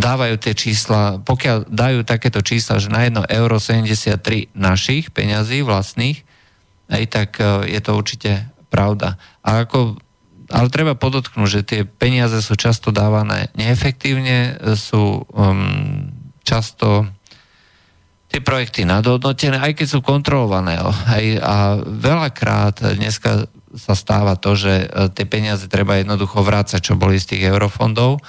dávajú tie čísla, pokiaľ dajú takéto čísla, že na 1 euro 73 našich peňazí vlastných, hej, tak e, je to určite pravda. A ako, ale treba podotknúť, že tie peniaze sú často dávané neefektívne, sú um, často tie projekty nadhodnotené, aj keď sú kontrolované. Hej, a veľakrát dneska sa stáva to, že e, tie peniaze treba jednoducho vrácať, čo boli z tých eurofondov, e,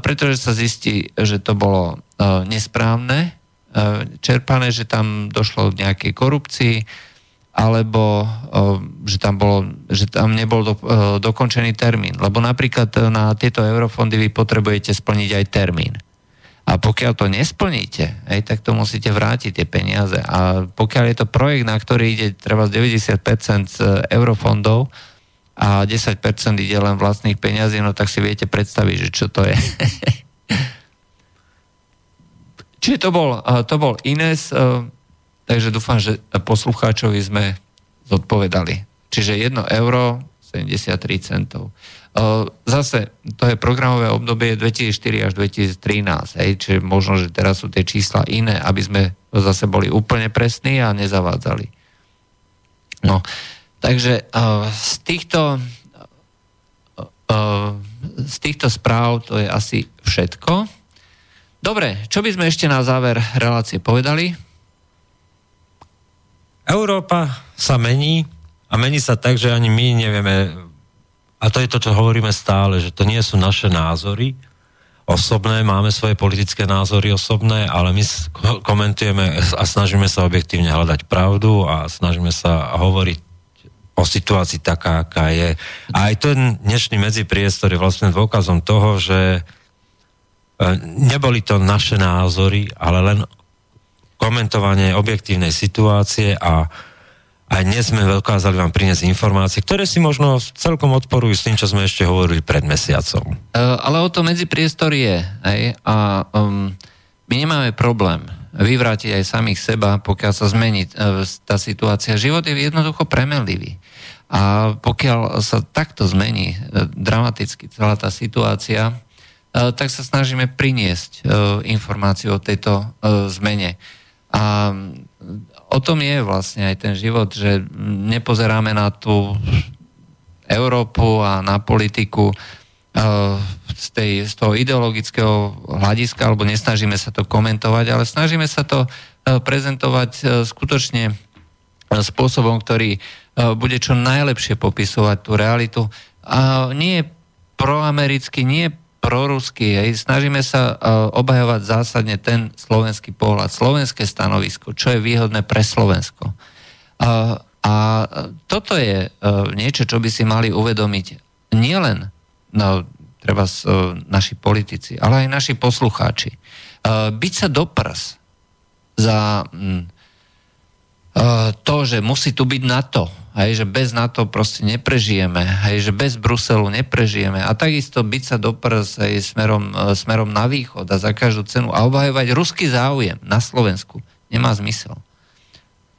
pretože sa zistí, že to bolo e, nesprávne, čerpané, že tam došlo k nejakej korupcii, alebo že tam, bolo, že tam nebol do, dokončený termín. Lebo napríklad na tieto eurofondy vy potrebujete splniť aj termín. A pokiaľ to nesplníte, aj, tak to musíte vrátiť tie peniaze. A pokiaľ je to projekt, na ktorý ide treba z 90% z eurofondov a 10% ide len vlastných peniazí, no tak si viete predstaviť, že čo to je. Čiže to bol, to bol Ines, takže dúfam, že poslucháčovi sme zodpovedali. Čiže 1 euro 73 centov. Zase, to je programové obdobie 2004 až 2013, hej, čiže možno, že teraz sú tie čísla iné, aby sme zase boli úplne presní a nezavádzali. No, takže z týchto z týchto správ to je asi všetko. Dobre, čo by sme ešte na záver relácie povedali? Európa sa mení a mení sa tak, že ani my nevieme a to je to, čo hovoríme stále, že to nie sú naše názory osobné, máme svoje politické názory osobné, ale my komentujeme a snažíme sa objektívne hľadať pravdu a snažíme sa hovoriť o situácii taká, aká je. A aj ten dnešný medzipriestor je vlastne dôkazom toho, že e, neboli to naše názory, ale len komentovanie objektívnej situácie a a dnes sme dokázali vám priniesť informácie, ktoré si možno celkom odporujú s tým, čo sme ešte hovorili pred mesiacom. Uh, ale o to medzi priestor je. Aj? A um, my nemáme problém vyvrátiť aj samých seba, pokiaľ sa zmení uh, tá situácia. Život je jednoducho premenlivý. A pokiaľ sa takto zmení uh, dramaticky celá tá situácia, tak sa snažíme priniesť informáciu o tejto zmene. A o tom je vlastne aj ten život, že nepozeráme na tú Európu a na politiku uh, z, tej, z toho ideologického hľadiska, alebo nesnažíme sa to komentovať, ale snažíme sa to uh, prezentovať uh, skutočne spôsobom, ktorý bude čo najlepšie popisovať tú realitu. A nie proamericky, nie prorusky. Hej. Snažíme sa uh, obhajovať zásadne ten slovenský pohľad, slovenské stanovisko, čo je výhodné pre Slovensko. Uh, a toto je uh, niečo, čo by si mali uvedomiť nielen no, treba naši politici, ale aj naši poslucháči. Byť sa do prs za to, že musí tu byť NATO, hej, že bez NATO proste neprežijeme, hej, že bez Bruselu neprežijeme a takisto byť sa do hej, smerom, e, smerom na východ a za každú cenu a obhajovať ruský záujem na Slovensku nemá zmysel.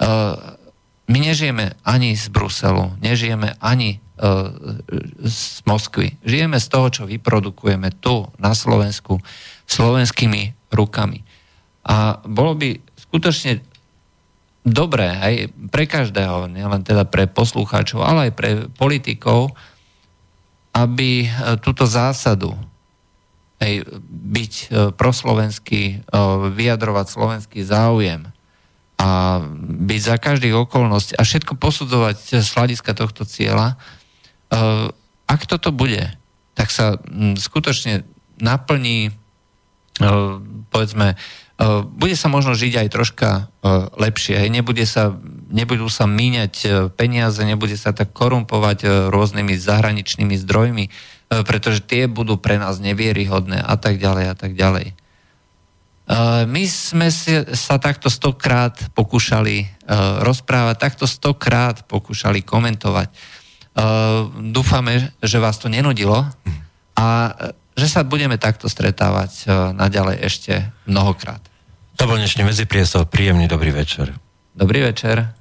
Uh, my nežijeme ani z Bruselu, nežijeme ani z Moskvy. Žijeme z toho, čo vyprodukujeme tu na Slovensku slovenskými rukami. A bolo by skutočne dobré aj pre každého, nielen teda pre poslucháčov, ale aj pre politikov, aby túto zásadu hej, byť proslovenský, vyjadrovať slovenský záujem a byť za každých okolností a všetko posudzovať z hľadiska tohto cieľa, ak toto bude, tak sa skutočne naplní, povedzme, bude sa možno žiť aj troška lepšie. Nebude sa, nebudú sa míňať peniaze, nebude sa tak korumpovať rôznymi zahraničnými zdrojmi, pretože tie budú pre nás nevieryhodné a tak ďalej a tak ďalej. My sme si, sa takto stokrát pokúšali rozprávať, takto stokrát pokúšali komentovať. Dúfame, že vás to nenudilo a že sa budeme takto stretávať naďalej ešte mnohokrát. To bol dnešný medzipriestor. Príjemný dobrý večer. Dobrý večer.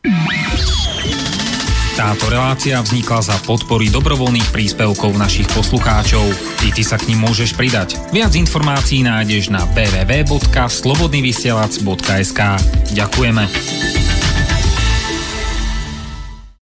Táto relácia vznikla za podpory dobrovoľných príspevkov našich poslucháčov. I ty sa k ním môžeš pridať. Viac informácií nájdeš na www.slobodnyvysielac.sk Ďakujeme.